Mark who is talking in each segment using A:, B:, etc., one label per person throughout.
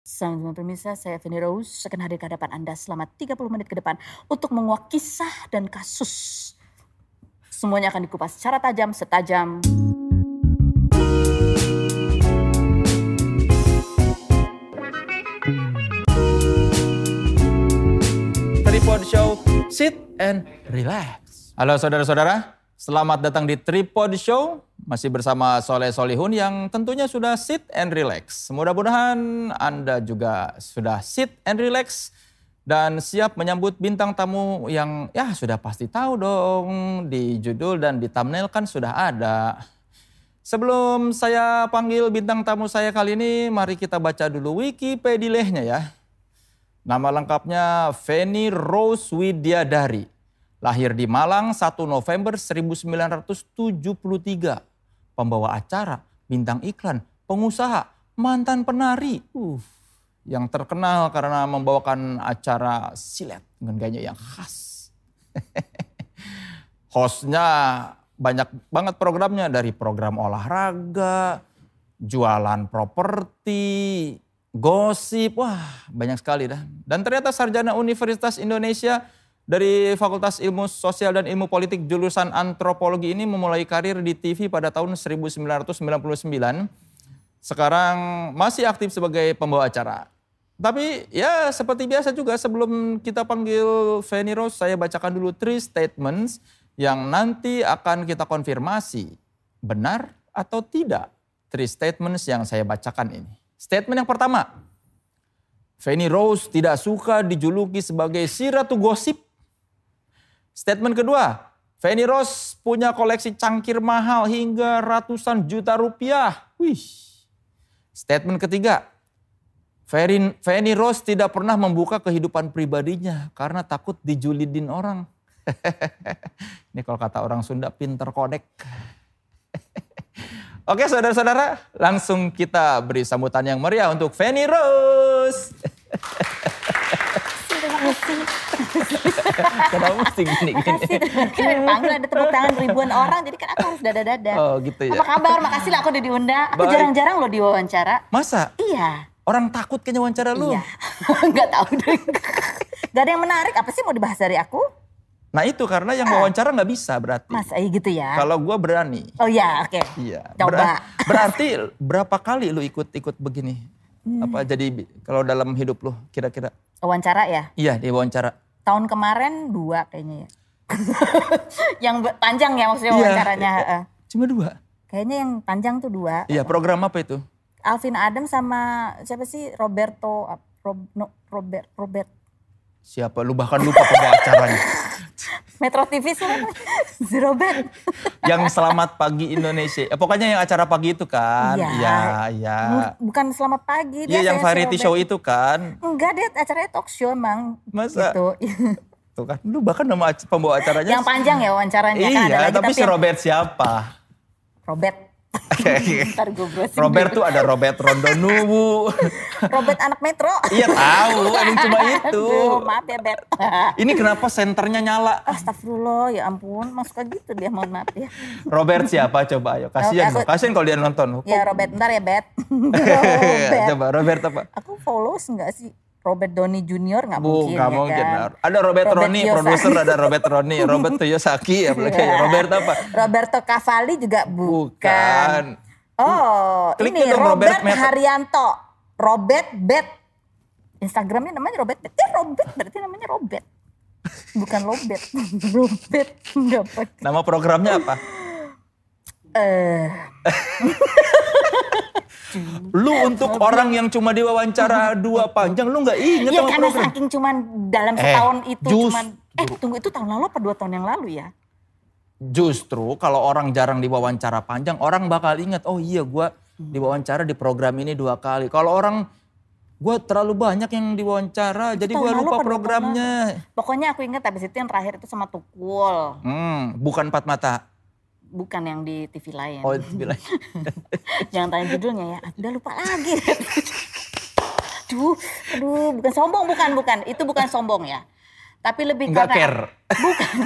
A: Selamat pemirsa, saya Feni Rose akan hadir ke hadapan Anda selama 30 menit ke depan untuk menguak kisah dan kasus. Semuanya akan dikupas secara tajam, setajam.
B: Tripod Show, sit and relax. Halo saudara-saudara, selamat datang di Tripod Show. Masih bersama Soleh Solihun yang tentunya sudah sit and relax. Mudah-mudahan Anda juga sudah sit and relax dan siap menyambut bintang tamu yang ya sudah pasti tahu dong di judul dan di thumbnail kan sudah ada. Sebelum saya panggil bintang tamu saya kali ini, mari kita baca dulu Wikipedia-nya ya. Nama lengkapnya Feni Rose Widyadari. Lahir di Malang 1 November 1973. Pembawa acara, bintang iklan, pengusaha, mantan penari. Uh, yang terkenal karena membawakan acara silet dengan gaya yang khas. Hostnya banyak banget programnya dari program olahraga, jualan properti, gosip, wah banyak sekali dah. Dan ternyata sarjana Universitas Indonesia dari Fakultas Ilmu Sosial dan Ilmu Politik jurusan Antropologi ini memulai karir di TV pada tahun 1999. Sekarang masih aktif sebagai pembawa acara. Tapi ya seperti biasa juga sebelum kita panggil Feni Rose, saya bacakan dulu three statements yang nanti akan kita konfirmasi benar atau tidak. Three statements yang saya bacakan ini. Statement yang pertama, Feni Rose tidak suka dijuluki sebagai si ratu gosip. Statement kedua, Feni Rose punya koleksi cangkir mahal hingga ratusan juta rupiah. Wih. Statement ketiga, Feni Rose tidak pernah membuka kehidupan pribadinya karena takut dijulidin orang. Ini kalau kata orang Sunda pinter kodek. Oke saudara-saudara, langsung kita beri sambutan yang meriah untuk Feni Rose.
A: Terima kasih.
B: Kenapa mesti gini-gini?
A: Makasih. Kan ada panggung ada tepuk tangan ribuan orang, jadi kan aku harus dada-dada.
B: Oh gitu ya.
A: Apa kabar? Makasih lah aku udah diundang. Aku jarang-jarang loh diwawancara.
B: Masa?
A: Iya.
B: Orang takut kayaknya wawancara lu.
A: Iya. Gak tahu deh. Gak ada yang menarik. Apa sih mau dibahas dari aku?
B: Nah itu karena yang wawancara nggak bisa berarti.
A: Mas, eh gitu ya.
B: Kalau gua berani.
A: Oh iya, oke.
B: Iya.
A: Coba.
B: Ber- berarti berapa kali lu ikut-ikut begini?
A: Hmm.
B: Apa jadi kalau dalam hidup lu kira-kira?
A: Wawancara ya?
B: Iya di wawancara.
A: Tahun kemarin dua kayaknya ya. yang panjang ya maksudnya
B: Iya.
A: wawancaranya. heeh.
B: Cuma dua.
A: Kayaknya yang panjang tuh dua.
B: Iya program apa itu?
A: Alvin Adam sama siapa sih Roberto Rob, no, Robert Robert
B: Siapa? Lu bahkan lupa pembawa acaranya.
A: Metro TV sih si Robert.
B: yang Selamat Pagi Indonesia. Eh, pokoknya yang acara pagi itu kan.
A: Iya.
B: Iya, iya.
A: Bu- Bukan selamat pagi
B: Iya
A: dia
B: yang variety show itu kan.
A: Enggak dia acaranya talk show emang.
B: Masa?
A: Gitu.
B: Tuh kan. Lu bahkan nama pembawa acaranya.
A: yang panjang ya wawancaranya kan ada
B: Iya, tapi si Robert siapa?
A: Robert. Ntar gue browsing
B: Robert tuh ada Robert Rondonuwu.
A: Robert anak Metro.
B: iya tahu, emang cuma itu.
A: Aduh, maaf ya Bet.
B: Ini kenapa senternya nyala?
A: Astagfirullah ya ampun, mas suka gitu dia mohon maaf ya.
B: Robert siapa coba ayo. Kasihan
A: aku-
B: kasihan kalau dia nonton.
A: Ya Robert, bentar ya Bet. Robert.
B: coba Robert apa?
A: Aku follows enggak sih? Robert Downey Junior nggak
B: Bu,
A: mungkin
B: nggak
A: ya
B: mungkin.
A: kan?
B: Ada Robert,
A: Robert
B: Roni, produser ada Robert Roni, Robert Kiyosaki, apalagi
A: Iya.
B: Robert apa?
A: Roberto Cavalli juga bukan.
B: Bukan.
A: Oh,
B: Klik
A: ini Robert,
B: Robert
A: Haryanto. Robert Bet. Instagramnya namanya Robert Bet. Eh Robert berarti namanya Robert. Bukan Lobet. Robert. Enggak pakai.
B: Nama programnya apa?
A: Eh,
B: Lu untuk orang yang cuma diwawancara dua panjang, lu nggak inget
A: ya
B: sama
A: karena
B: program?
A: saking cuman dalam
B: Eh,
A: setahun itu
B: just-
A: cuman eh tunggu itu tahun lalu apa dua tahun yang lalu ya?
B: Justru kalau orang jarang diwawancara panjang, orang bakal ingat, oh iya gua diwawancara di program ini dua kali. Kalau orang, gua terlalu banyak yang diwawancara, jadi
A: tahun
B: gua
A: lalu
B: lupa programnya.
A: Pokoknya aku ingat habis itu yang terakhir itu sama Tukul.
B: Hmm, bukan empat mata.
A: Bukan yang di TV lain.
B: Oh, bilang.
A: Jangan tanya judulnya ya. Ah, Udah lupa lagi. aduh, aduh, bukan sombong, bukan, bukan. Itu bukan sombong ya. Tapi lebih
B: Nggak
A: karena
B: care.
A: bukan.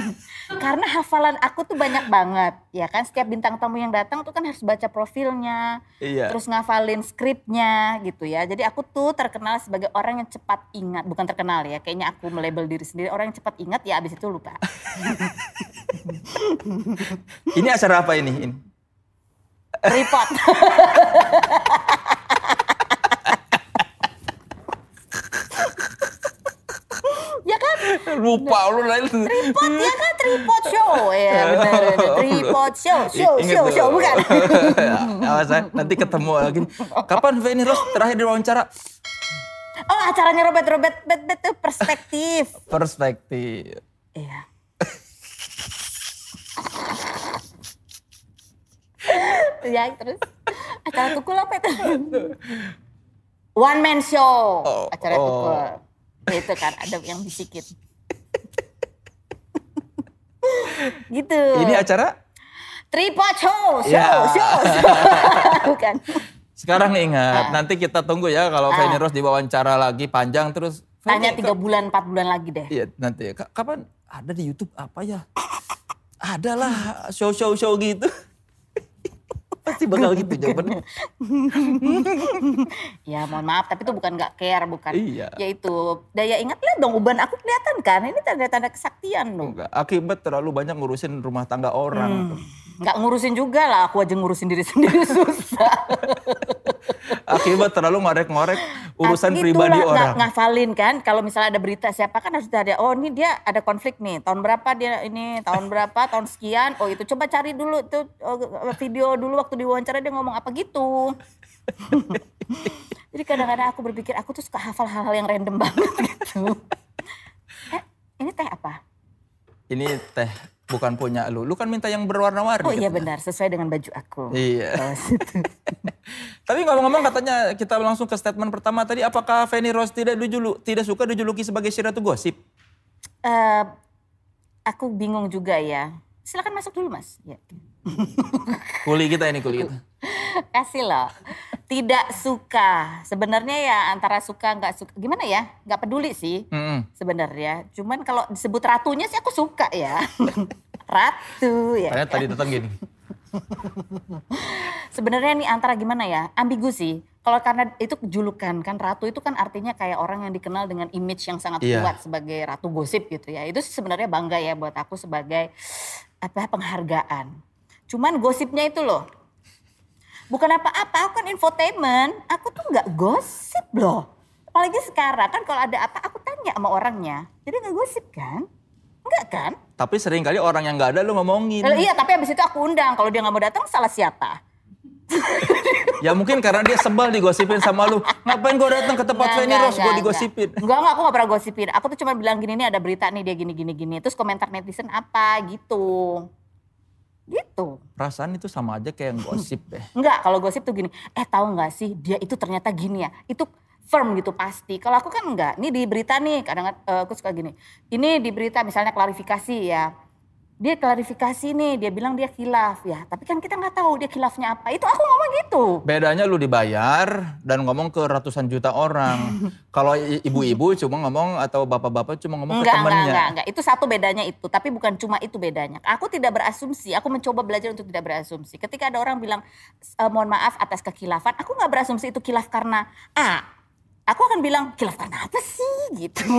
A: karena hafalan aku tuh banyak banget, ya kan? Setiap bintang tamu yang datang tuh kan harus baca profilnya,
B: Iya.
A: terus ngafalin skripnya gitu ya. Jadi aku tuh terkenal sebagai orang yang cepat ingat, bukan terkenal ya. Kayaknya aku melabel diri sendiri orang yang cepat ingat ya abis itu lupa.
B: Ini acara apa ini? ini?
A: Report. ya kan?
B: Lupa lu lain.
A: Tripod ya kan tripod show. Ya benar tripod show. Show
B: Ingat
A: show show bukan?
B: Awas ya, nanti ketemu lagi. Kapan Feni Rose terakhir diwawancara?
A: oh acaranya Robert Robert bet bet tuh perspektif.
B: Perspektif.
A: iya. Ya terus. Acara tukul apa itu? One man show.
B: Oh,
A: acara
B: oh.
A: tukul. Itu kan ada yang bisikin gitu
B: Ini acara
A: tripod show show
B: Ya.
A: show, show. bukan
B: sekarang
A: Ah.
B: ingat. Nanti kita tunggu ya kalau Feni Rose diwawancara lagi panjang terus.
A: tanya tiga bulan empat bulan lagi deh
B: Iya nanti. Ka- Kapan ada di YouTube apa ya? Ada lah show-show show gitu. Pasti bakal gitu jawabannya.
A: Ya mohon maaf, tapi itu bukan nggak care, bukan.
B: Iya.
A: Ya itu daya ingat lihat dong uban aku kelihatan kan. Ini tanda-tanda kesaktian dong.
B: Enggak, akibat terlalu banyak ngurusin rumah tangga orang.
A: Hmm. Nggak ngurusin juga lah, aku aja ngurusin diri sendiri susah.
B: Akibat terlalu ngorek-ngorek urusan
A: Itulah,
B: pribadi orang.
A: ngafalin kan, kalau misalnya ada berita siapa kan harus ada, oh ini dia ada konflik nih, tahun berapa dia ini, tahun berapa, tahun sekian, oh itu coba cari dulu tuh oh, video dulu waktu diwawancara dia ngomong apa gitu. Jadi kadang-kadang aku berpikir aku tuh suka hafal hal-hal yang random banget gitu. Eh, ini teh apa?
B: Ini teh bukan punya lu. Lu kan minta yang berwarna-warni.
A: Oh iya
B: katanya.
A: benar, sesuai dengan baju aku.
B: Iya.
A: Oh.
B: Tapi ngomong-ngomong katanya kita langsung ke statement pertama tadi. Apakah Feni Rose tidak dijulu, tidak suka dijuluki sebagai si ratu gosip?
A: Eh, aku bingung juga ya. Silakan masuk dulu mas. Ya.
B: Kuli kita ini kuli kita.
A: Kasih loh. Tidak suka. Sebenarnya ya antara suka nggak suka. Gimana ya? Nggak peduli sih
B: Mm-mm.
A: sebenarnya. Cuman kalau disebut ratunya sih aku suka ya. Ratu ya. Kan?
B: tadi datang gini.
A: Sebenarnya nih antara gimana ya? Ambigu sih. Kalau karena itu julukan kan ratu itu kan artinya kayak orang yang dikenal dengan image yang sangat
B: Iya.
A: kuat sebagai ratu gosip gitu ya. Itu sebenarnya bangga ya buat aku sebagai apa penghargaan. Cuman gosipnya itu loh. Bukan apa-apa, aku kan infotainment. Aku tuh nggak gosip loh. Apalagi sekarang kan kalau ada apa aku tanya sama orangnya. Jadi nggak gosip kan? Enggak kan?
B: Tapi sering kali orang yang nggak ada lu ngomongin.
A: Lalu iya tapi abis itu aku undang. Kalau dia nggak mau datang salah siapa?
B: Ya mungkin karena dia sebel digosipin sama lu. Ngapain gua datang ke tempat Feni Rose gua
A: enggak,
B: digosipin.
A: Enggak, enggak, aku gak pernah gosipin. Aku tuh cuma bilang gini, nih ada berita nih dia gini, gini, gini. Terus komentar netizen apa gitu. Gitu.
B: Perasaan itu sama aja kayak gosip deh.
A: Enggak, kalau gosip tuh gini, eh tahu nggak sih dia itu ternyata gini ya. Itu firm gitu pasti. Kalau aku kan enggak. Ini di berita nih, kadang eh, aku suka gini. Ini di berita misalnya klarifikasi ya. Dia klarifikasi nih, dia bilang dia khilaf ya. Tapi kan kita nggak tahu dia khilafnya apa. Itu aku ngomong gitu.
B: Bedanya lu dibayar dan ngomong ke ratusan juta orang. Kalau ibu-ibu cuma ngomong atau bapak-bapak cuma ngomong ke
A: Enggak, enggak,
B: temannya.
A: enggak, enggak. Itu satu bedanya itu. Tapi bukan cuma itu bedanya. Aku tidak berasumsi. Aku mencoba belajar untuk tidak berasumsi. Ketika ada orang bilang, "Eh, mohon maaf atas kekhilafan. Aku nggak berasumsi itu khilaf karena A. Aku akan bilang, khilaf karena apa sih? Gitu.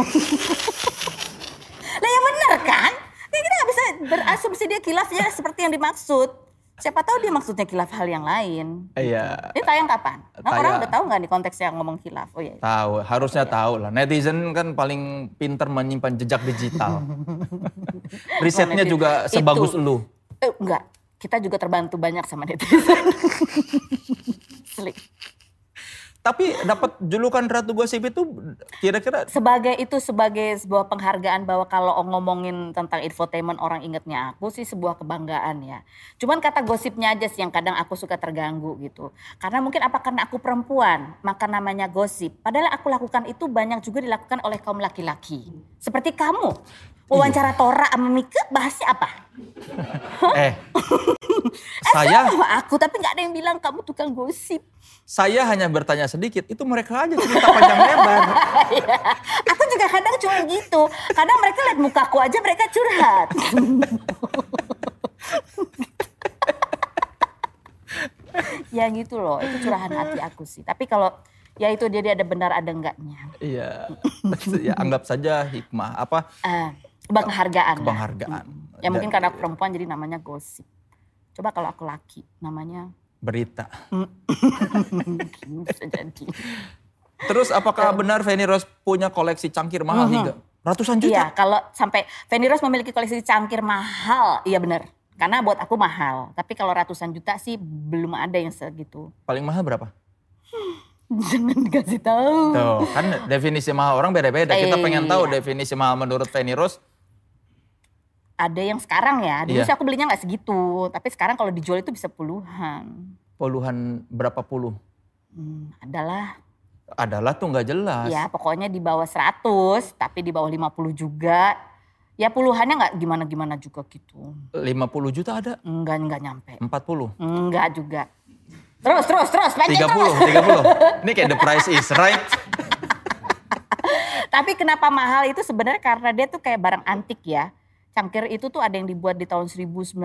A: Lah ya bener kan? Ya kita nggak bisa berasumsi dia khilafnya seperti yang dimaksud. Siapa tahu dia maksudnya khilaf hal yang lain.
B: Iya.
A: Ini tayang kapan? Nah, orang
B: Tayang.
A: udah tahu nggak nih konteksnya ngomong khilaf? Oh iya.
B: Tahu, harusnya tahu lah. Netizen kan paling pinter menyimpan jejak digital. Risetnya
A: netizen.
B: juga sebagus
A: Itu.
B: lu.
A: Eh, enggak, kita juga terbantu banyak sama netizen. Asli.
B: Tapi dapat julukan Ratu Gosip itu kira-kira
A: sebagai itu sebagai sebuah penghargaan bahwa kalau ngomongin tentang infotainment orang ingetnya aku sih sebuah kebanggaan ya. Cuman kata gosipnya aja sih yang kadang aku suka terganggu gitu. Karena mungkin apa karena aku perempuan maka namanya gosip. Padahal aku lakukan itu banyak juga dilakukan oleh kaum laki-laki. Seperti kamu. Wawancara Tora sama Mika bahasnya apa?
B: eh Saya
A: sama aku tapi nggak ada yang bilang kamu tukang gosip.
B: saya hanya bertanya sedikit, itu mereka aja cerita panjang lebar.
A: Aku juga kadang cuma gitu. Kadang mereka lihat mukaku aja mereka curhat. ya gitu loh, itu curahan hati aku sih. Tapi kalau ya itu dia, dia ada benar ada enggaknya.
B: Iya. ya anggap saja hikmah apa
A: Eh, penghargaan.
B: penghargaan.
A: Ya mungkin
B: Dan-
A: karena aku perempuan jadi namanya gosip. Coba kalau aku laki namanya
B: berita.
A: mungkin bisa jadi.
B: Terus apakah benar Feni Rose punya koleksi cangkir mahal hingga ratusan juta?
A: Iya, kalau sampai Feni Rose memiliki koleksi cangkir mahal, iya benar. Karena buat aku mahal. Tapi kalau ratusan juta sih belum ada yang segitu.
B: Paling mahal berapa?
A: Jangan dikasih tahu.
B: Tuh, kan definisi mahal orang beda-beda. Kita pengen tahu
A: Iya.
B: definisi mahal menurut Feni Rose.
A: Ada yang sekarang ya. Dulu
B: Iya.
A: sih aku belinya nggak segitu. Tapi sekarang kalau dijual itu bisa puluhan.
B: Puluhan berapa puluh?
A: Hmm, adalah
B: Adalah tuh nggak jelas.
A: ya pokoknya di bawah 100 tapi di bawah 50 juga. Ya puluhannya nggak gimana-gimana juga gitu.
B: 50 juta ada?
A: Enggak, enggak nyampe.
B: 40?
A: Enggak juga. Terus, terus, terus. Panjang terus.
B: 30, 30. Ini kayak the price is right.
A: Tapi kenapa mahal itu sebenarnya karena dia tuh kayak barang antik ya. Cangkir itu tuh ada yang dibuat di tahun 1900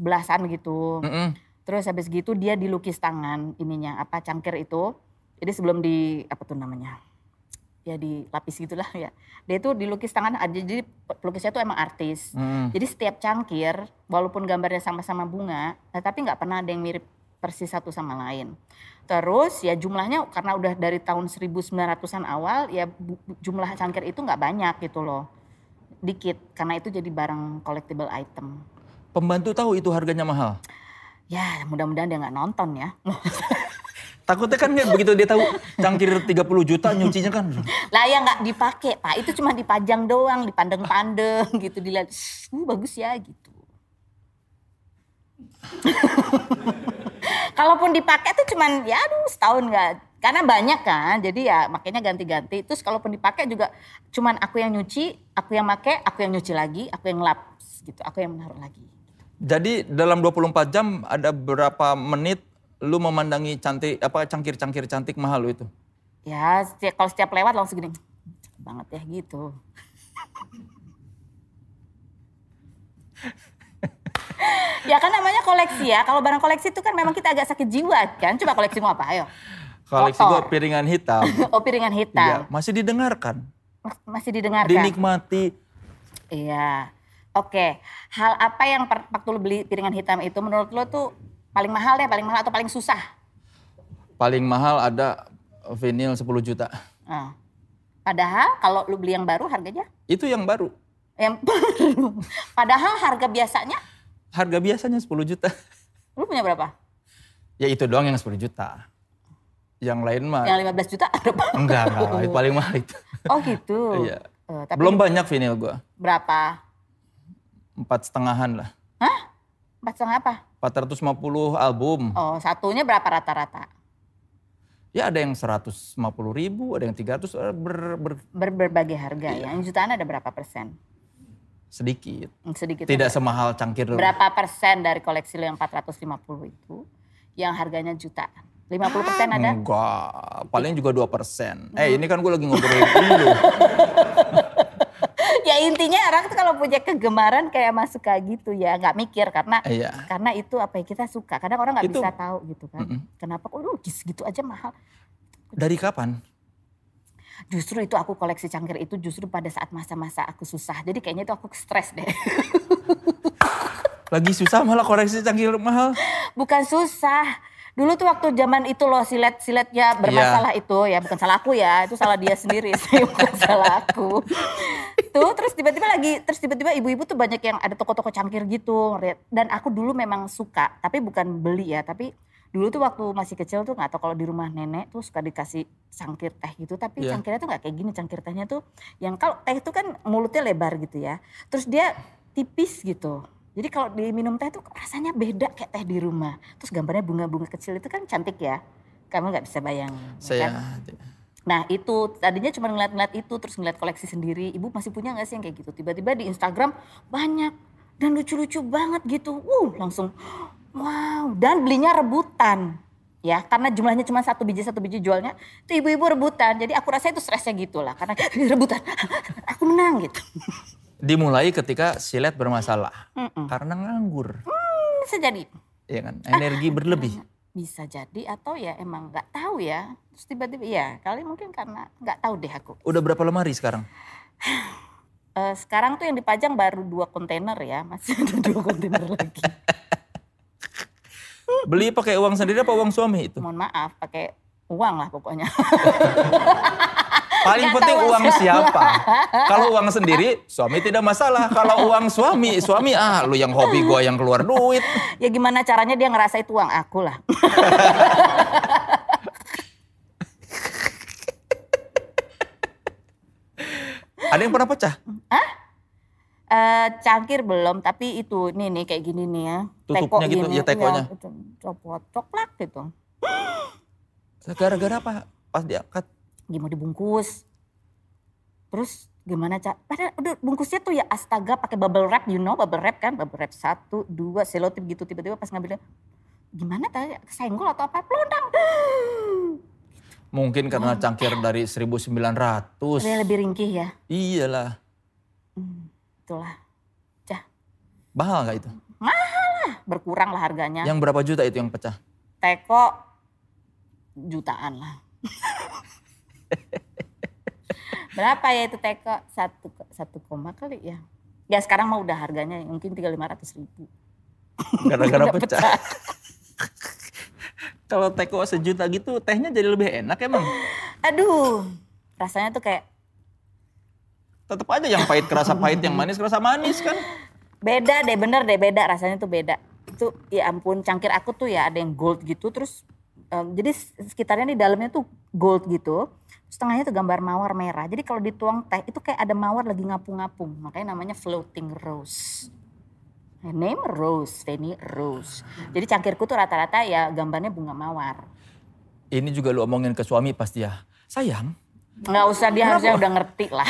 A: belasan gitu.
B: Mm-mm.
A: Terus habis gitu dia dilukis tangan ininya apa cangkir itu. Jadi sebelum di apa tuh namanya? Ya dilapis gitulah ya. Dia itu dilukis tangan aja jadi pelukisnya tuh emang artis.
B: Mm.
A: Jadi setiap cangkir walaupun gambarnya sama-sama bunga, nah, tapi nggak pernah ada yang mirip persis satu sama lain. Terus ya jumlahnya karena udah dari tahun 1900-an awal ya jumlah cangkir itu nggak banyak gitu loh. Dikit karena itu jadi barang collectible item.
B: Pembantu tahu itu harganya mahal.
A: Ya mudah-mudahan dia nggak nonton ya.
B: Takutnya kan kayak begitu dia tahu cangkir 30 juta nyucinya kan.
A: lah ya nggak dipakai pak, itu cuma dipajang doang, dipandeng-pandeng gitu dilihat, uh, bagus ya gitu. Kalaupun dipakai tuh cuman ya aduh setahun nggak, karena banyak kan, jadi ya makanya ganti-ganti. Terus kalaupun dipakai juga cuman aku yang nyuci, aku yang pakai, aku yang nyuci lagi, aku yang lap gitu, aku yang menaruh lagi.
B: Jadi dalam 24 jam ada berapa menit lu memandangi cantik apa cangkir-cangkir cantik mahal lu itu?
A: Ya setiap, kalau setiap lewat langsung gini, banget ya gitu. ya kan namanya koleksi ya. Kalau barang koleksi itu kan memang kita agak sakit jiwa kan. Coba koleksimu apa? Ayo.
B: Koleksi gua piringan hitam.
A: Oh piringan
B: Iya,
A: hitam.
B: masih didengarkan,
A: Mas- Masih didengarkan.
B: dinikmati.
A: Iya. Oke. Hal apa yang waktu lu beli piringan hitam itu menurut lu tuh paling mahal deh, paling mahal atau paling susah?
B: Paling mahal ada vinyl 10 juta.
A: Nah. Padahal kalau lu beli yang baru harganya
B: Itu yang baru.
A: yang baru. Padahal harga biasanya
B: Harga biasanya 10 juta.
A: lu punya berapa?
B: Ya itu doang yang 10 juta. Yang lain mah
A: Yang 15 juta ada apa?
B: enggak, enggak, itu paling mahal itu.
A: Oh gitu.
B: Iya.
A: Eh, tapi
B: Belum banyak vinyl gua.
A: berapa?
B: Empat setengahan lah.
A: Hah? Empat setengah apa?
B: 450 album.
A: Oh satunya berapa rata-rata?
B: Ya ada yang 150 ribu, ada yang 300, eh, ber, ber-
A: Ber berbagai harga
B: Iya.
A: ya. Yang jutaan ada berapa persen?
B: sedikit.
A: Hmm, Sedikit.
B: Tidak semahal cangkir dulu.
A: Berapa persen dari koleksi lo yang 450 itu yang harganya juta? 50 persen ada?
B: Enggak, paling juga 2 persen. Eh ini kan gue lagi ngobrolin dulu.
A: ya intinya orang tuh kalau punya kegemaran kayak masuk kayak gitu ya nggak mikir karena
B: Iya.
A: karena itu apa yang kita suka. Kadang orang nggak bisa tahu gitu kan.
B: Mm-mm.
A: Kenapa kok lu gitu aja mahal?
B: Dari kapan?
A: Justru itu aku koleksi cangkir itu justru pada saat masa-masa aku susah. Jadi kayaknya itu aku stres deh.
B: Lagi susah malah koreksi cangkir mahal.
A: Bukan susah. Dulu tuh waktu zaman itu loh silet-siletnya bermasalah itu ya. Bukan salah aku ya, itu salah dia sendiri. sih, bukan salah aku. Tuh terus tiba-tiba lagi, terus tiba-tiba ibu-ibu tuh banyak yang ada toko-toko cangkir gitu. Dan aku dulu memang suka, tapi bukan beli ya. Tapi dulu tuh waktu masih kecil tuh nggak tahu kalau di rumah nenek tuh suka dikasih cangkir teh gitu. Tapi
B: Iya.
A: cangkirnya tuh nggak kayak gini, cangkir tehnya tuh yang kalau teh itu kan mulutnya lebar gitu ya. Terus dia tipis gitu. Jadi kalau diminum teh tuh rasanya beda kayak teh di rumah. Terus gambarnya bunga-bunga kecil itu kan cantik ya. Kamu nggak bisa bayangin. ya
B: Saya
A: kan? Nah itu tadinya cuma ngeliat-ngeliat itu terus ngeliat koleksi sendiri. Ibu masih punya nggak sih yang kayak gitu? Tiba-tiba di Instagram banyak dan lucu-lucu banget gitu. Uh langsung Wow, dan belinya rebutan. Ya, karena jumlahnya cuma satu biji satu biji jualnya, itu ibu-ibu rebutan. Jadi aku rasa itu stresnya gitu lah, karena rebutan, aku menang gitu.
B: Dimulai ketika silet bermasalah.
A: Mm-mm.
B: Karena nganggur.
A: Bisa jadi,
B: Ya kan? Energi berlebih.
A: bisa jadi atau ya emang nggak tahu ya. Terus tiba-tiba, ya kali mungkin karena nggak tahu deh aku.
B: Udah berapa lemari sekarang?
A: Eh, sekarang tuh yang dipajang baru dua kontainer ya, masih ada dua kontainer lagi.
B: Beli pakai uang sendiri apa uang suami itu?
A: Mohon maaf, pakai uang lah pokoknya.
B: Paling penting uang siapa. Kalau uang sendiri, suami tidak masalah. Kalau uang suami, suami ah lu yang hobi gua yang keluar duit.
A: ya gimana caranya dia ngerasa itu uang aku lah.
B: Ada yang pernah pecah?
A: Eh cangkir belum, tapi itu nih nih kayak gini nih ya.
B: Tutupnya gitu, ya, tekonya.
A: itu, copot coklat gitu.
B: Gara-gara apa? Pas diangkat.
A: Gimana dibungkus. Terus gimana cak? Padahal udah bungkusnya tuh ya astaga pakai bubble wrap, you know bubble wrap kan? Bubble wrap satu, dua, selotip gitu tiba-tiba pas ngambilnya. Gimana tadi kesenggol atau apa? Pelondang.
B: Mungkin karena cangkir dari 1900.
A: Dia lebih ringkih ya.
B: Iyalah.
A: Hmm, itulah. Cah,
B: Mahal nggak itu?
A: berkurang lah harganya.
B: Yang berapa juta itu yang pecah?
A: teko jutaan lah. Berapa ya itu teko? Satu, satu koma kali ya. Ya sekarang mah udah harganya mungkin tiga lima ratus ribu.
B: Gara-gara
A: Udah
B: pecah. Kalau teko sejuta gitu, tehnya jadi lebih enak emang.
A: Aduh, rasanya tuh kayak
B: Tetap aja yang pahit kerasa pahit, yang manis kerasa manis kan.
A: beda deh, bener deh beda rasanya tuh beda. Itu ya ampun cangkir aku tuh ya ada yang gold gitu terus em, jadi sekitarnya di dalamnya tuh gold gitu. Terus tengahnya tuh gambar mawar merah. Jadi kalau dituang teh itu kayak ada mawar lagi ngapung-ngapung. Makanya namanya floating rose. Name Rose, Fanny Rose. Jadi cangkirku tuh rata-rata ya gambarnya bunga mawar.
B: Ini juga lu omongin ke suami pasti ya. Sayang,
A: Nggak usah dia harusnya udah ngerti lah.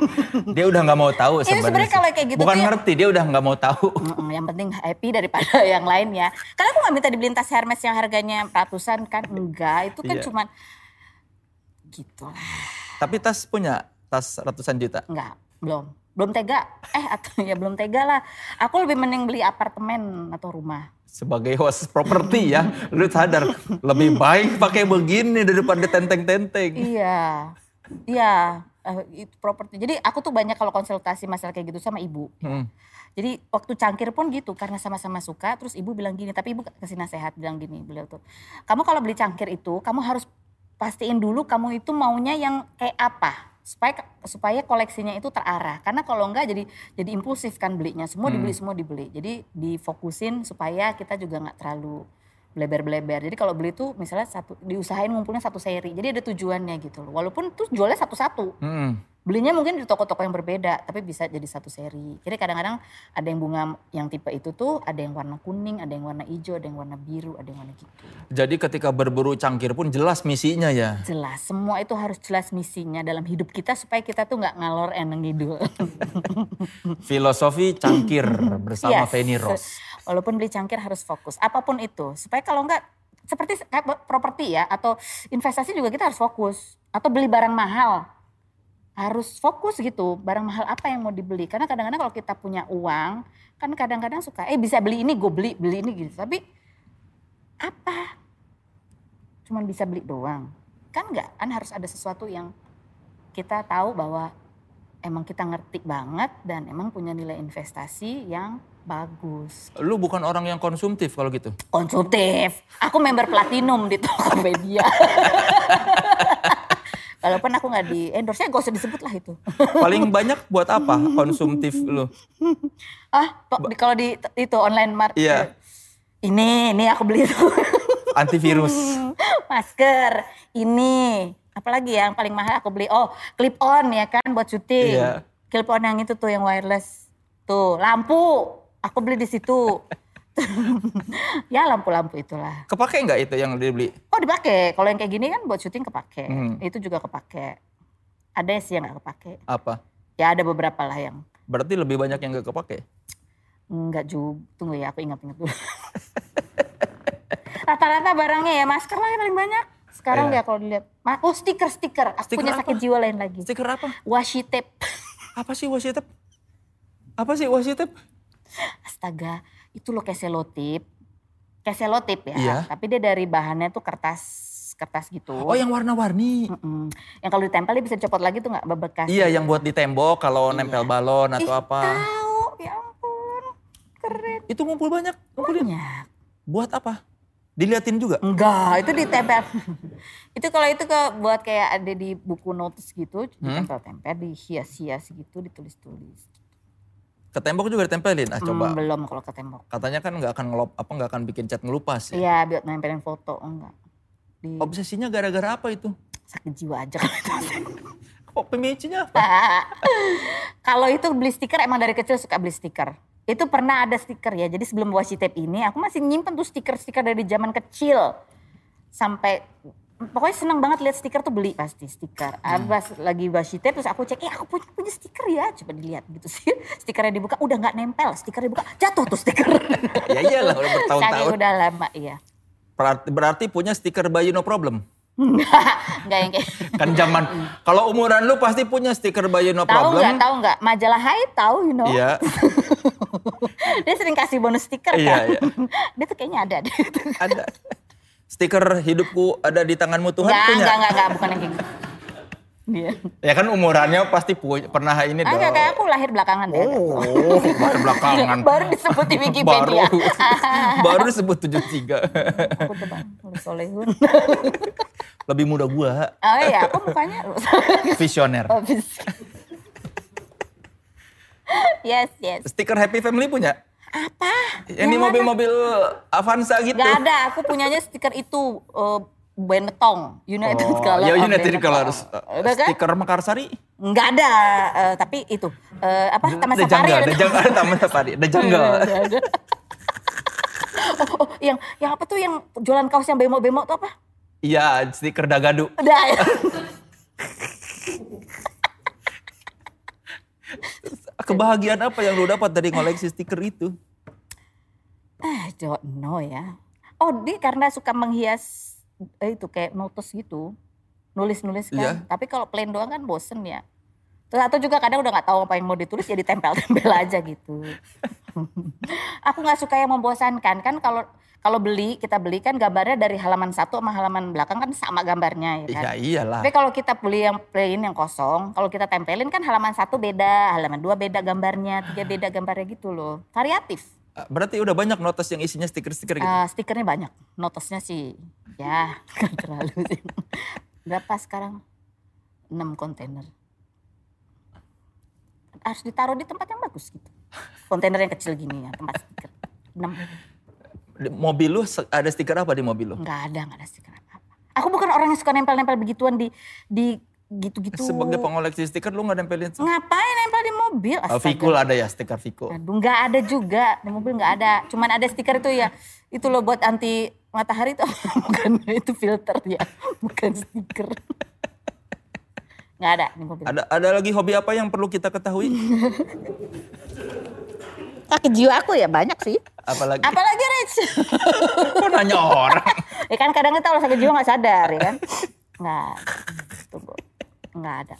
B: dia udah nggak mau tahu
A: sebenarnya kalau kayak gitu
B: Bukan
A: tuh ya-
B: ngerti, dia udah nggak mau tahu.
A: Yang penting happy daripada yang lain ya. Karena aku gak minta dibeliin tas Hermes yang harganya ratusan kan. Enggak, itu kan
B: Iya.
A: cuman gitu lah.
B: Tapi tas punya tas ratusan juta.
A: Enggak, belum. Belum tega. Eh atau ya belum tega lah. Aku lebih mending beli apartemen atau rumah.
B: Sebagai host properti ya, lu sadar lebih baik pakai begini daripada tenteng-tenteng.
A: Iya. Iya, eh, itu properti. Jadi aku tuh banyak kalau konsultasi masalah kayak gitu sama ibu.
B: Hmm.
A: Jadi waktu cangkir pun gitu karena sama-sama suka terus ibu bilang gini tapi ibu kasih nasihat bilang gini beliau tuh kamu kalau beli cangkir itu kamu harus pastiin dulu kamu itu maunya yang kayak apa supaya supaya koleksinya itu terarah. Karena kalau enggak jadi jadi impulsif kan belinya. Semua dibeli semua dibeli. Jadi difokusin supaya kita juga nggak terlalu bleber-bleber jadi kalau beli tuh misalnya satu diusahain ngumpulnya satu seri jadi ada tujuannya gitu loh walaupun tuh jualnya satu-satu
B: Hmm.
A: belinya mungkin di toko-toko yang berbeda tapi bisa jadi satu seri jadi kadang-kadang ada yang bunga yang tipe itu tuh ada yang warna kuning ada yang warna hijau ada yang warna biru ada yang warna gitu
B: Jadi ketika berburu cangkir pun jelas misinya ya.
A: jelas semua itu harus jelas misinya dalam hidup kita supaya kita tuh nggak ngalor eneng ngidul
B: Filosofi cangkir bersama
A: Yes.
B: Feni Rose.
A: Walaupun beli cangkir harus fokus. Apa pun itu. Supaya kalau nggak seperti kayak properti ya atau investasi juga kita harus fokus. Atau beli barang mahal. Harus fokus gitu. Barang mahal apa yang mau dibeli. Karena kadang-kadang kalau kita punya uang kan kadang-kadang suka eh bisa beli ini gue beli beli ini gitu. Tapi apa? Cuman bisa beli doang. Kan nggak kan harus ada sesuatu yang kita tahu bahwa emang kita ngerti banget dan emang punya nilai investasi yang bagus
B: Lu bukan orang yang konsumtif kalau gitu.
A: konsumtif aku member platinum di Tokopedia Walaupun aku nggak di endorse, gak usah disebut lah itu.
B: Paling banyak buat apa konsumtif lu?
A: ah, kalau di itu online market.
B: Iya.
A: Ini, ini aku beli itu.
B: Antivirus.
A: Masker, ini. Apalagi yang paling mahal aku beli. Oh, clip on ya kan buat syuting.
B: Iya.
A: Clip on yang itu tuh yang wireless. Tuh, lampu. Aku beli di situ. ya lampu-lampu itulah.
B: Kepake nggak itu yang dibeli?
A: Oh dipakai. Kalau yang kayak gini kan buat syuting kepake.
B: Hmm.
A: Itu juga kepake. Ada sih yang nggak kepake.
B: Apa?
A: Ya ada beberapa lah yang
B: Berarti lebih banyak yang nggak kepake.
A: Enggak juga. Tunggu ya, aku ingat-ingat dulu. Rata-rata barangnya ya masker lah yang paling banyak. Sekarang
B: Iya.
A: dia kalau dilihat. Oh stiker-stiker. Aku
B: Stiker
A: punya
B: apa?
A: sakit jiwa lain lagi.
B: Stiker apa?
A: Washi tape.
B: Apa sih washi tape? Apa sih washi tape?
A: Astaga, itu loh kayak selotip. Kayak selotip ya.
B: Iya.
A: Tapi dia dari bahannya tuh kertas kertas gitu.
B: Oh yang warna-warni.
A: Mm-mm. Yang kalau ditempel dia bisa copot lagi tuh nggak bebekas.
B: Iya yang buat di tembok kalau
A: Iya.
B: nempel balon atau
A: Ih,
B: apa.
A: Tahu, ya ampun. Keren.
B: Itu ngumpul banyak. Ngumpulin.
A: Banyak.
B: Buat apa? Diliatin juga?
A: Enggak, itu ditempel. itu kalau itu ke buat kayak ada di buku notes gitu, ditempel-tempel, dihias-hias gitu, ditulis-tulis.
B: Ke tembok juga ditempelin. Ah coba.
A: Hmm, belum kalau ke tembok.
B: Katanya kan nggak akan ngelop apa nggak akan bikin cat ngelupas ya.
A: Iya, buat nempelin foto enggak. Di
B: Obsesinya gara-gara apa itu?
A: sakit jiwa aja.
B: Kok pemicunya apa?
A: Kalau itu beli stiker emang dari kecil suka beli stiker. Itu pernah ada stiker ya. Jadi sebelum washi tape ini aku masih nyimpen tuh stiker-stiker dari zaman kecil. Sampai pokoknya seneng banget lihat stiker tuh beli pasti stiker. Abas lagi washi tape terus aku cek, eh aku punya, punya stiker ya. Coba dilihat gitu sih. Stikernya dibuka udah nggak nempel. Stikernya dibuka jatuh tuh stiker.
B: ya iyalah udah
A: Saking
B: bertahun-tahun.
A: udah lama iya.
B: Berarti, berarti punya stiker bayi no problem.
A: Enggak, enggak yang kayak
B: Kan zaman kalau umuran lu pasti punya stiker bayi no
A: Tahu nggak,
B: problem.
A: tahu nggak? Majalah Hai tahu, you know.
B: Iya,
A: Dia sering kasih bonus stiker kan.
B: Iya, iya.
A: Dia tuh kayaknya ada deh.
B: ada. Stiker hidupku ada di tanganmu Tuhan
A: Enggak,
B: punya.
A: enggak, enggak, enggak, bukan yang gitu. Dia.
B: Ya kan umurannya pasti punya, pernah ini
A: Ah,
B: dong.
A: enggak, kayak aku lahir belakangan deh.
B: Oh, baru belakangan.
A: Baru disebut di Wikipedia.
B: Baru, baru disebut 73.
A: aku tuh bang, Soleh Solehun.
B: Lebih muda gua,
A: Oh iya, aku mukanya.
B: visioner.
A: Oh, yes, yes.
B: Stiker Happy Family punya?
A: Apa?
B: Yang di mobil-mobil Avanza gitu.
A: Gak ada, aku punyanya stiker itu. Uh, Benetton, United
B: Oh,
A: Color
B: ya
A: of
B: United. Colors.
A: Kan?
B: Stiker Mekarsari?
A: Nggak ada, eh, tapi itu. eh, apa, Taman
B: Ada
A: Safari ada
B: janggal, ada taman safari, ada janggal.
A: Oh, oh, yang yang apa tuh yang jualan kaos yang bemo-bemo tuh apa?
B: Iya, stiker Dagadu.
A: Udah ya.
B: Kebahagiaan apa yang lu dapat dari ngoleksi stiker itu?
A: I don't know ya. Oh, dia karena suka menghias eh, itu kayak notes gitu. Nulis-nulis kan.
B: Iya.
A: Tapi kalau plain doang kan bosen ya. Terus atau juga kadang udah nggak tahu apa yang mau ditulis jadi tempel-tempel aja gitu. Aku nggak suka yang membosankan kan kalau kalau beli kita beli kan gambarnya dari halaman satu sama halaman belakang kan sama gambarnya ya kan.
B: Ya iyalah.
A: Tapi kalau kita beli yang plain yang kosong, kalau kita tempelin kan halaman satu beda, halaman dua beda gambarnya, tiga beda gambarnya gitu loh. Variatif.
B: Berarti udah banyak notes yang isinya stiker-stiker gitu.
A: Eh, stikernya banyak, notesnya sih ya terlalu sih. Berapa sekarang? 6 kontainer. Harus ditaruh di tempat yang bagus gitu. Kontainer yang kecil gini ya, tempat stiker. 6.
B: Mobil lu ada stiker apa di mobil lu?
A: Enggak ada, enggak ada stiker apa-apa. Aku bukan orang yang suka nempel-nempel begituan di di gitu-gitu.
B: Sebagai pengoleksi stiker lu nggak nempelin?
A: Ngapain nempel di mobil?
B: Oh,
A: Astaga.
B: Vikul ada ya stiker Vikul.
A: Aduh, nggak ada juga di mobil nggak ada. Cuman ada stiker itu ya, itu loh buat anti matahari itu bukan itu filter ya, bukan stiker. Nggak ada di mobil.
B: Ada ada lagi hobi apa yang perlu kita ketahui?
A: Sakit jiwa aku ya banyak sih.
B: Apalagi
A: Apalagi Rich.
B: kok nanya orang?
A: ya kan kadang kita kalau sakit jiwa nggak sadar ya kan. Nggak, tunggu. Nggak ada,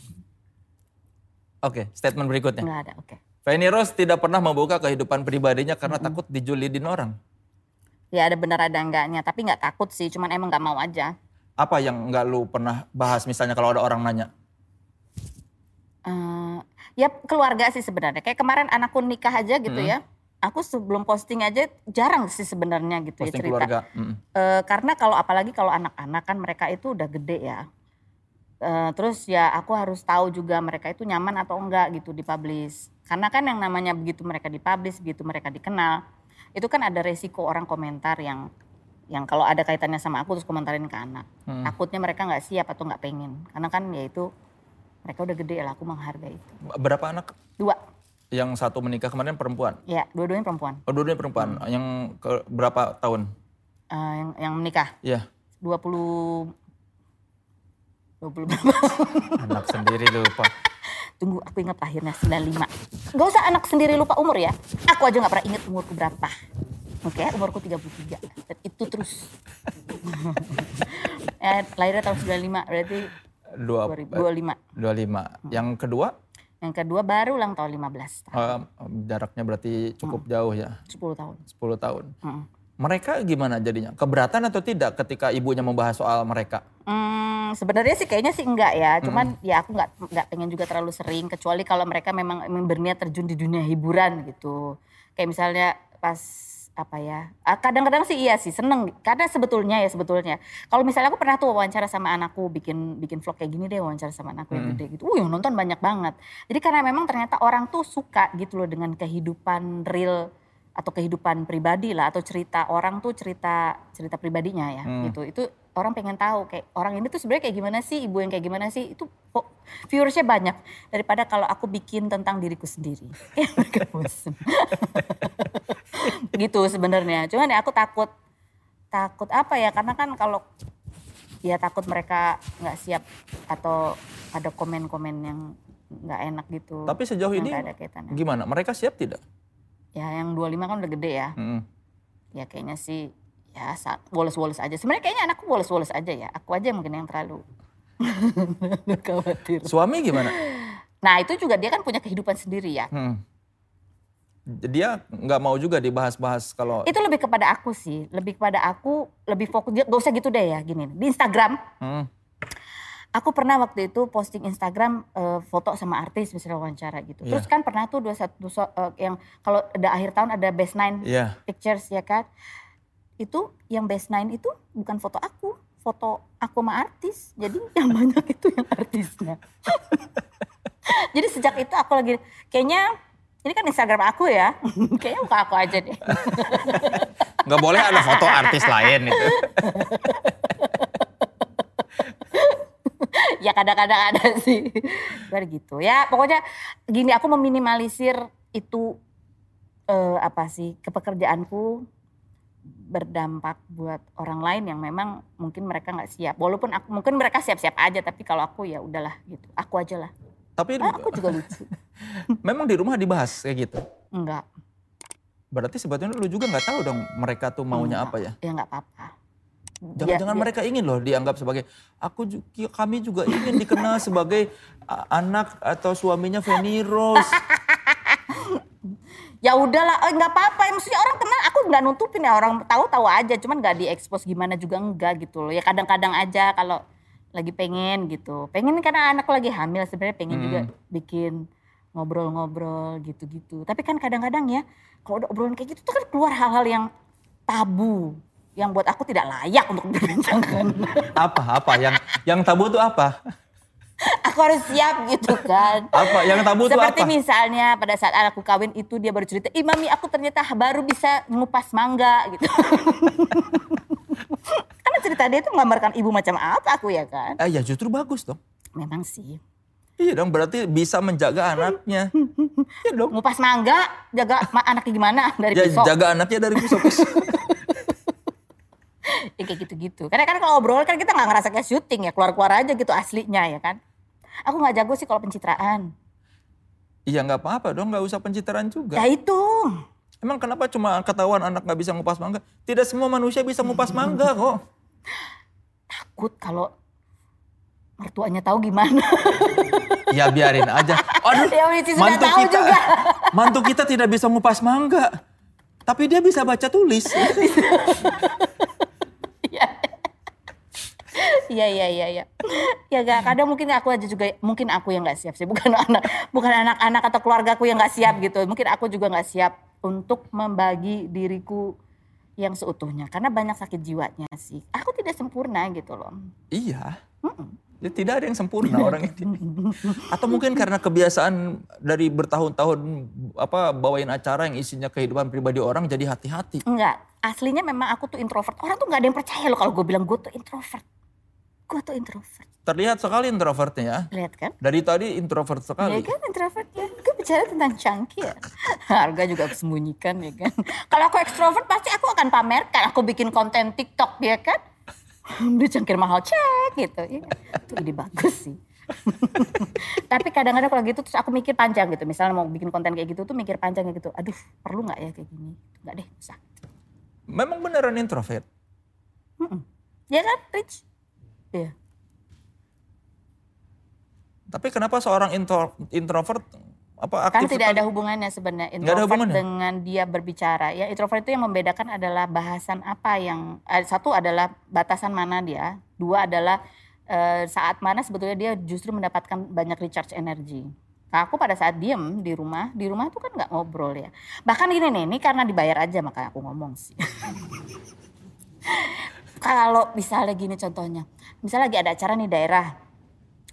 B: Oke, statement berikutnya.
A: nggak ada. Oke.
B: Fanny Rose tidak pernah membuka kehidupan pribadinya karena
A: Hmm.
B: takut dijulidin orang.
A: Ya ada benar ada enggaknya, tapi nggak takut sih, cuman emang nggak mau aja.
B: Apa yang nggak lu pernah bahas misalnya kalau ada orang nanya?
A: Eh, ya keluarga sih sebenarnya. Kayak kemarin anakku nikah aja gitu
B: Hmm.
A: ya. Aku sebelum posting aja jarang sih sebenarnya gitu ya
B: Posting
A: cerita.
B: keluarga. Mm.
A: Eh, karena kalau apalagi kalau anak-anak kan mereka itu udah gede ya. Eh, terus ya aku harus tahu juga mereka itu nyaman atau enggak gitu dipublish. Karena kan yang namanya begitu mereka dipublish, begitu mereka dikenal, itu kan ada resiko orang komentar yang yang kalau ada kaitannya sama aku terus komentarin ke anak.
B: Hmm.
A: Takutnya mereka nggak siap atau nggak pengen. Karena kan ya itu mereka udah gede lah, aku menghargai itu.
B: Berapa anak?
A: Dua,
B: Yang satu menikah kemarin perempuan.
A: ya dua-duanya perempuan.
B: Oh, dua-duanya perempuan.
A: Hmm.
B: Yang ke, berapa tahun?
A: Eh, yang yang menikah
B: Iya.
A: 20 20 berapa?
B: Anak sendiri lupa.
A: Tunggu aku ingat lahirnya 95. Gak usah anak sendiri lupa umur ya. Aku aja gak pernah ingat umurku berapa. Oke, umurku 33. Dan itu terus eh, lahirnya tahun 95 berarti
B: Dua,
A: 2025.
B: 25. Yang kedua,
A: Yang kedua baru ulang tahun 15 tahun.
B: eh, jaraknya berarti cukup jauh ya,
A: 10 tahun.
B: 10 tahun.
A: Mm.
B: Mereka gimana jadinya? Keberatan atau tidak ketika ibunya membahas soal mereka?
A: Hmm, sebenarnya sih kayaknya sih enggak ya. Cuman ya aku enggak enggak pengen juga terlalu sering kecuali kalau mereka memang, memang berniat terjun di dunia hiburan gitu. Kayak misalnya pas apa ya? Kadang-kadang sih iya sih seneng. Karena sebetulnya ya sebetulnya. Kalau misalnya aku pernah tuh wawancara sama anakku bikin bikin vlog kayak gini deh wawancara sama anakku yang gede gitu. Uh, yang nonton banyak banget. Jadi karena memang ternyata orang tuh suka gitu loh dengan kehidupan real atau kehidupan pribadi lah atau cerita orang tuh cerita cerita pribadinya ya gitu. Itu orang pengen tahu kayak orang ini tuh sebenarnya kayak gimana sih ibu yang kayak gimana sih? Itu kok viewersnya banyak daripada kalau aku bikin tentang diriku sendiri. Ya, mereka bosen. gitu sebenarnya. Cuman ya aku takut takut apa ya? Karena kan kalau ya takut mereka nggak siap atau ada komen-komen yang nggak enak gitu.
B: Tapi sejauh ini gimana? Mereka siap tidak?
A: Ya yang 25 kan udah gede ya
B: Mm.
A: ya kayaknya sih ya woles-woles aja. Sebenarnya kayaknya anakku woles-woles aja ya. Aku aja mungkin yang terlalu khawatir.
B: Suami gimana?
A: Nah itu juga dia kan punya kehidupan sendiri ya.
B: Hmm. Dia nggak mau juga dibahas-bahas kalau
A: Itu lebih kepada aku sih. Lebih kepada aku lebih fokus. Dia gak usah gitu deh ya gini. Di Instagram
B: Hmm.
A: Aku pernah waktu itu posting Instagram eh, foto sama artis misalnya wawancara gitu.
B: Iya.
A: Terus kan pernah tuh dua satu so- eh, yang kalau ada akhir tahun ada best nine
B: Iya.
A: pictures ya kan. Itu yang best nine itu bukan foto aku, foto aku sama artis. Jadi yang banyak itu yang artisnya. Jadi sejak itu aku lagi kayaknya ini kan Instagram aku ya. kayaknya buka aku aja deh.
B: nggak boleh ada foto artis lain itu.
A: ya kadang-kadang ada sih. Biar gitu. Ya pokoknya gini aku meminimalisir itu eh, apa sih kepekerjaanku berdampak buat orang lain yang memang mungkin mereka nggak siap. Walaupun aku mungkin mereka siap-siap aja tapi kalau aku ya udahlah gitu. Aku aja lah.
B: Tapi
A: Ah, aku juga lucu.
B: memang di rumah dibahas kayak gitu.
A: Enggak.
B: Berarti sebetulnya lu juga nggak tahu dong mereka tuh maunya
A: enggak.
B: apa ya?
A: Ya nggak apa-apa.
B: Jangan-jangan
A: Ya- ya-
B: mereka ingin loh dianggap sebagai aku kami juga ingin dikenal sebagai anak atau suaminya Feni Rose.
A: ya udahlah eh, nggak apa-apa. Maksudnya orang kenal aku nggak nutupin ya. Orang tahu-tahu aja cuman nggak diekspos gimana juga enggak gitu loh. Ya kadang-kadang aja kalau lagi pengen gitu. Pengen karena anakku lagi hamil sebenarnya pengen juga bikin ngobrol-ngobrol gitu-gitu. Tapi kan kadang-kadang ya kalau udah obrolan kayak gitu tuh kan keluar hal-hal yang tabu yang buat aku tidak layak untuk dibincangkan
B: apa apa yang yang tabu tuh apa?
A: aku harus siap gitu kan
B: Apa yang tabu tuh
A: Seperti
B: apa?
A: misalnya pada saat anakku kawin itu dia baru cerita, Ih mami aku ternyata baru bisa ngupas mangga gitu. Karena cerita dia itu menggambarkan ibu macam apa aku ya kan.
B: Eh ya justru bagus dong.
A: Memang sih.
B: Iya dong berarti bisa menjaga anaknya. Iya dong.
A: Ngupas mangga, jaga anaknya gimana dari
B: Ya
A: pisau.
B: jaga anaknya dari pisau-pisau.
A: Ya, kayak gitu-gitu. Karena kan kalau obrol kan kita nggak ngerasa kayak syuting ya, keluar-keluar aja gitu aslinya ya kan. Aku nggak jago sih kalau pencitraan.
B: Iya nggak apa-apa dong nggak usah pencitraan juga.
A: Ya itu.
B: Emang kenapa cuma ketahuan anak nggak bisa ngupas mangga? Tidak semua manusia bisa ngupas mangga kok.
A: Takut kalau mertuanya tahu gimana.
B: Ya biarin aja. Aduh,
A: Ya,
B: mantu
A: tahu
B: kita,
A: juga.
B: mantu kita tidak bisa ngupas mangga. Tapi dia bisa baca tulis.
A: Iya iya iya iya. Ya gak kadang mungkin aku aja juga mungkin aku yang nggak siap sih bukan anak bukan anak-anak atau keluargaku yang nggak siap gitu. Mungkin aku juga nggak siap untuk membagi diriku yang seutuhnya karena banyak sakit jiwanya sih. Aku tidak sempurna gitu loh.
B: iya. Ya, tidak ada yang sempurna orang ini. Atau mungkin karena kebiasaan dari bertahun-tahun apa bawain acara yang isinya kehidupan pribadi orang jadi hati-hati.
A: Enggak, aslinya memang aku tuh introvert. Orang tuh nggak ada yang percaya loh kalau gue bilang gue tuh introvert. Gue tuh introvert.
B: Terlihat sekali introvertnya ya.
A: Lihat kan?
B: Dari tadi introvert
A: Ya
B: sekali.
A: kan introvert ya. Gue bicara tentang cangkir. ya. Harga juga aku sembunyikan ya kan. Kalau aku ekstrovert pasti aku akan pamerkan. Aku bikin konten TikTok ya kan. Beli cangkir mahal cek gitu. Ya. Itu ide bagus sih. Tapi kadang-kadang kalau gitu terus aku mikir panjang gitu. Misalnya mau bikin konten kayak gitu tuh mikir panjang kayak gitu. Aduh perlu nggak ya kayak gini. Nggak deh usah.
B: Memang beneran introvert.
A: Mm-mm. Ya kan, Rich? Iya.
B: Tapi kenapa seorang intro, introvert apa
A: Kan
B: aktif
A: tidak
B: sekali?
A: ada hubungannya sebenarnya
B: ada
A: introvert
B: hubungannya?
A: dengan dia berbicara. Ya introvert itu yang membedakan adalah bahasan apa yang eh, satu adalah batasan mana dia, dua adalah eh, saat mana sebetulnya dia justru mendapatkan banyak recharge energi. Nah, aku pada saat diem di rumah, di rumah tuh kan nggak ngobrol ya. Bahkan gini nih, ini karena dibayar aja makanya aku ngomong sih. Kalau misalnya gini contohnya, misalnya lagi ada acara nih daerah,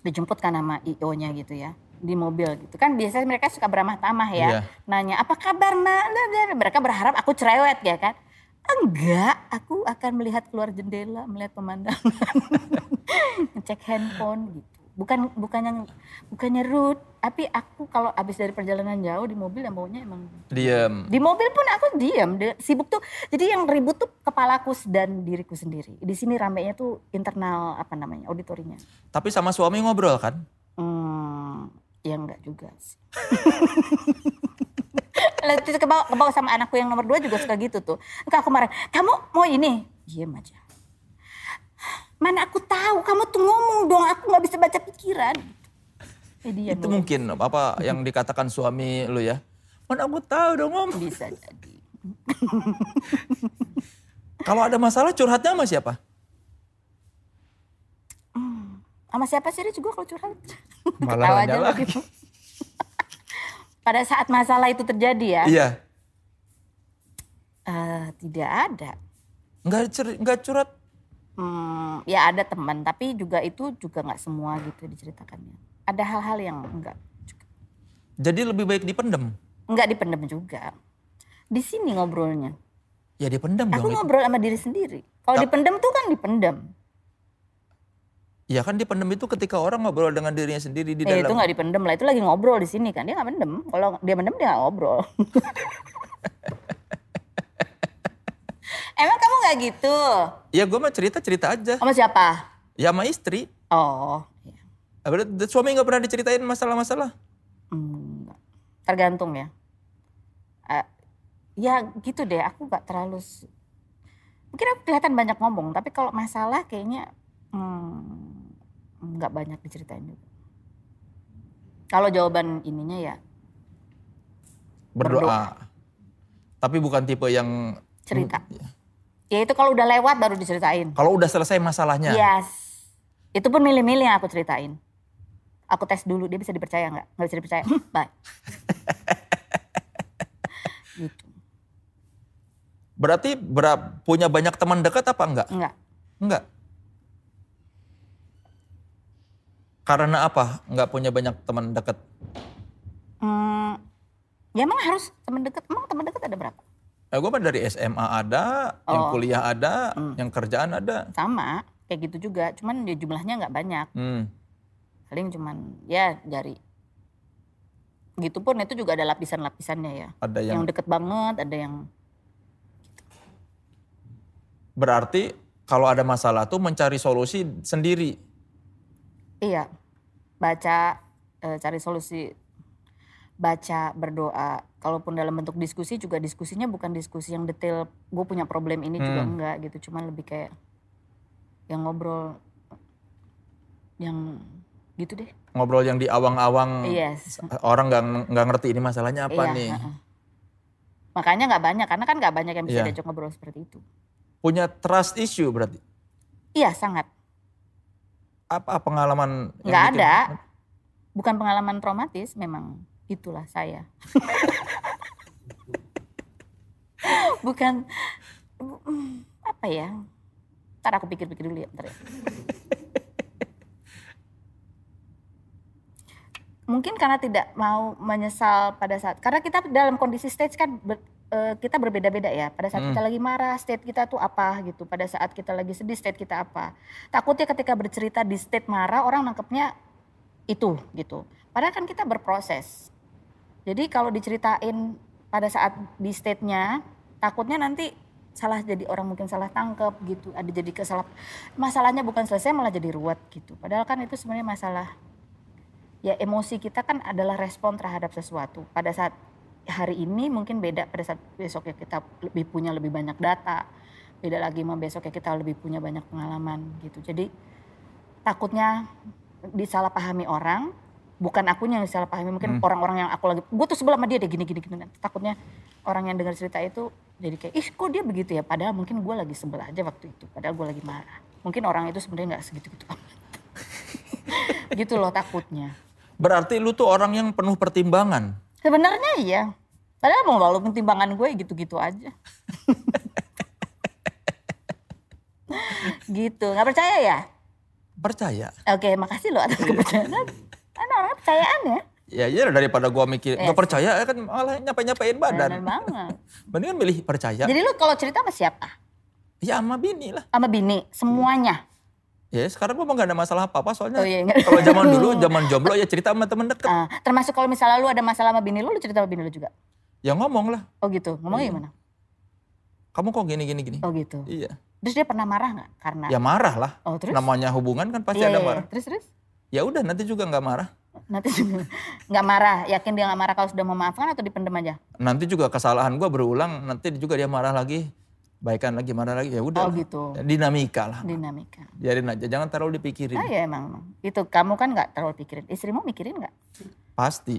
A: dijemput kan sama IO-nya gitu ya di mobil gitu. Kan biasanya mereka suka beramah tamah ya
B: Iya.
A: nanya apa kabar mbak? Nah, mereka berharap aku cerewet ya kan? Enggak aku akan melihat keluar jendela melihat pemandangan. Ngecek handphone gitu bukan bukannya bukannya rude tapi aku kalau habis dari perjalanan jauh di mobil yang maunya emang
B: Diem.
A: di mobil pun aku diam de- sibuk tuh jadi yang ribut tuh kepalaku dan diriku sendiri di sini ramenya tuh internal apa namanya auditorinya
B: Tapi sama suami ngobrol kan?
A: Hmm, ya enggak juga sih. Terus kebawa, kebawa sama anakku yang nomor dua juga suka gitu tuh. Enggak aku marah, kamu mau ini? Diam aja. Mana aku tahu, kamu tuh ngomong dong, aku nggak bisa baca pikiran. Eh, dia
B: Itu mungkin apa yang dikatakan suami lu ya. Mana aku tahu dong om.
A: bisa jadi.
B: Kalau ada masalah curhatnya sama siapa?
A: Sama siapa sih dia juga kalau curhat?
B: Malah
A: Ketawa aja
B: lagi.
A: Pada saat masalah itu terjadi ya,
B: Iya.
A: eh, tidak ada.
B: Nggak, cer- nggak curhat.
A: Hmm, ya ada teman, tapi juga itu juga nggak semua gitu diceritakannya. Ada hal-hal yang enggak
B: Jadi lebih baik dipendem.
A: enggak dipendam juga. Di sini ngobrolnya.
B: Ya dipendem
A: Aku
B: dong.
A: ngobrol sama diri sendiri. Kalau dipendam tuh kan dipendam.
B: Ya kan dipendem itu ketika orang ngobrol dengan dirinya sendiri di
A: Eh, itu
B: dalam.
A: nggak dipendam lah, itu lagi ngobrol di sini kan. Dia nggak mendem. Kalau dia mendem dia nggak ngobrol. Emang kamu nggak gitu?
B: Ya gue mah cerita-cerita aja.
A: Sama siapa?
B: Ya sama istri.
A: Oh, iya.
B: Ah, berarti Suami nggak pernah diceritain masalah-masalah.
A: Hmm, tergantung ya. Eh, ya gitu deh, aku nggak terlalu. Mungkin aku kelihatan banyak ngomong, tapi kalau masalah kayaknya hmm, nggak banyak diceritain juga. Kalau jawaban ininya ya
B: Berdoa. Tapi bukan tipe yang
A: cerita.
B: Iya.
A: Ya itu kalau udah lewat baru diceritain.
B: kalau udah selesai masalahnya.
A: Yes. Itu pun milih-milih yang aku ceritain. Aku tes dulu dia bisa dipercaya nggak? Nggak bisa dipercaya. Bye. gitu.
B: Berarti bera- punya banyak teman dekat apa enggak?
A: Enggak.
B: Enggak. Karena apa? Enggak punya banyak teman dekat.
A: Hmm, ya emang harus teman dekat. Emang teman dekat ada berapa?
B: Eh, gue dari SMA ada, yang
A: Oh.
B: kuliah ada,
A: Hmm.
B: yang kerjaan ada.
A: Sama, kayak gitu juga. Cuman ya jumlahnya nggak banyak.
B: Hmm.
A: Paling cuman ya dari gitu pun itu juga ada lapisan-lapisannya ya.
B: Ada
A: Yang,
B: yang
A: deket banget, ada yang
B: berarti kalau ada masalah tuh mencari solusi sendiri.
A: iya baca, eh, cari solusi, baca, berdoa. Kalaupun dalam bentuk diskusi juga diskusinya bukan diskusi yang detail. Gue punya problem ini juga
B: Hmm.
A: enggak gitu. Cuman lebih kayak yang ngobrol yang gitu deh.
B: Ngobrol yang di awang-awang
A: Yes.
B: orang nggak nggak ngerti ini masalahnya apa
A: Iya,
B: nih.
A: heeh. Makanya nggak banyak, karena kan nggak banyak yang bisa
B: Iya.
A: diajak ngobrol seperti itu.
B: Punya trust issue berarti.
A: Iya sangat.
B: Apa pengalaman
A: Nggak
B: bikin-
A: ada. Bukan pengalaman traumatis, memang itulah saya. Bukan mm, apa ya? Ntar aku pikir-pikir dulu ya. Bentar ya. Mungkin karena tidak mau menyesal pada saat karena kita dalam kondisi stage kan ber- eh, kita berbeda-beda ya. Pada saat
B: Hmm.
A: kita lagi marah, state kita tuh apa gitu. Pada saat kita lagi sedih, state kita apa. Takutnya ketika bercerita di state marah, orang nangkepnya itu gitu. Padahal kan kita berproses. Jadi kalau diceritain pada saat di state-nya, takutnya nanti salah jadi orang mungkin salah tangkep gitu. Ada jadi kesalah masalahnya bukan selesai malah jadi ruwet gitu. Padahal kan itu sebenarnya masalah ya emosi kita kan adalah respon terhadap sesuatu. Pada saat hari ini mungkin beda pada saat besoknya kita lebih punya lebih banyak data, beda lagi sama besok ya kita lebih punya banyak pengalaman gitu. Jadi takutnya disalahpahami orang, bukan akunya yang disalahpahami, mungkin
B: Hmm.
A: orang-orang yang aku lagi, gue tuh sebelah sama dia deh gini gini gini. Takutnya orang yang dengar cerita itu jadi kayak, ih kok dia begitu ya? Padahal mungkin gue lagi sebelah aja waktu itu, padahal gue lagi marah. Mungkin orang itu sebenarnya nggak segitu gitu amat. gitu loh takutnya.
B: Berarti lu tuh orang yang penuh pertimbangan.
A: Sebenarnya iya. Padahal mau walaupun timbangan gue gitu-gitu aja. gitu. Nggak percaya ya?
B: Percaya.
A: Oke, makasih loh atas kepercayaan. Kan orangnya percayaan ya.
B: Ya iya daripada gua mikir
A: Iya
B: nggak
A: sih.
B: percaya kan malah
A: Benar
B: badan.
A: banget.
B: Mendingan milih percaya.
A: Jadi lu kalau cerita sama siapa?
B: Ya sama bini lah.
A: Sama bini? Semuanya?
B: Ya sekarang gua mah gak ada masalah apa-apa soalnya.
A: Oh iya,
B: Kalau zaman dulu, zaman jomblo ya cerita sama temen deket.
A: Ah, termasuk kalau misalnya lu ada masalah sama bini lu, lu cerita sama bini lu juga?
B: Ya ngomong lah.
A: Oh gitu, ngomongnya
B: Iya.
A: gimana?
B: Kamu kok gini gini gini.
A: Oh gitu.
B: Iya.
A: Terus dia pernah marah nggak? Karena
B: Ya marah lah.
A: Oh terus?
B: Namanya hubungan kan pasti
A: Iya,
B: ada
A: iya, iya.
B: marah.
A: Terus terus?
B: Ya udah nanti juga nggak marah.
A: Nanti juga nggak marah. Yakin dia nggak marah kalau sudah memaafkan atau dipendem aja?
B: Nanti juga kesalahan gua berulang, nanti juga dia marah lagi, baikan lagi, marah lagi. Ya udah.
A: Oh gitu.
B: Dinamika lah.
A: Dinamika.
B: Biarin aja, jangan terlalu dipikirin.
A: Ah ya emang, emang. Itu kamu kan nggak terlalu pikirin. Istrimu mikirin nggak?
B: Pasti.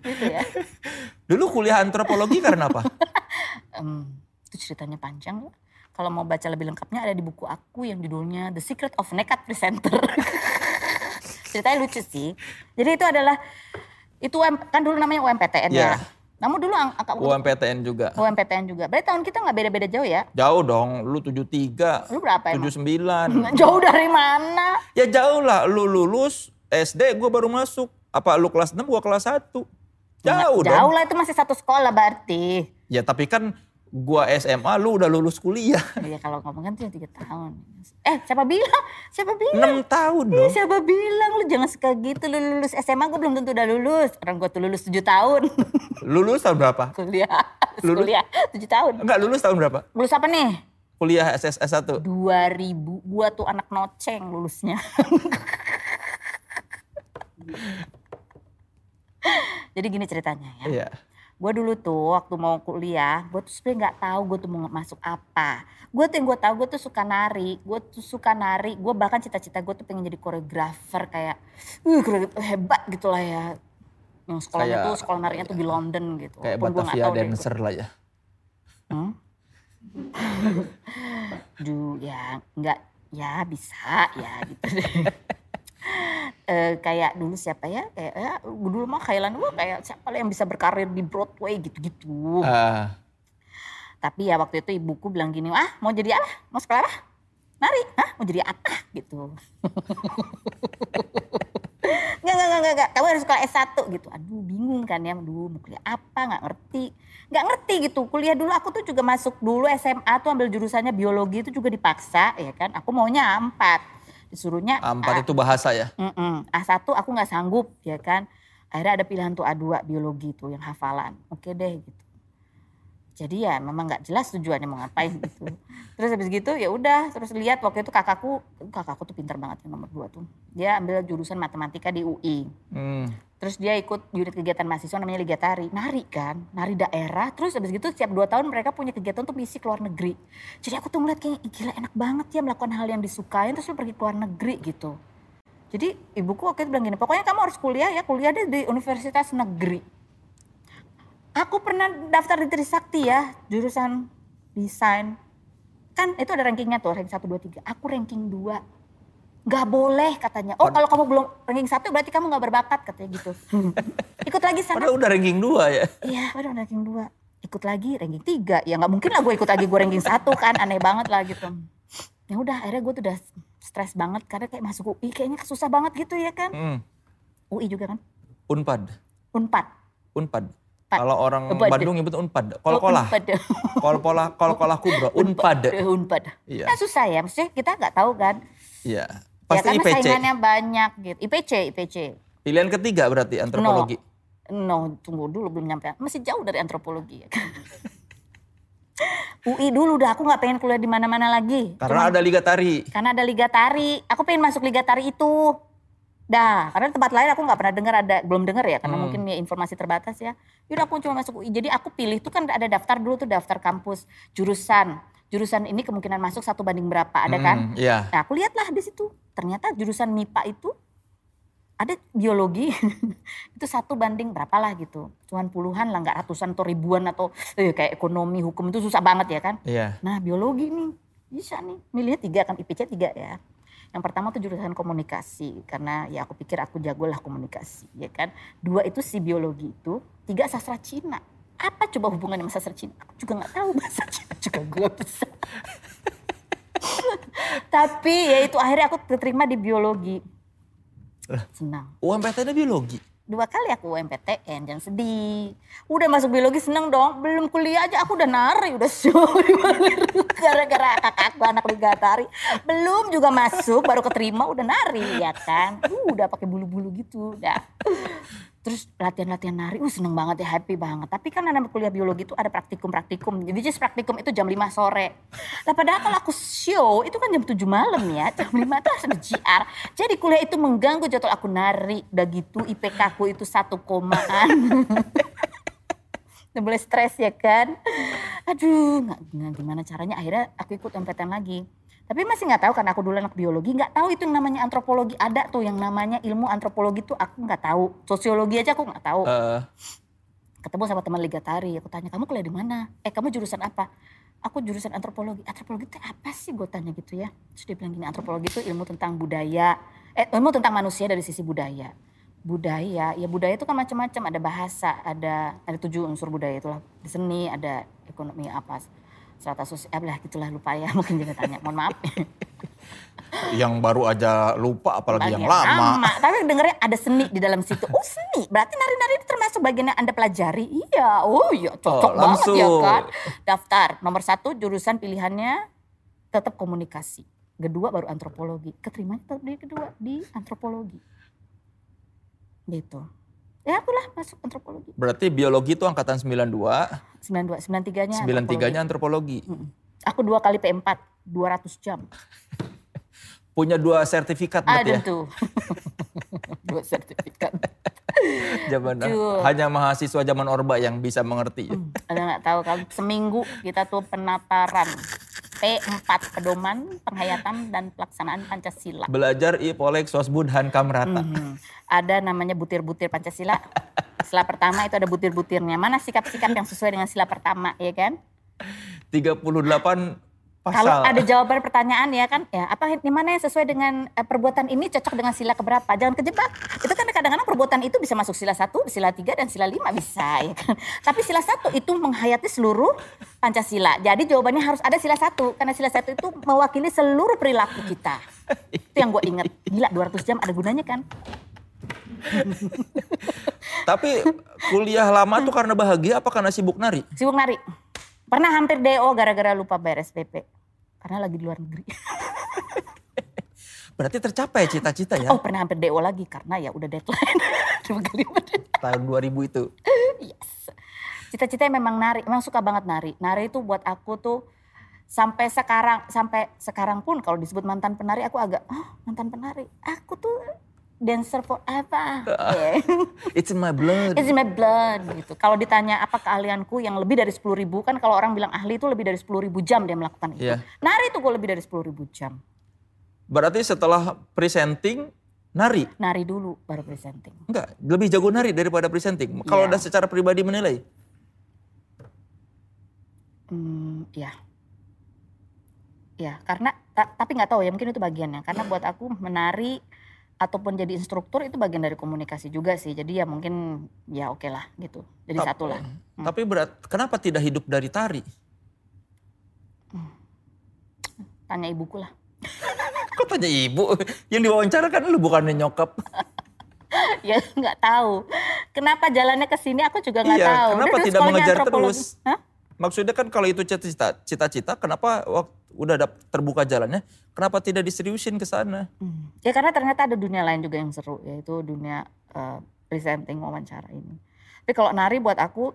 A: Gitu ya.
B: Dulu kuliah antropologi karena apa?
A: Em, itu ceritanya panjang ya. Kalau mau baca lebih lengkapnya ada di buku aku yang judulnya The Secret of Nekat Presenter. Ceritanya lucu sih. Jadi itu adalah itu UM kan dulu namanya UMPTN
B: Iya.
A: ya. Namun dulu ang- angka
B: UMPTN juga.
A: UMPTN juga. Berarti tahun kita nggak beda-beda jauh ya?
B: Jauh dong, lu 73,
A: Lu berapa emang?
B: 79.
A: Jauh dari mana?
B: Ya jauh lah, lu lulus SD gua baru masuk. Apa lu kelas 6 gua kelas 1. Jauh,
A: Jauh
B: dong.
A: lah itu masih satu sekolah berarti.
B: Ya tapi kan gua SMA lu udah lulus kuliah.
A: Iya kalau ngomong kan cuma tiga tahun. Eh siapa bilang? Siapa bilang?
B: 6 tahun
A: Ih,
B: dong.
A: siapa bilang lu jangan suka gitu lu lulus SMA gue belum tentu udah lulus. Orang gue tuh lulus 7 tahun.
B: Lulus tahun berapa?
A: kuliah.
B: Lulus?
A: Kuliah 7 tahun.
B: Enggak, lulus tahun berapa?
A: Lulus apa nih?
B: Kuliah SSS 1.
A: 2000. Gua tuh anak noceng lulusnya. Jadi gini ceritanya ya.
B: Iya.
A: Gue dulu tuh waktu mau kuliah, gue tuh sebenarnya nggak tahu gue tuh mau masuk apa. Gue tuh yang gue tahu gue tuh suka nari, gue tuh suka nari. Gue bahkan cita-cita gue tuh pengen jadi koreografer kayak, uh koreografer hebat gitu lah ya. Yang sekolahnya
B: Kayak-
A: tuh sekolah narinya tuh di London gitu.
B: Kayak
A: Walaupun
B: Batavia
A: deh gua-
B: Dancer lah ya.
A: Hmm? Duh ya nggak ya bisa ya gitu deh. Eh, kayak dulu siapa ya kayak ya, dulu mah khayalan gue kayak siapa lah yang bisa berkarir di Broadway gitu-gitu.
B: Ah,
A: Tapi ya waktu itu ibuku bilang gini, ah mau jadi apa? Mau sekolah apa? Nari, ah mau jadi apa? Gitu. Enggak, enggak, enggak, enggak, kamu harus sekolah S1 gitu. Aduh bingung kan ya, aduh mau kuliah apa, nggak ngerti. Nggak ngerti gitu, kuliah dulu aku tuh juga masuk dulu SMA tuh ambil jurusannya biologi itu juga dipaksa ya kan. Aku maunya A4, disuruhnya
B: A4 itu bahasa ya.
A: Mm-mm. A1 aku nggak sanggup ya kan. Akhirnya ada pilihan tuh A2 biologi tuh yang hafalan. Oke deh gitu. Jadi ya memang nggak jelas tujuannya mau ngapain gitu. Terus habis gitu ya udah terus lihat waktu itu kakakku, kakakku tuh pintar banget yang nomor dua tuh. Dia ambil jurusan matematika di UI.
B: Hmm.
A: Terus dia ikut unit kegiatan mahasiswa namanya Liga Tari. Nari kan, nari daerah. Terus habis gitu setiap dua tahun mereka punya kegiatan untuk misi ke luar negeri. Jadi aku tuh ngeliat kayak "Ih, gila enak banget ya melakukan hal yang disukain terus lu pergi ke luar negeri gitu. Jadi ibuku waktu itu bilang gini, pokoknya kamu harus kuliah ya, kuliah deh di universitas negeri. Aku pernah daftar di Trisakti ya, jurusan desain. Kan itu ada rankingnya tuh, ranking 1, 2, 3. Aku ranking 2. Gak boleh katanya. Oh kalau kamu belum ranking 1 berarti kamu gak berbakat katanya gitu. Ikut lagi sana.
B: Padahal udah ranking 2 ya.
A: Iya udah ranking 2. Ikut lagi ranking 3. Ya gak mungkin lah gue ikut lagi gue ranking 1 kan. Aneh banget lah gitu. Ya udah akhirnya gue tuh udah stres banget. Karena kayak masuk UI kayaknya susah banget gitu ya kan.
B: Hmm.
A: UI juga kan.
B: Unpad.
A: Unpad.
B: Unpad.
A: Pad.
B: Kalau orang
A: Unpad.
B: Bandung nyebut unpad.
A: Oh,
B: Kol-kolah.
A: Unpad.
B: Kol-kolah, kol-kolah kubro. Unpad.
A: Eh, Unpad.
B: Iya.
A: Kan susah ya. Maksudnya kita gak tahu kan.
B: Iya.
A: ya
B: Pasti
A: karena
B: IPC.
A: saingannya banyak gitu. IPC, IPC.
B: Pilihan ketiga berarti antropologi.
A: No, tunggu dulu belum nyampe. Masih jauh dari antropologi ya. UI dulu udah aku nggak pengen kuliah di mana-mana lagi.
B: Karena ada liga tari.
A: Karena ada liga tari. Aku pengen masuk liga tari itu. Dah, karena tempat lain aku nggak pernah dengar ada, belum dengar ya, karena
B: Hmm.
A: mungkin ya informasi terbatas ya. Yaudah aku cuma masuk UI. Jadi aku pilih tuh kan ada daftar dulu tuh daftar kampus, jurusan. Jurusan ini kemungkinan masuk satu banding berapa, ada kan?
B: Hmm, Iya.
A: Nah aku lihatlah di situ, ternyata jurusan MIPA itu ada biologi itu satu banding berapa lah gitu. Cuman puluhan lah, nggak ratusan atau ribuan atau eh, kayak ekonomi, hukum itu susah banget ya kan.
B: Iya.
A: Nah biologi nih bisa nih, milihnya tiga kan IPC tiga ya. Yang pertama tuh jurusan komunikasi karena ya aku pikir aku jago lah komunikasi ya kan. Dua itu si biologi itu, tiga sastra Cina. Apa coba hubungannya sama sastra Cina? Aku juga nggak tahu bahasa Cina juga gue bisa. Tapi ya itu akhirnya aku terima di biologi. Senang.
B: UMPTN biologi.
A: Dua kali aku UMPTN, jangan sedih. Udah masuk biologi seneng dong. Belum kuliah aja aku udah nari, udah show. Gara-gara kakakku anak ligatari. Belum juga masuk, baru keterima udah nari ya kan. Udah pakai bulu-bulu gitu, udah. Terus latihan-latihan nari, uh seneng banget ya, happy banget. Tapi kan anak kuliah biologi itu ada praktikum-praktikum. Jadi just praktikum itu jam 5 sore. Nah padahal kalau aku show itu kan jam 7 malam ya. Jam 5 itu harus ada GR. Jadi kuliah itu mengganggu jadwal aku nari. Udah gitu IPK aku itu satu komaan. Udah mulai stres ya kan. Aduh nggak gimana caranya akhirnya aku ikut MPTN lagi. Tapi masih nggak tahu karena aku dulu anak biologi, nggak tahu itu yang namanya antropologi. Ada tuh yang namanya ilmu antropologi tuh aku nggak tahu. Sosiologi aja aku nggak tahu.
B: Eh,
A: Ketemu sama teman ligatari, aku tanya kamu kuliah di mana? Eh kamu jurusan apa? Aku jurusan antropologi. Antropologi itu apa sih? Gue tanya gitu ya. Terus dia bilang gini, antropologi itu ilmu tentang budaya, eh ilmu tentang manusia dari sisi budaya. Budaya, ya budaya itu kan macam-macam. Ada bahasa, ada ada tujuh unsur budaya itulah. Di seni, ada ekonomi apa, strata sosial, eh, lah gitulah lupa ya. Mungkin jangan tanya, mohon maaf.
B: yang baru aja lupa apalagi yang
A: Bagian
B: lama.
A: Tapi dengernya ada seni di dalam situ. Oh seni, berarti nari-nari itu termasuk bagian yang Anda pelajari? Iya, oh iya cocok
B: Oh,
A: banget ya kan. Daftar, nomor satu jurusan pilihannya tetap komunikasi. Kedua baru antropologi. Keterimanya tetap di kedua, di antropologi. Gitu. Ya akulah masuk antropologi.
B: Berarti biologi itu angkatan 92,
A: 92, 93-nya
B: 93-nya antropologi.
A: Mm-mm. Aku dua kali P4, 200 jam.
B: Punya dua sertifikat berarti
A: Ada
B: ya.
A: tuh. dua sertifikat.
B: Zaman hanya mahasiswa zaman Orba yang bisa mengerti.
A: Hmm, Ada nggak tahu kan seminggu kita tuh penataran P4 pedoman penghayatan dan pelaksanaan Pancasila.
B: Belajar i polek sosbud han kamrata.
A: Mhm. Ada namanya butir-butir Pancasila. Sila pertama itu ada butir-butirnya. Mana sikap-sikap yang sesuai dengan sila pertama, ya kan?
B: 38 pasal.
A: Kalau ada jawaban pertanyaan ya kan, ya apa di mana yang sesuai dengan eh, perbuatan ini cocok dengan sila keberapa? Jangan kejebak. Itu kan kadang-kadang perbuatan itu bisa masuk sila satu, sila tiga dan sila lima bisa ya kan. Tapi sila satu itu menghayati seluruh Pancasila. Jadi jawabannya harus ada sila satu karena sila satu itu mewakili seluruh perilaku kita. Itu yang gue inget. Gila 200 jam ada gunanya kan?
B: Tapi kuliah lama tuh karena bahagia apa karena sibuk nari?
A: Sibuk nari. Pernah hampir DO gara-gara lupa bayar SPP. Karena lagi di luar negeri.
B: Berarti tercapai cita-cita ya
A: Oh pernah hampir DO lagi karena ya udah deadline. Dua kali
B: tahun 2000 itu.
A: Yes. Cita-citanya memang nari, memang suka banget nari. Nari itu buat aku tuh sampai sekarang, sampai sekarang pun kalau disebut mantan penari aku agak, oh mantan penari. Aku tuh dancer forever. Yeah.
B: It's in my blood.
A: It's in my blood gitu. Kalau ditanya apa keahlianku yang lebih dari 10 ribu, kan kalau orang bilang ahli itu lebih dari 10 ribu jam dia melakukan itu.
B: Iya.
A: Nari itu gue lebih dari 10 ribu jam.
B: Berarti setelah presenting nari.
A: Nari dulu baru presenting.
B: Enggak, lebih jago nari daripada presenting. Kalau
A: Iya.
B: ada secara pribadi menilai.
A: Hmm, ya. Ya, karena ta- tapi nggak tahu ya mungkin itu bagiannya. Karena buat aku menari ataupun jadi instruktur itu bagian dari komunikasi juga sih. Jadi ya mungkin ya oke lah gitu. Jadi satu lah.
B: Tapi berat, kenapa tidak hidup dari tari?
A: Tanya ibuku lah.
B: Tanya ibu? Yang diwawancara kan lu bukannya nyokap.
A: ya nggak tahu. Kenapa jalannya ke sini aku juga nggak
B: Iya,
A: tahu.
B: kenapa tidak mengejar terus?
A: Hah?
B: Maksudnya kan kalau itu cita-cita, kenapa waktu udah terbuka jalannya, kenapa tidak diseriusin ke sana?
A: Hmm. Ya karena ternyata ada dunia lain juga yang seru yaitu dunia eh, presenting wawancara ini. Tapi kalau nari buat aku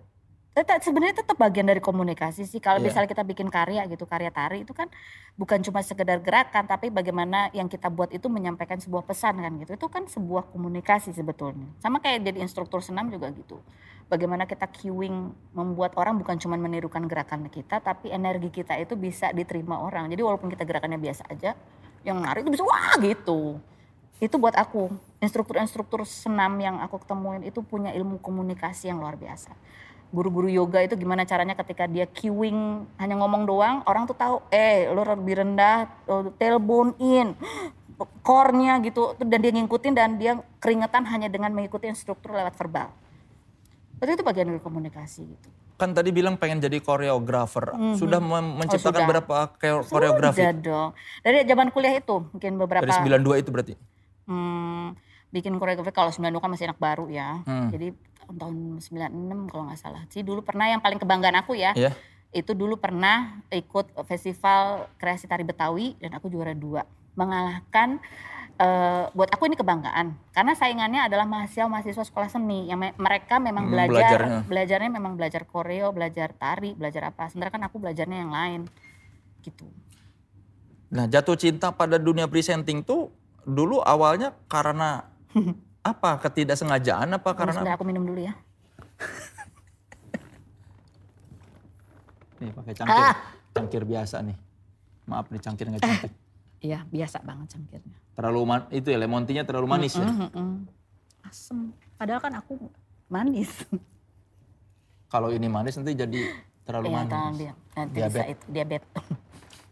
A: Tetap- sebenarnya tetap bagian dari komunikasi sih. Kalau
B: Iya.
A: misalnya kita bikin karya gitu, karya tari itu kan bukan cuma sekedar gerakan, tapi bagaimana yang kita buat itu menyampaikan sebuah pesan kan gitu. Itu kan sebuah komunikasi sebetulnya. Sama kayak jadi instruktur senam juga gitu. Bagaimana kita cueing membuat orang bukan cuma menirukan gerakan kita, tapi energi kita itu bisa diterima orang. Jadi walaupun kita gerakannya biasa aja, yang nari itu bisa wah gitu. Itu buat aku, instruktur-instruktur senam yang aku ketemuin itu punya ilmu komunikasi yang luar biasa guru-guru yoga itu gimana caranya ketika dia cueing hanya ngomong doang orang tuh tahu eh lo lebih rendah oh, tailbone in core-nya gitu dan dia ngikutin dan dia keringetan hanya dengan mengikuti instruktur lewat verbal itu itu bagian dari komunikasi gitu
B: Kan tadi bilang pengen jadi koreografer. Sudah mem- menciptakan
A: sudah.
B: berapa koreografi?
A: Sudah dong dari zaman kuliah itu mungkin beberapa
B: Dari 92 itu berarti.
A: hmm, bikin koreografi kalau 92 kan masih anak baru ya
B: Hmm.
A: jadi tahun 96 kalau nggak salah. Sih dulu pernah yang paling kebanggaan aku ya
B: Iya.
A: itu dulu pernah ikut festival kreasi tari Betawi dan aku juara dua. Mengalahkan eh, buat aku ini kebanggaan. Karena saingannya adalah mahasiswa mahasiswa sekolah seni. Yang me- mereka memang
B: Hmm,
A: belajar
B: belajarnya.
A: belajarnya memang belajar koreo belajar tari belajar apa. Sementara kan aku belajarnya yang lain gitu.
B: Nah jatuh cinta pada dunia presenting tuh dulu awalnya karena apa? Ketidaksengajaan apa
A: Karena
B: karena?
A: aku minum dulu ya
B: Nih pakai cangkir,
A: Ah.
B: cangkir biasa nih. Maaf nih cangkir nggak cantik.
A: iya biasa banget cangkirnya
B: Terlalu man, itu ya lemon tea-nya terlalu manis ya.
A: Mm-mm. asem padahal kan aku manis
B: Kalau ini manis nanti jadi terlalu
A: Iya,
B: manis.
A: tangan dia. Nanti
B: Diabetes.
A: bisa itu diabetes.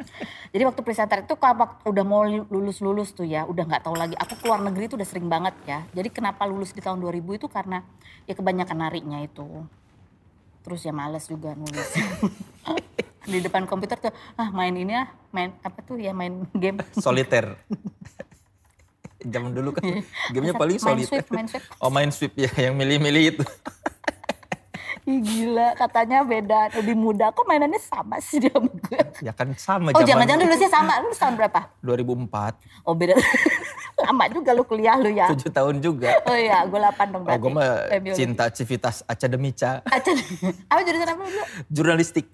A: Jadi waktu presenter itu kalau udah mau lulus-lulus tuh ya, udah nggak tahu lagi. Aku keluar negeri itu udah sering banget ya. Jadi kenapa lulus di tahun 2000 itu karena ya kebanyakan narinya itu. Terus ya males juga nulis. di depan komputer tuh, ah main ini ah, main apa tuh ya main game.
B: Soliter. Zaman dulu kan gamenya
A: Masa-
B: paling
A: main
B: soliter.
A: sweep, main sweep.
B: Oh main sweep ya yang milih-milih itu.
A: Ih gila, katanya beda. Lebih muda, kok mainannya sama sih dia sama gue.
B: Ya kan sama
A: Oh jangan-jangan lulusnya sama, lulus tahun berapa?
B: 2004,
A: Oh beda. Lama juga lu kuliah lu ya.
B: 7 tahun juga.
A: Oh iya, gue 8 dong
B: Oh
A: berarti.
B: gue mah cinta civitas academica,
A: Aca, apa jurusan apa dulu?
B: jurnalistik.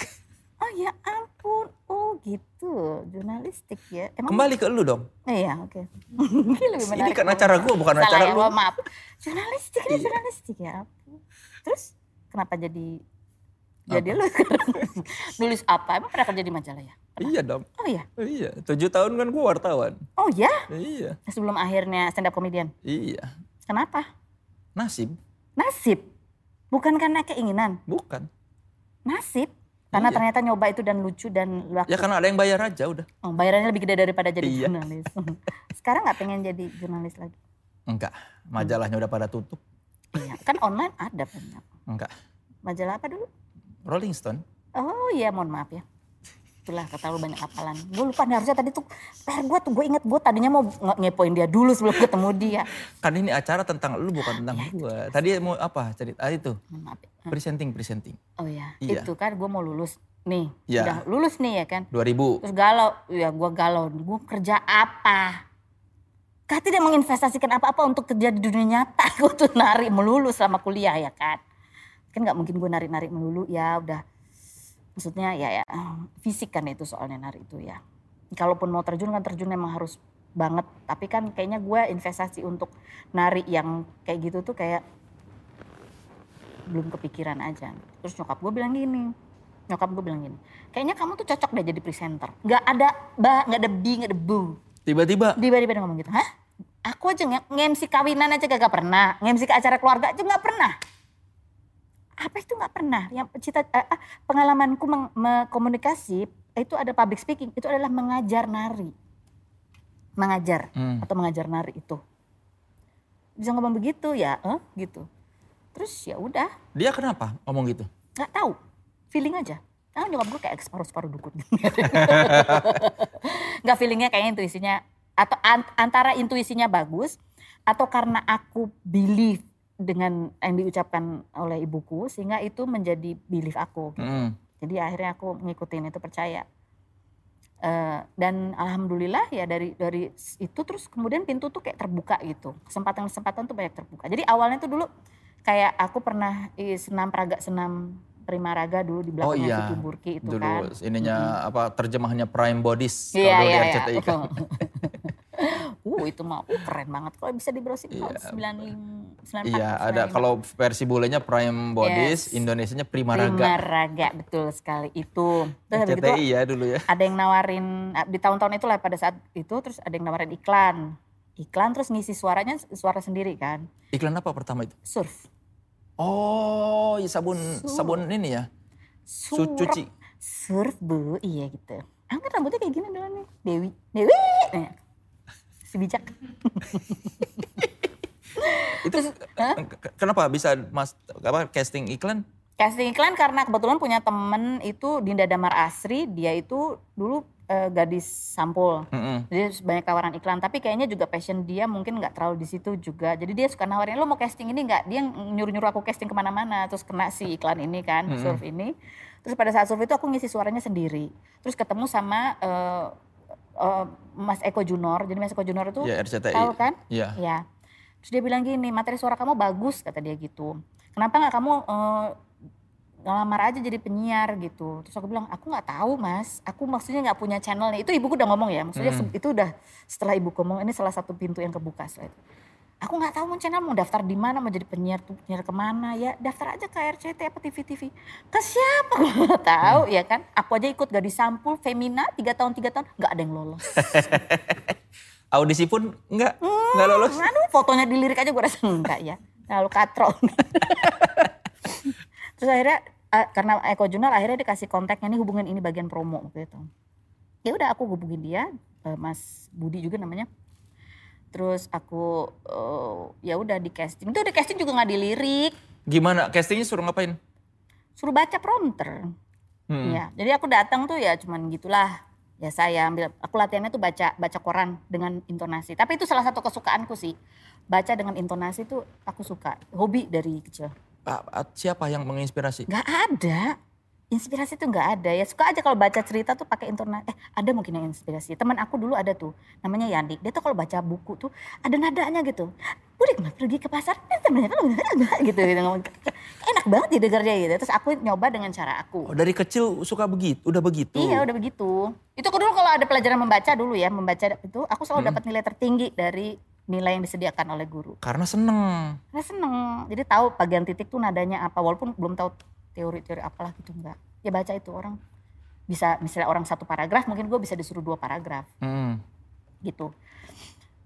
A: Oh ya ampun, oh gitu, jurnalistik ya. Emang
B: Kembali ke lu dong.
A: Eh, iya, oke. Ini lebih
B: Ini kan acara gua, bukan
A: Salah
B: acara
A: ya,
B: lu.
A: oh, maaf. Jurnalistik, ini
B: Iya.
A: jurnalistik ya. Terus kenapa jadi jadi lu sekarang nulis apa? Emang pernah kerja di majalah ya?
B: Iya dong.
A: Oh iya,
B: Iya, tujuh tahun kan gue wartawan.
A: oh ya.
B: Iya,
A: Sebelum akhirnya stand up comedian.
B: iya.
A: Kenapa?
B: Nasib,
A: Nasib. Bukan karena keinginan,
B: bukan.
A: nasib. Karena
B: Iya.
A: ternyata nyoba itu dan lucu dan waktu
B: Ya karena ada yang bayar aja udah.
A: Oh, bayarannya lebih gede daripada jadi
B: Iya.
A: jurnalis. Sekarang nggak pengen jadi jurnalis lagi?
B: Enggak, majalahnya udah pada tutup.
A: Iya, kan online ada banyak.
B: Enggak.
A: Majalah apa dulu?
B: Rolling Stone.
A: Oh iya, mohon maaf ya. Itulah terlalu banyak hafalan. Gue lupa nih, harusnya tadi tuh PR gue tuh gue inget gue tadinya mau nge- ngepoin dia dulu sebelum ketemu dia.
B: Kan ini acara tentang lu bukan tentang
A: Iya,
B: gua. Tadi mau apa cerita? Ah, itu.
A: Maaf. ya.
B: Presenting, presenting.
A: Oh iya,
B: Iya.
A: itu kan gue mau lulus nih.
B: Iya.
A: Udah lulus nih ya kan.
B: 2000.
A: Terus galau, ya gue galau. Gue kerja apa? Kak tidak menginvestasikan apa-apa untuk kerja di dunia nyata. Gue tuh nari melulu selama kuliah ya kan. Kan nggak mungkin gue nari-nari melulu ya udah. Maksudnya ya, ya fisik kan itu soalnya nari itu ya. Kalaupun mau terjun kan terjun memang harus banget. Tapi kan kayaknya gue investasi untuk nari yang kayak gitu tuh kayak belum kepikiran aja. Terus nyokap gue bilang gini, nyokap gue bilang gini, kayaknya kamu tuh cocok deh jadi presenter. Gak ada ba, gak ada bi, gak ada bu.
B: Tiba-tiba
A: Tiba-tiba dia ngomong gitu, hah? Aku aja nge- nge-MC kawinan aja gak pernah, nge-MC ke acara keluarga aja gak pernah. Apa itu gak pernah? Yang cita, ah, pengalamanku meng- komunikasi itu ada public speaking, itu adalah mengajar nari. Mengajar
B: Hmm.
A: atau mengajar nari itu. Bisa ngomong begitu ya, eh, gitu. Terus ya udah,
B: dia kenapa ngomong gitu?
A: nggak tahu feeling aja ah nyokap gue kayak separuh-separuh dukun. Nggak feelingnya kayaknya intuisinya atau an- antara intuisinya bagus atau karena aku believe dengan yang diucapkan oleh ibuku sehingga itu menjadi belief aku
B: Hmm.
A: jadi akhirnya aku ngikutin itu percaya. Eh, dan alhamdulillah ya dari dari itu terus kemudian pintu tuh kayak terbuka gitu. Kesempatan-kesempatan tuh banyak terbuka. Jadi awalnya tuh dulu kayak aku pernah eh, senam peraga senam Primaraga dulu di
B: Oh
A: belakangnya
B: iya.
A: Vicky Burki itu
B: Dulu
A: kan.
B: ininya apa terjemahannya Prime Bodies
A: Iya,
B: kalau
A: iya,
B: di
A: iya.
B: RCTI kan.
A: uh, itu mah uh, keren banget. Kalau bisa di browsing tahun 95, 94.
B: Iya, ada
A: 95.
B: kalau versi bulenya Prime Bodies,
A: Yes.
B: Indonesianya Primaraga.
A: Primaraga, betul sekali itu. Terus
B: RCTI ya dulu ya.
A: ada yang nawarin, ah, di tahun-tahun itu lah pada saat itu, terus ada yang nawarin iklan. Iklan terus ngisi suaranya suara sendiri kan.
B: Iklan apa pertama itu?
A: Surf.
B: Oh, iya, sabun
A: Su-
B: sabun ini ya. Su
A: Surf.
B: cuci.
A: Surf bu, iya gitu. Ah kan rambutnya kayak gini dulu nih. Dewi. Dewi. Nah, si bijak.
B: Itu ke- kenapa bisa Mas apa casting iklan?
A: Casting iklan karena kebetulan punya temen itu Dinda Damar Asri, dia itu dulu eh, gadis sampul.
B: Mm-mm.
A: Jadi banyak tawaran iklan, tapi kayaknya juga passion dia mungkin nggak terlalu di situ juga. Jadi dia suka nawarin, lo mau casting ini nggak? Dia nyuruh-nyuruh aku casting ke mana-mana, terus kena si iklan ini kan,
B: Mm-mm.
A: surf ini. Terus pada saat surf itu aku ngisi suaranya sendiri. Terus ketemu sama eh, eh, Mas Eko Junor. Jadi Mas Eko Junor itu
B: Ya RCTI.
A: tahu kan?
B: Iya.
A: Ya. Terus dia bilang gini, materi suara kamu bagus kata dia gitu. Kenapa nggak kamu eh, ngelamar aja jadi penyiar gitu. Terus aku bilang, aku nggak tahu mas. Aku maksudnya nggak punya channelnya. Itu ibuku udah ngomong ya. Maksudnya
B: Hmm.
A: itu udah setelah ibu ngomong ini salah satu pintu yang kebuka setelah itu. Aku nggak tahu mau channel mau daftar di mana mau jadi penyiar tuh penyiar ke mana ya daftar aja ke RCT apa TV TV ke siapa aku nggak tahu ya kan aku aja ikut gadis sampul Femina tiga tahun tiga tahun nggak ada yang lolos
B: Audisi pun enggak enggak lolos.
A: Aduh, fotonya dilirik aja gue rasa enggak ya. Lalu katro. Terus akhirnya karena Eko Junar akhirnya dikasih kontaknya nih hubungin ini bagian promo waktu itu. Ya udah aku hubungin dia, eh, Mas Budi juga namanya. Terus aku eh, ya udah di casting. Itu di casting juga nggak dilirik,
B: Gimana castingnya suruh ngapain?
A: suruh baca prompter.
B: Hmm.
A: Ya, jadi aku datang tuh ya cuman gitulah. Ya saya ambil, aku latihannya tuh baca baca koran dengan intonasi. Tapi itu salah satu kesukaanku sih. Baca dengan intonasi tuh aku suka. Hobi dari kecil.
B: Ah, ah, Siapa yang menginspirasi?
A: Nggak ada. Inspirasi tuh nggak ada ya. Suka aja kalau baca cerita tuh pakai intonasi. Eh ada mungkin yang inspirasi. Teman aku dulu ada tuh. Namanya Yandik. Dia tuh kalau baca buku tuh ada nadanya gitu. Budi ke mana pergi ke pasar? Eh, temennya kan gitu. gitu. Enak banget didengarnya gitu. Terus aku nyoba dengan cara aku.
B: Oh, dari kecil suka begitu, udah begitu.
A: Iya udah begitu. Itu aku dulu kalau ada pelajaran membaca dulu ya, membaca itu aku selalu
B: Hmm.
A: dapat nilai tertinggi dari nilai yang disediakan oleh guru.
B: Karena seneng.
A: Karena seneng, jadi tahu bagian titik tuh nadanya apa, walaupun belum tahu teori-teori apalah gitu enggak. Ya baca itu orang bisa misalnya orang satu paragraf, mungkin gue bisa disuruh dua paragraf
B: Hmm.
A: gitu.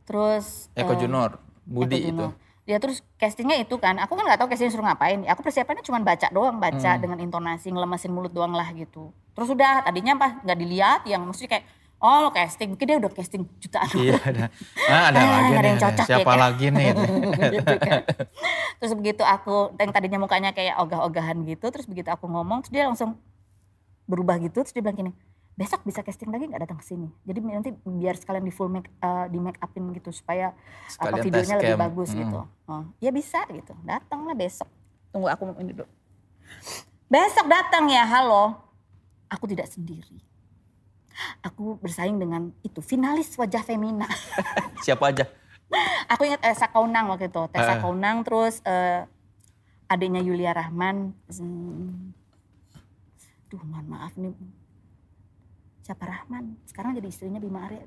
A: Terus
B: Eko
A: eh,
B: Junor, Budi
A: Eko
B: itu.
A: Ya terus castingnya itu kan, aku kan nggak tahu castingnya suruh ngapain. Aku persiapannya cuma baca doang, baca
B: Hmm.
A: dengan intonasi ngelemesin mulut doang lah gitu. Terus udah tadinya apa nggak dilihat, yang maksudnya kayak oh lo casting, mungkin dia udah casting jutaan.
B: Iya ada. Ah, ada
A: Ah,
B: lagi
A: ada
B: nih.
A: yang cocok ya,
B: Siapa
A: kan?
B: lagi nih?
A: gitu kan. Terus begitu aku yang tadinya mukanya kayak ogah-ogahan gitu, terus begitu aku ngomong, terus dia langsung berubah gitu, terus dia bilang gini, besok bisa casting lagi nggak datang ke sini. Jadi nanti biar sekalian di full make, eh, di make upin gitu supaya apa
B: Sekalian
A: videonya lebih
B: cam.
A: bagus
B: Hmm.
A: gitu. Oh, ya bisa gitu, datanglah besok. Tunggu aku ini dulu. Besok datang ya, halo. Aku tidak sendiri. Aku bersaing dengan itu finalis wajah femina.
B: Siapa aja?
A: Aku ingat Tessa Kaunang waktu itu. Tessa
B: Eh.
A: Kaunang terus eh, adiknya Yulia Rahman. Hmm, Duh mohon maaf nih. Siapa Rahman? Sekarang jadi istrinya Bima Arya.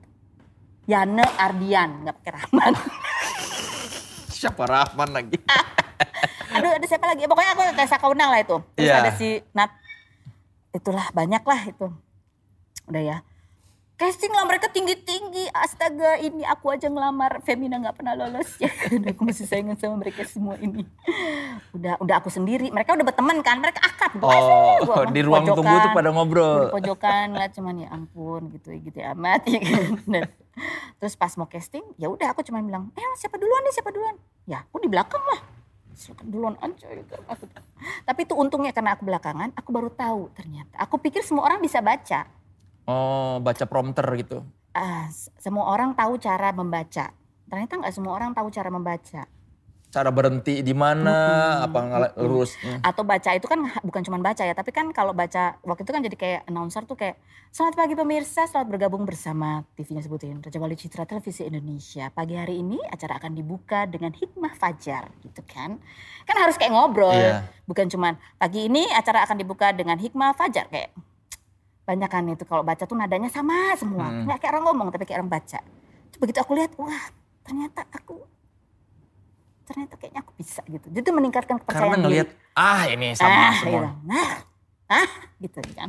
A: Yane Ardian, nggak pakai Rahman.
B: Siapa Rahman lagi?
A: Aduh ada siapa lagi? Pokoknya aku Tessa Kaunang lah itu. Terus
B: Iya.
A: ada si Nat. Itulah banyak lah itu. Udah ya. Casting lah mereka tinggi-tinggi. Astaga ini aku aja ngelamar. Femina nggak pernah lolos ya. kan. aku masih saingan sama mereka semua ini. Udah udah aku sendiri. Mereka udah berteman kan. Mereka akrab. Gua gua
B: Oh,
A: mah
B: di ruang
A: pojokan.
B: tunggu tuh pada
A: Gua
B: ngobrol.
A: di pojokan ngeliat cuman ya ampun gitu gitu ya amat ya kan. Dan terus pas mau casting ya udah aku cuma bilang eh siapa duluan nih siapa duluan ya aku di belakang lah duluan aja gitu aku tapi itu untungnya karena aku belakangan aku baru tahu ternyata aku pikir semua orang bisa baca
B: Oh, baca prompter gitu.
A: Ah, semua orang tahu cara membaca ternyata nggak semua orang tahu cara membaca
B: cara berhenti di mana, apa ngala- lurus. Hmm.
A: Atau baca itu kan bukan cuma baca ya, tapi kan kalau baca waktu itu kan jadi kayak announcer tuh kayak Selamat pagi pemirsa, selamat bergabung bersama TV-nya sebutin Raja Wali Citra Televisi Indonesia. Pagi hari ini acara akan dibuka dengan hikmah fajar gitu kan. Kan harus kayak ngobrol.
B: Iya.
A: Bukan cuman pagi ini acara akan dibuka dengan hikmah fajar kayak banyak kan itu kalau baca tuh nadanya sama semua.
B: Hmm.
A: Nggak kayak orang ngomong tapi kayak orang baca. Terus begitu aku lihat, wah ternyata aku ternyata kayaknya aku bisa gitu. Jadi itu meningkatkan
B: Karena
A: kepercayaan diri.
B: ngelihat ah ini sama
A: ah,
B: semua.
A: gitu. Nah, ah, gitu kan.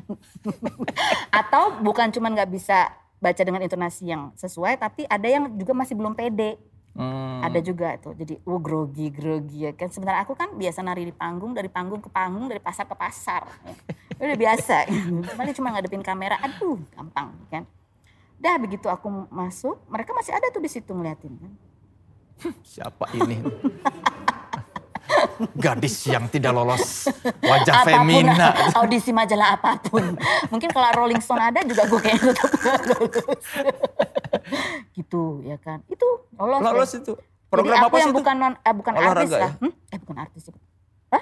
A: Atau bukan cuman nggak bisa baca dengan intonasi yang sesuai, tapi ada yang juga masih belum pede.
B: Hmm.
A: Ada juga itu. Jadi, oh grogi, grogi ya kan. Sebenarnya aku kan biasa nari di panggung, dari panggung ke panggung, dari pasar ke pasar. Ya. Udah biasa. Cuman cuma ngadepin kamera, aduh gampang kan. Dah begitu aku masuk, mereka masih ada tuh di situ ngeliatin kan.
B: Siapa ini? Gadis yang tidak lolos wajah
A: apa pun
B: femina.
A: audisi majalah apa pun mungkin kalau Rolling Stone ada juga gue kayaknya tetap lulus gitu ya kan itu lolos.
B: Lolos itu.
A: Jadi
B: Program
A: aku
B: apa sih
A: yang
B: itu?
A: bukan non, eh, bukan
B: Olahraga
A: artis
B: ya?
A: lah Hmm? eh bukan artis ya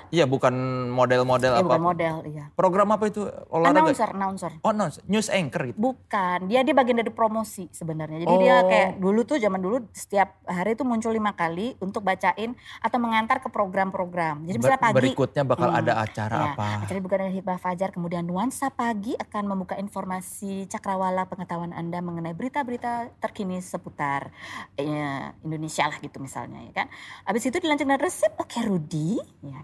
B: Iya bukan model-model apa.
A: bukan model iya
B: Program apa itu? Olahraga?
A: announcer announcer
B: Oh, no, news anchor gitu.
A: Bukan, dia dia bagian dari promosi sebenarnya. Jadi dia
B: Oh.
A: kayak dulu tuh zaman dulu setiap hari tuh muncul lima kali untuk bacain atau mengantar ke program-program. Jadi misalnya pagi
B: Berikutnya bakal
A: Hmm,
B: ada acara
A: ya,
B: apa?
A: Acara dibuka dengan hibah fajar, kemudian nuansa pagi akan membuka informasi cakrawala pengetahuan Anda mengenai berita-berita terkini seputar eh, Indonesia lah gitu misalnya ya kan. Habis itu dilanjutkan resep oke Rudi ya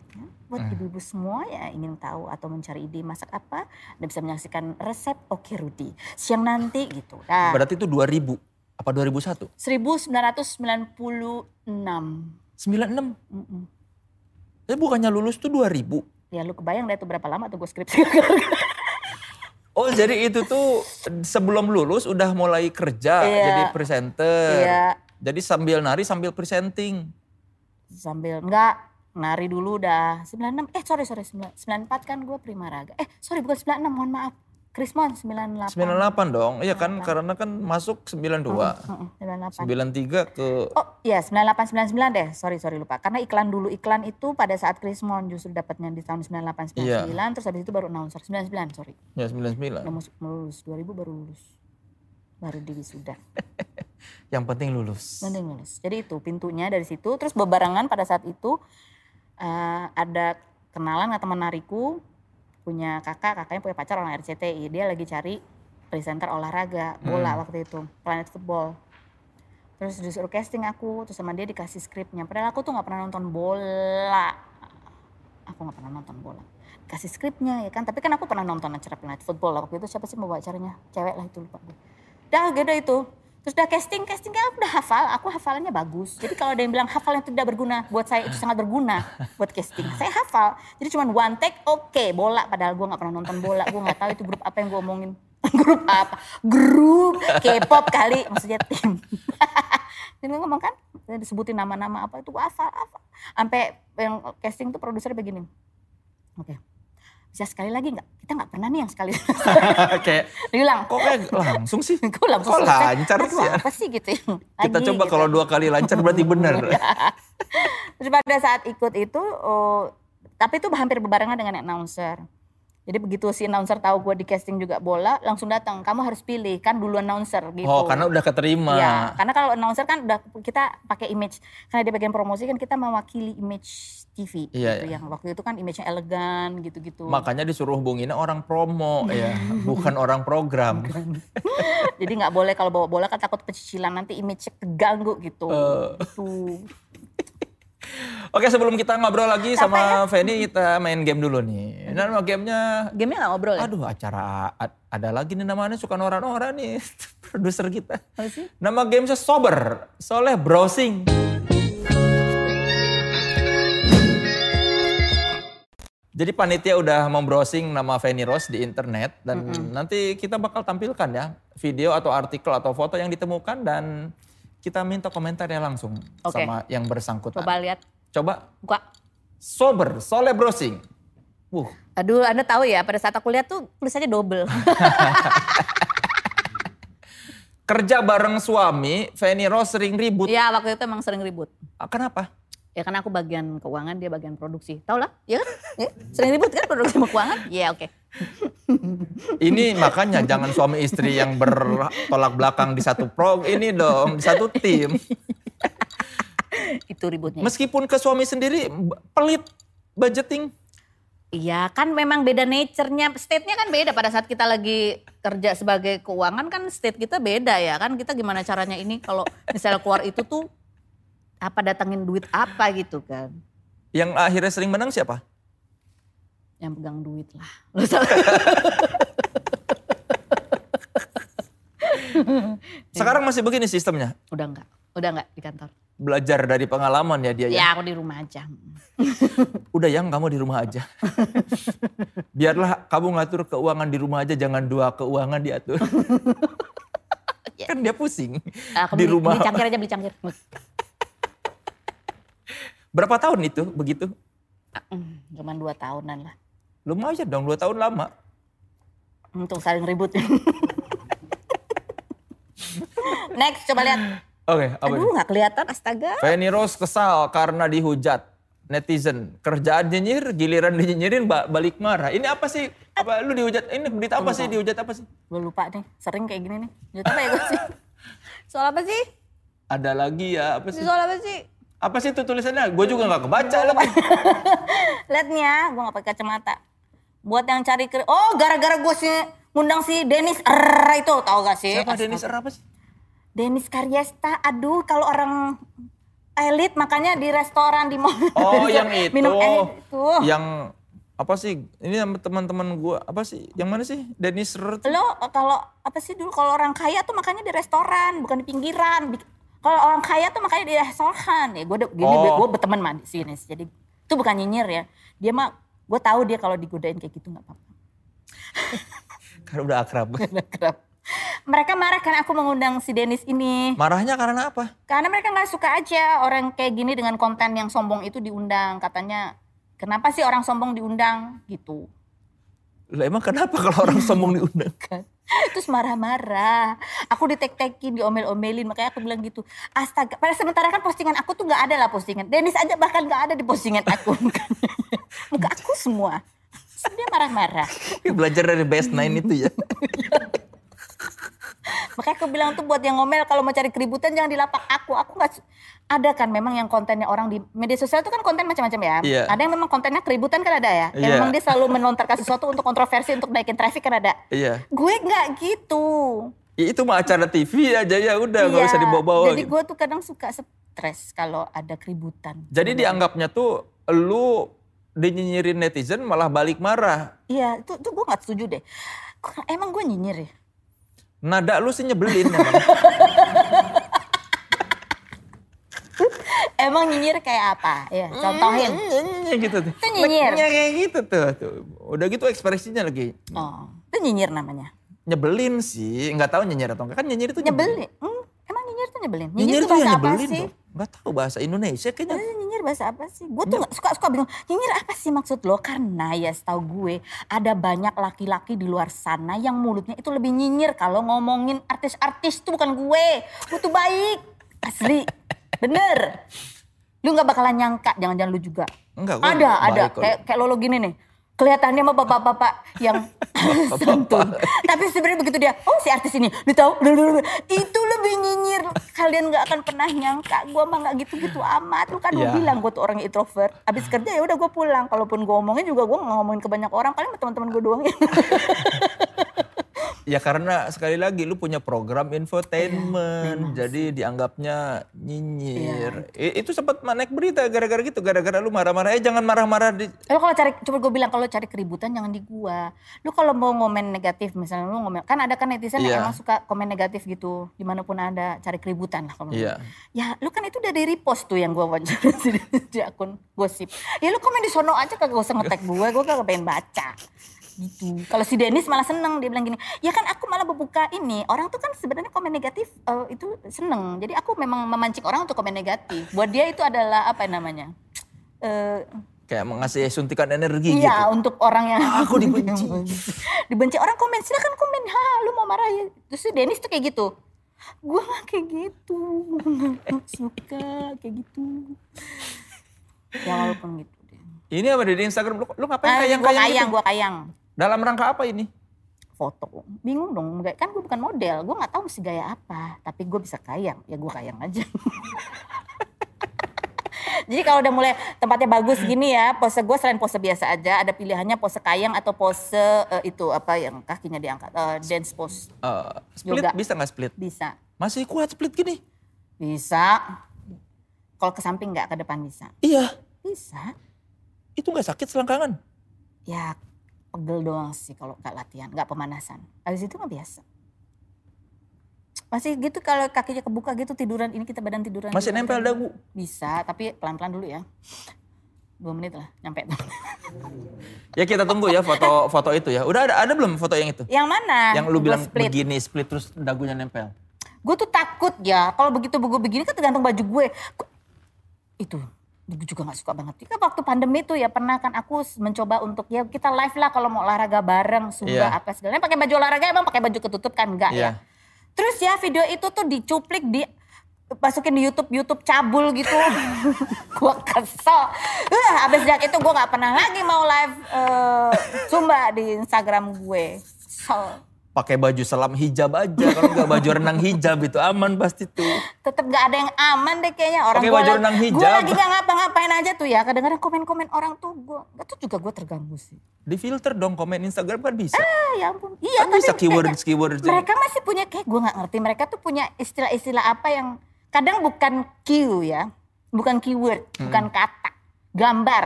A: Buat
B: Hmm.
A: ibu-ibu semua ya ingin tahu atau mencari ide masak apa, Anda bisa menyaksikan resep oke Rudi siang nanti gitu. Nah,
B: Berarti itu 2000 apa 2001?
A: 1996.
B: 96.
A: Mm-mm.
B: Eh bukannya lulus tuh 2000.
A: Ya lu kebayang deh tuh berapa lama tuh gue skripsi.
B: Oh jadi itu tuh sebelum lulus udah mulai kerja
A: Iya.
B: jadi presenter.
A: Iya.
B: Jadi sambil nari sambil presenting.
A: sambil enggak nari dulu udah 96 eh sorry sorry 9 94 kan gue Primaraga eh sorry bukan 96 mohon maaf Krismon 98
B: 98 dong. Iya kan
A: 98.
B: karena kan masuk 92.
A: Heeh, 98
B: 93 ke
A: Oh iya 98 99 deh sorry sorry lupa karena iklan dulu iklan itu pada saat Krismon justru dapatnya di tahun 98 99
B: Iya.
A: terus habis itu baru announcer 99 sorry
B: ya
A: udah
B: 99.
A: masuk lulus 2000 baru lulus baru di wisuda
B: Yang penting lulus.
A: Mending lulus. Jadi itu pintunya dari situ. Terus bebarengan pada saat itu eh, ada kenalan teman nariku punya kakak, kakaknya punya pacar orang RCTI. Dia lagi cari presenter olahraga bola
B: Hmm.
A: waktu itu, Planet Football. Terus disuruh casting aku, terus sama dia dikasih skripnya. Padahal aku tuh nggak pernah nonton bola. Aku nggak pernah nonton bola. Kasih skripnya ya kan. Tapi kan aku pernah nonton acara Planet Football waktu itu. Siapa sih mau acaranya? Cewek lah itu lupa gue. Dah gitu itu. Terus udah casting, castingnya aku udah hafal. Aku hafalannya bagus. Jadi kalau ada yang bilang hafal yang tidak berguna, buat saya itu sangat berguna buat casting. Saya hafal. Jadi cuma one take, oke bola. Padahal gue nggak pernah nonton bola. Gue nggak tahu itu grup apa yang gue omongin. grup apa? Grup K-pop kali, maksudnya tim. Dan gue ngomong kan, disebutin nama-nama apa itu gue hafal, hafal. Sampai yang casting tuh produsernya begini. Oke, bisa sekali lagi nggak? Kita nggak pernah nih yang sekali.
B: kayak
A: bilang,
B: kok kayak langsung sih?
A: gue langsung
B: Kok lancar sih ya?
A: apa sih gitu.
B: Kita
A: Lagi
B: coba
A: gitu.
B: kalau dua kali lancar berarti benar.
A: Terus pada saat ikut itu, oh, tapi itu hampir berbarengan dengan announcer. Jadi begitu si announcer tahu gue di casting juga bola, langsung datang. Kamu harus pilih kan dulu announcer gitu.
B: Oh karena udah keterima.
A: Iya, karena kalau announcer kan udah kita pakai image. Karena di bagian promosi kan kita mewakili image TV
B: Iya,
A: gitu
B: iya.
A: yang waktu itu kan image-nya elegan gitu-gitu.
B: Makanya disuruh hubunginnya orang promo ya, bukan orang program.
A: Jadi nggak boleh kalau bawa bola kan takut pecicilan nanti image-nya keganggu gitu. Gitu.
B: Oke sebelum kita ngobrol lagi
A: Capek
B: sama Feni kita main game dulu nih. Nama gamenya,
A: Game-nya nggak ngobrol ya?
B: aduh acara ada lagi nih namanya suka norak-norak nih produser kita.
A: Apa sih?
B: Nama gamenya Sober, soalnya browsing. Jadi panitia udah membrowsing nama Feni Rose di internet dan nanti kita bakal tampilkan ya video atau artikel atau foto yang ditemukan dan kita minta komentarnya langsung
A: Oke.
B: sama yang bersangkutan.
A: Coba lihat.
B: Coba
A: Buka.
B: sober, soleh browsing. Wuh,
A: Aduh, Anda tahu ya, pada saat aku lihat tuh tulisannya double.
B: kerja bareng suami, Feni Rose sering ribut.
A: Iya, waktu itu emang sering ribut.
B: Ah, Kenapa?
A: Ya kan aku bagian keuangan, dia bagian produksi. Tau lah, ya kan? Ya, sering ribut kan produksi sama keuangan? Ya oke.
B: Ini makanya jangan suami istri yang bertolak belakang di satu pro, ini dong di satu tim.
A: Itu ributnya.
B: Meskipun ke suami sendiri pelit budgeting.
A: Iya kan memang beda nature-nya, state-nya kan beda pada saat kita lagi kerja sebagai keuangan kan state kita beda ya kan kita gimana caranya ini kalau misalnya keluar itu tuh apa datangin duit apa gitu kan
B: Yang akhirnya sering menang siapa?
A: yang pegang duit lah. Lu salah.
B: Sekarang masih begini sistemnya.
A: udah enggak, udah enggak di kantor.
B: Belajar dari pengalaman ya dia ya.
A: Ya aku di rumah aja.
B: Udah yang kamu di rumah aja. Biarlah kamu ngatur keuangan di rumah aja, jangan dua keuangan diatur. kan dia pusing
A: Aku
B: di
A: beli,
B: rumah.
A: beli cangkir aja beli cangkir.
B: Berapa tahun itu begitu?
A: Hmm, Cuman dua tahunan lah.
B: Lumayan dong, dua tahun lama.
A: Untuk saling ribut. Next coba lihat.
B: Oke, apa
A: Aduh nggak kelihatan astaga.
B: Feni Rose kesal karena dihujat netizen. Kerjaan nyinyir, giliran dinyinyirin ba- balik marah. Ini apa sih? Apa lu dihujat? Ini berita apa sih? Dihujat apa sih?
A: Gue lupa nih, sering kayak gini nih. Jadi apa ya gue sih? Soal apa sih?
B: Ada lagi ya, apa sih?
A: Soal apa sih?
B: Apa sih itu tulisannya? Gue juga nggak kebaca lagi.
A: Lihat nih ya, gue gak pakai kacamata. Buat yang cari ke... Oh gara-gara gue sih ngundang si Dennis R itu tau gak sih?
B: Siapa Denis Er apa sih?
A: Dennis Karyasta. Aduh kalau orang elit makanya di restoran di mall.
B: Oh, yang itu.
A: Minum eh itu.
B: Yang apa sih? Ini sama teman-teman gue apa sih? Yang mana sih? Denis Er tuh?
A: Lo kalau apa sih dulu kalau orang kaya tuh makanya di restoran bukan di pinggiran. Kalau orang kaya tuh makanya di restoran. Ya gue gini
B: Oh.
A: gue berteman mah di sini. Jadi itu bukan nyinyir ya. Dia mah gue tahu dia kalau digodain kayak gitu nggak apa-apa.
B: Karena udah akrab.
A: Kerap. Mereka marah karena aku mengundang si Dennis ini.
B: Marahnya karena apa?
A: Karena mereka nggak suka aja orang kayak gini dengan konten yang sombong itu diundang. Katanya kenapa sih orang sombong diundang gitu.
B: Lah emang kenapa kalau orang sombong diundang?
A: Terus marah-marah. Aku ditek-tekin, diomel-omelin. Makanya aku bilang gitu. Astaga. Pada sementara kan postingan aku tuh gak ada lah postingan. Dennis aja bahkan gak ada di postingan aku. Muka aku semua. Terus dia marah-marah.
B: Belajar dari Best Nine itu ya.
A: Makanya aku bilang tuh buat yang ngomel kalau mau cari keributan jangan di lapak aku. Aku nggak ada kan memang yang kontennya orang di media sosial itu kan konten macam-macam ya.
B: Iya.
A: Ada yang memang kontennya keributan kan ada ya. Yang
B: Iya.
A: memang dia selalu melontarkan sesuatu untuk kontroversi untuk naikin traffic kan ada.
B: Iya.
A: Gue nggak gitu.
B: Ya, itu mah acara TV aja ya udah nggak
A: Iya,
B: usah dibawa-bawa.
A: Jadi
B: gitu.
A: gue tuh kadang suka stres kalau ada keributan.
B: Jadi dianggapnya tuh lu dinyinyirin netizen malah balik marah.
A: Iya, itu, itu gue nggak setuju deh. Emang gue nyinyir ya?
B: Nada lu sih nyebelin emang.
A: Emang nyinyir kayak apa? Ya, contohin.
B: gitu tuh.
A: Itu nyinyir.
B: Nek-nek kayak gitu tuh, tuh. Udah gitu ekspresinya lagi.
A: Oh, itu nyinyir namanya.
B: Nyebelin sih, nggak tahu nyinyir atau enggak. Kan nyinyir itu
A: Nyebelin. Hmm, emang nyinyir tuh nyebelin.
B: Nyinyir,
A: tuh
B: tuh ya
A: bahasa apa
B: nyebelin
A: sih?
B: dong. Nggak tahu bahasa Indonesia kayaknya.
A: Eh, nyinyir bahasa apa sih? Gue tuh gak suka suka bingung. Nyinyir apa sih maksud lo? Karena ya setahu gue ada banyak laki-laki di luar sana yang mulutnya itu lebih nyinyir kalau ngomongin artis-artis tuh bukan gue. Gue tuh baik. Asli. Bener. Lu nggak bakalan nyangka, jangan-jangan lu juga.
B: Enggak, gua
A: Ada, ada. Kayak kayak Lolo gini nih. Kelihatannya mah bapak-bapak yang santun. Tapi sebenarnya begitu dia, oh si artis ini, lu tahu, itu lebih nyinyir. Kalian nggak akan pernah nyangka, gue mah nggak gitu-gitu amat. Lu kan
B: Iya.
A: bilang gue tuh orang introvert. Abis kerja ya udah gue pulang. Kalaupun gue ngomongin juga gue ngomongin ke banyak orang, paling sama teman-teman gue doang.
B: Ya karena sekali lagi lu punya program infotainment,
A: Iya,
B: jadi dianggapnya nyinyir.
A: Iya.
B: I- Itu sempat naik berita gara-gara gitu, gara-gara lu marah-marah. Eh jangan marah-marah di
A: Lo kalau cari, coba gue bilang kalau cari keributan jangan di gua. Lu kalau mau ngomen negatif misalnya lu ngomen, kan ada kan netizen
B: Iya.
A: yang emang suka komen negatif gitu. Di mana pun ada cari keributan lah kalau
B: Iya.
A: Ya lu kan itu udah di repost tuh yang gue wawancara di, di akun gosip. Ya lu komen di sono aja kagak usah ngetek gue, gue kagak pengen baca. Gitu. Kalau si Dennis malah seneng dia bilang gini, ya kan aku malah membuka ini. Orang tuh kan sebenarnya komen negatif eh, itu seneng. Jadi aku memang memancing orang untuk komen negatif. Buat dia itu adalah apa namanya? Eh
B: Kayak mengasih suntikan energi
A: Iya
B: gitu.
A: untuk orang yang
B: Aku dibenci.
A: dibenci orang komen silakan komen ha lu mau marah ya terus si Dennis tuh kayak gitu gue gak kayak gitu gak suka kayak gitu Ya walaupun gitu.
B: Ini apa di Instagram lu, lu ngapain
A: Ah,
B: kayang
A: gua
B: kayang
A: kayang,
B: gitu?
A: gua kayang.
B: Dalam rangka apa ini?
A: Foto. Bingung dong, kan gue bukan model. Gue nggak tahu mesti gaya apa. Tapi gue bisa kayang, ya gue kayang aja. Jadi kalau udah mulai tempatnya bagus gini ya, pose gue selain pose biasa aja, ada pilihannya pose kayang atau pose eh, itu apa yang kakinya diangkat, eh, dance pose.
B: Eh, split
A: Yoga.
B: bisa nggak split?
A: Bisa,
B: Masih kuat split gini?
A: bisa. Kalau ke samping nggak, ke depan bisa.
B: Iya.
A: Bisa.
B: Itu nggak sakit selangkangan?
A: Ya pegel doang sih kalau nggak latihan, nggak pemanasan. Habis itu nggak biasa. Masih gitu kalau kakinya kebuka gitu tiduran, ini kita badan tiduran.
B: Masih
A: gitu,
B: nempel dagu?
A: Bisa, tapi pelan-pelan dulu ya. Dua menit lah, nyampe.
B: Ya kita tunggu ya foto foto itu ya. Udah ada ada belum foto yang itu?
A: Yang mana?
B: Yang lu bilang
A: split.
B: begini split terus dagunya nempel.
A: Gue tuh takut ya, kalau begitu gue begini kan tergantung baju gue. Itu, juga gak suka banget. Kan waktu pandemi tuh ya pernah kan aku mencoba untuk ya kita live lah kalau mau olahraga bareng,
B: Iya.
A: zumba apa segala. Pakai baju olahraga emang pakai baju ketutup kan enggak
B: Iya.
A: ya. Terus ya video itu tuh dicuplik di masukin di YouTube YouTube cabul gitu. gua kesel. Uh, abis dari itu gua nggak pernah lagi mau live eh, zumba di Instagram gue. Kesel.
B: Pakai baju selam hijab aja. Kalau nggak baju renang hijab itu aman pasti tuh.
A: tetep gak ada yang aman deh kayaknya orang
B: Pakai baju renang hijab.
A: lagi gak ngapa-ngapain aja tuh ya kadang-kadang komen-komen orang tuh gue itu juga gue terganggu sih
B: Di filter dong komen Instagram kan bisa.
A: ah ya ampun iya
B: Kan bisa
A: tapi
B: keywords keywords.
A: mereka, mereka masih punya kayak gue nggak ngerti mereka tuh punya istilah-istilah apa yang kadang bukan Q ya bukan keyword
B: Hmm.
A: bukan kata gambar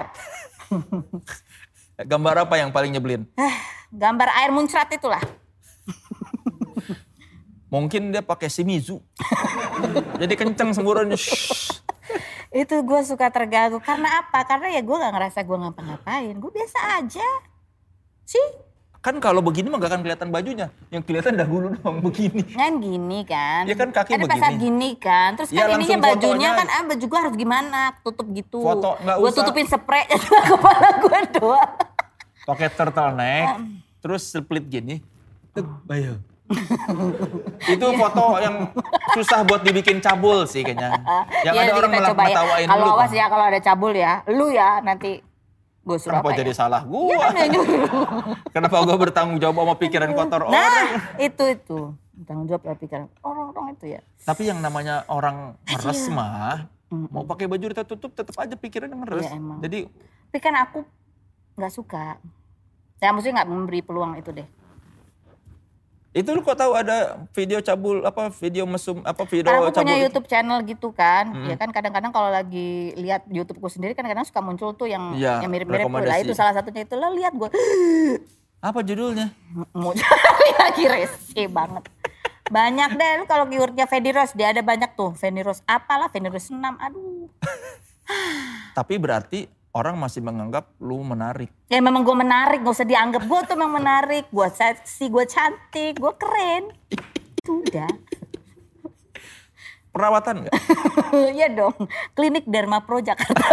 B: Gambar apa yang paling nyebelin?
A: gambar air muncrat itulah
B: Mungkin dia pakai Shimizu. Jadi kenceng semburannya.
A: Itu gue suka terganggu karena apa karena ya gue nggak ngerasa gue ngapa-ngapain gue biasa aja sih
B: Kan kalau begini mah gak akan kelihatan bajunya. Yang kelihatan dahulu dong begini.
A: kan gini kan.
B: Ya kan kaki
A: Ada
B: begini.
A: gini kan. Terus
B: Ya
A: kan ininya
B: langsung
A: bajunya
B: fotonya.
A: kan ah baju gue harus gimana tutup gitu.
B: Foto, nggak
A: Gue
B: usah.
A: tutupin spray kepala gue doang.
B: Pakai turtleneck. Terus split gini. Tuh, Bayo. itu foto yang susah buat dibikin cabul sih kayaknya. Yang
A: Ya,
B: ada orang malah
A: ya.
B: ngetawain
A: Kalau
B: dulu.
A: awas
B: kan.
A: ya kalau ada cabul ya. Lu ya nanti gue suruh
B: Kenapa
A: apa
B: jadi
A: ya.
B: salah
A: Iya kan, ya, nyuruh.
B: Kenapa gua bertanggung jawab sama pikiran kotor orang?
A: Nah itu itu. Tanggung jawab ya pikiran orang-orang itu ya.
B: Tapi yang namanya orang ngeres mah,
A: Mm-mm.
B: mau pakai baju tertutup tetap aja pikirannya ngeres.
A: Iya, emang.
B: Jadi
A: Tapi kan aku nggak suka. Ya maksudnya nggak memberi peluang itu deh.
B: Itu lu kok tahu ada video cabul apa video mesum apa video
A: Karena aku
B: cabul
A: punya
B: itu?
A: YouTube channel gitu kan,
B: Mm.
A: ya kan kadang-kadang kalau lagi lihat YouTubeku sendiri kan kadang suka muncul tuh yang
B: Iya,
A: yang mirip-mirip. Lah itu salah satunya itu lo lihat gue
B: Apa judulnya?
A: lagi rese banget. Banyak deh lu kalau keywordnya Fediros dia ada banyak tuh Fediros apalah Fediros 6 aduh.
B: Tapi berarti orang masih menganggap lu menarik.
A: Ya memang gue menarik gak usah dianggap gue tuh memang menarik, gue seksi, gue cantik, gue keren. Itu udah.
B: Perawatan nggak?
A: Iya dong, klinik Dharma Pro Jakarta.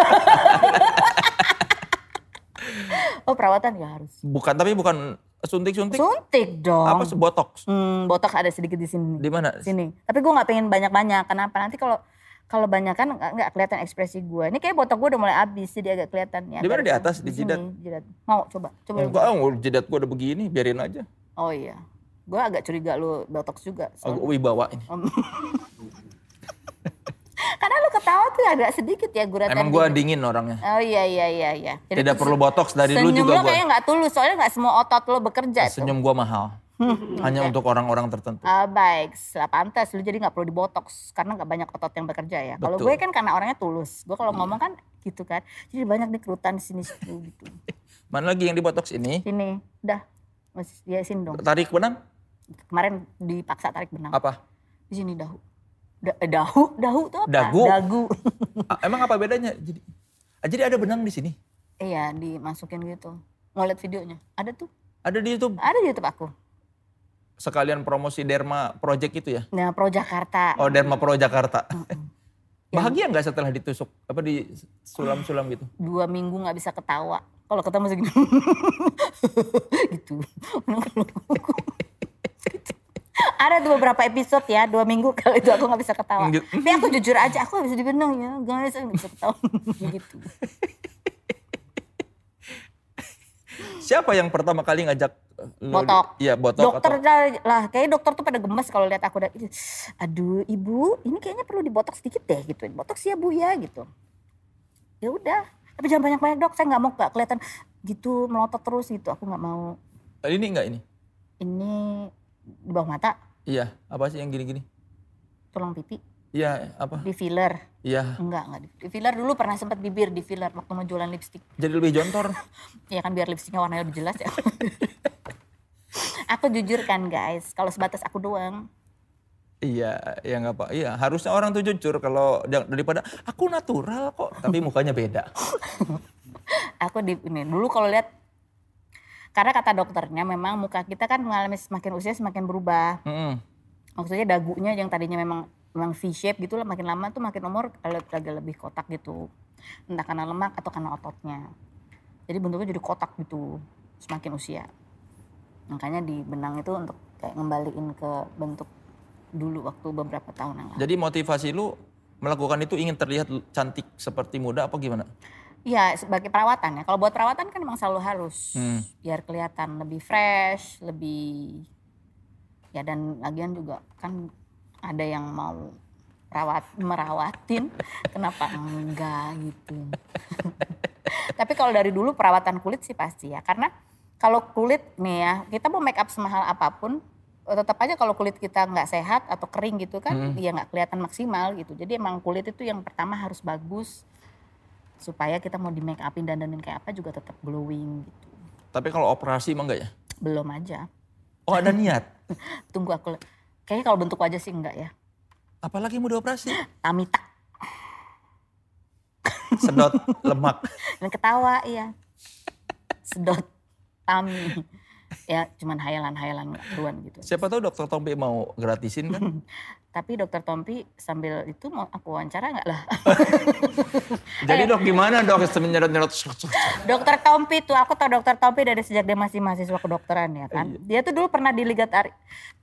A: oh perawatan ya harus.
B: Bukan, tapi bukan suntik-suntik.
A: Suntik dong.
B: Apa sih, botox?
A: Hmm, botok ada sedikit di sini.
B: Di mana?
A: Sini. Tapi gue nggak pengen banyak-banyak. Kenapa? Nanti kalau kalau banyak kan nggak kelihatan ekspresi gue. Ini kayak botok gue udah mulai habis, jadi agak kelihatan. ya.
B: Di mana? Di
A: Agak-
B: atas? Di jidat?
A: jidat. Mau coba? Coba.
B: Enggak, oh, jidat gua udah begini, biarin aja.
A: Oh iya. Gue agak curiga lu botox juga.
B: Aku
A: soalnya.
B: wibawa ini.
A: Karena lu ketawa tuh agak sedikit ya guratan.
B: Emang
A: dikit.
B: dingin orangnya.
A: Oh iya iya iya iya. Jadi
B: Tidak perlu botox dari
A: senyum
B: juga
A: lo
B: gua.
A: kayaknya nggak tulus soalnya nggak semua otot lo bekerja.
B: Senyum gua mahal. Hanya untuk orang-orang tertentu.
A: Ah, baik, lah pantas lu jadi nggak perlu dibotox karena nggak banyak otot yang bekerja ya. Kalau gue kan karena orangnya tulus, gue kalau ngomong kan gitu kan, jadi banyak nih kerutan di sini situ gitu.
B: Mana lagi yang di botox ini?
A: Sini, udah, masih ya sini dong.
B: Tarik benang?
A: Kemarin dipaksa tarik benang.
B: Apa?
A: Di sini dahu. Da, eh, dahu, dahu tuh apa?
B: Dagu.
A: Dagu.
B: Ah, Emang apa bedanya? Jadi, ah, jadi ada benang di sini.
A: iya, dimasukin gitu. Mau lihat videonya? Ada tuh,
B: Ada di YouTube.
A: ada di YouTube aku.
B: Sekalian promosi Derma Project itu ya.
A: Nah, Pro Jakarta.
B: Oh, Derma Pro Jakarta.
A: Yang-
B: Bahagia nggak setelah ditusuk apa di sulam-sulam gitu?
A: dua minggu nggak bisa ketawa. Kalau ketemu segini, gitu. Ada tuh beberapa episode ya, dua minggu kalau itu aku nggak bisa ketawa. Tapi aku jujur aja, aku habis digendong ya, guys, aku nggak bisa ketawa. gitu.
B: Siapa yang pertama kali ngajak di-
A: Botok.
B: Iya, botok
A: Dokter
B: atau
A: lah, kayaknya dokter tuh pada gemes kalau lihat aku. Aduh, ibu, ini kayaknya perlu dibotok sedikit deh gitu. Botok sih ya bu ya gitu. Ya udah, tapi jangan banyak-banyak dok. Saya nggak mau nggak kelihatan gitu melotot terus gitu. Aku nggak mau.
B: ini enggak ini?
A: Ini di bawah mata,
B: Iya, apa sih yang gini-gini?
A: tulang pipi,
B: Iya, apa?
A: di filler.
B: Iya,
A: Enggak, enggak di, filler dulu pernah sempat bibir di filler waktu mau jualan lipstick.
B: jadi lebih jontor.
A: Ya kan biar lipstiknya warnanya lebih jelas ya. aku jujur kan guys, kalau sebatas aku doang.
B: Iya, ya nggak apa. Iya, harusnya orang tuh jujur kalau da- daripada aku natural kok, tapi mukanya beda.
A: Aku di ini dulu kalau lihat karena kata dokternya memang muka kita kan mengalami semakin usia semakin berubah.
B: Mm-mm.
A: Maksudnya dagunya yang tadinya memang memang V shape gitu lah makin lama tuh makin umur agak lebih kotak gitu. Entah karena lemak atau karena ototnya. Jadi bentuknya jadi kotak gitu semakin usia. Makanya di benang itu untuk kayak ngembaliin ke bentuk dulu waktu beberapa tahun yang lalu.
B: Jadi motivasi lu melakukan itu ingin terlihat cantik seperti muda apa gimana?
A: Iya sebagai perawatan ya. Kalau buat perawatan kan memang selalu harus
B: Hmm.
A: biar kelihatan lebih fresh, lebih ya dan lagian juga kan ada yang mau rawat merawatin, kenapa enggak gitu. Tapi kalau dari dulu perawatan kulit sih pasti ya, karena kalau kulit nih ya kita mau make up semahal apa pun tetap aja kalau kulit kita nggak sehat atau kering gitu kan
B: Hmm.
A: ya nggak kelihatan maksimal gitu jadi emang kulit itu yang pertama harus bagus supaya kita mau di make upin dan dandanin kayak apa juga tetap glowing gitu
B: Tapi kalau operasi emang enggak ya?
A: belum aja
B: Oh ada niat.
A: tunggu aku kayaknya kalau bentuk wajah sih enggak ya.
B: Apalagi mau dioperasi?
A: tamita
B: Sedot lemak.
A: dan ketawa iya. Sedot tami. Ya cuman hayalan-hayalan keruan gitu.
B: Siapa tahu dokter Tompi mau gratisin kan?
A: tapi dokter Tompi sambil itu mau aku wawancara nggak lah?
B: Jadi dok gimana dok? Menyerot-nyerot?
A: dokter Tompi tuh aku tahu dokter Tompi dari sejak dia masih mahasiswa kedokteran ya kan? Dia tuh dulu pernah di Liga Tari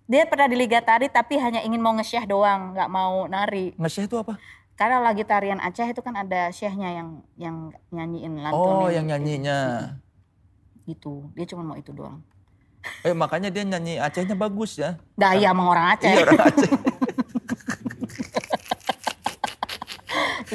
A: dia pernah di Liga Tari tapi hanya ingin mau nge doang nggak mau nari
B: Nge-share itu apa?
A: karena lagi tarian Aceh itu kan ada syehnya yang yang nyanyiin
B: Oh
A: lantunin
B: yang nyanyinya.
A: gitu dia cuma mau itu doang
B: Eh makanya dia nyanyi Acehnya bagus ya.
A: daya emang orang Aceh
B: Iya orang Aceh.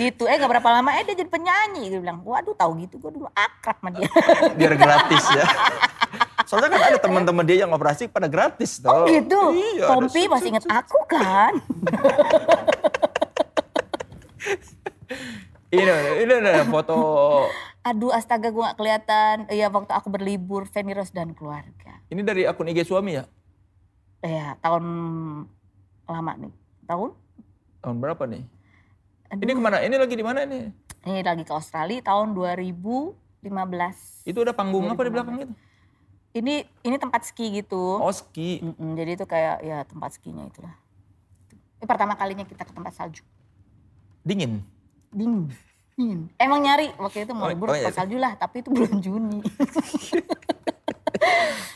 A: itu eh gak berapa lama eh dia jadi penyanyi dia bilang waduh tahu gitu gue dulu akrab sama dia
B: Biar gratis ya. Soalnya kan ada teman-teman dia yang operasi pada gratis
A: oh
B: toh.
A: gitu
B: Iya,
A: Tompi masih inget aku kan
B: Ini ini ada foto
A: aduh astaga gue gak kelihatan iya waktu aku berlibur Feni Rose dan keluarga
B: ini dari akun IG suami ya.
A: ya tahun lama nih tahun
B: Tahun berapa nih?
A: Aduh,
B: Ini ke mana? Ini lagi di mana ini?
A: ini lagi ke Australia tahun 2015
B: Itu ada panggung apa di belakang itu?
A: Ini ini tempat ski gitu.
B: Oh ski.
A: Mm-mm, jadi itu kayak ya tempat skinya itulah. Ini pertama kalinya kita ke tempat salju.
B: Dingin.
A: dingin. Dingin. Emang nyari. Waktu itu mau
B: Oh,
A: libur
B: oh,
A: ke
B: iya.
A: salju lah tapi itu bulan Juni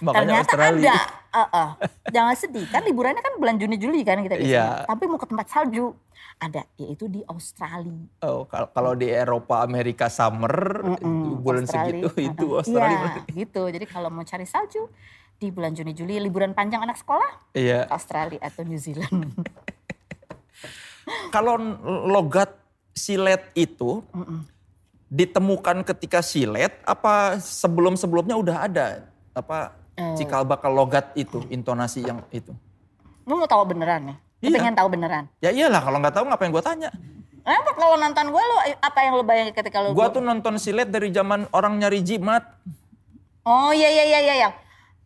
B: Makanya
A: ternyata
B: Australia.
A: ada Uh-uh. jangan sedih kan liburannya kan bulan Juni Juli kan kita
B: Iya.
A: sana. tapi mau ke tempat salju ada yaitu di Australia
B: Oh, kal- kalau di Eropa, Amerika summer
A: Mm-mm,
B: itu bulan
A: Australia.
B: segitu itu. Australia.
A: iya gitu jadi kalau mau cari salju di bulan Juni Juli liburan panjang anak sekolah ke Australia atau New Zealand
B: Kalau logat silet itu
A: Mm-mm.
B: ditemukan ketika silet apa sebelum-sebelumnya udah ada apa
A: Eh.
B: cikal bakal logat itu intonasi yang itu.
A: lu mau tahu beneran ya lu
B: Iya.
A: pengen tahu beneran
B: Ya iyalah kalau nggak tahu ngapain gue tanya.
A: Kenapa kalau nonton gue lo apa yang lo bayangin ketika lo
B: Gua tuh nonton silet dari zaman orang nyari jimat.
A: Oh iya iya iya iya yang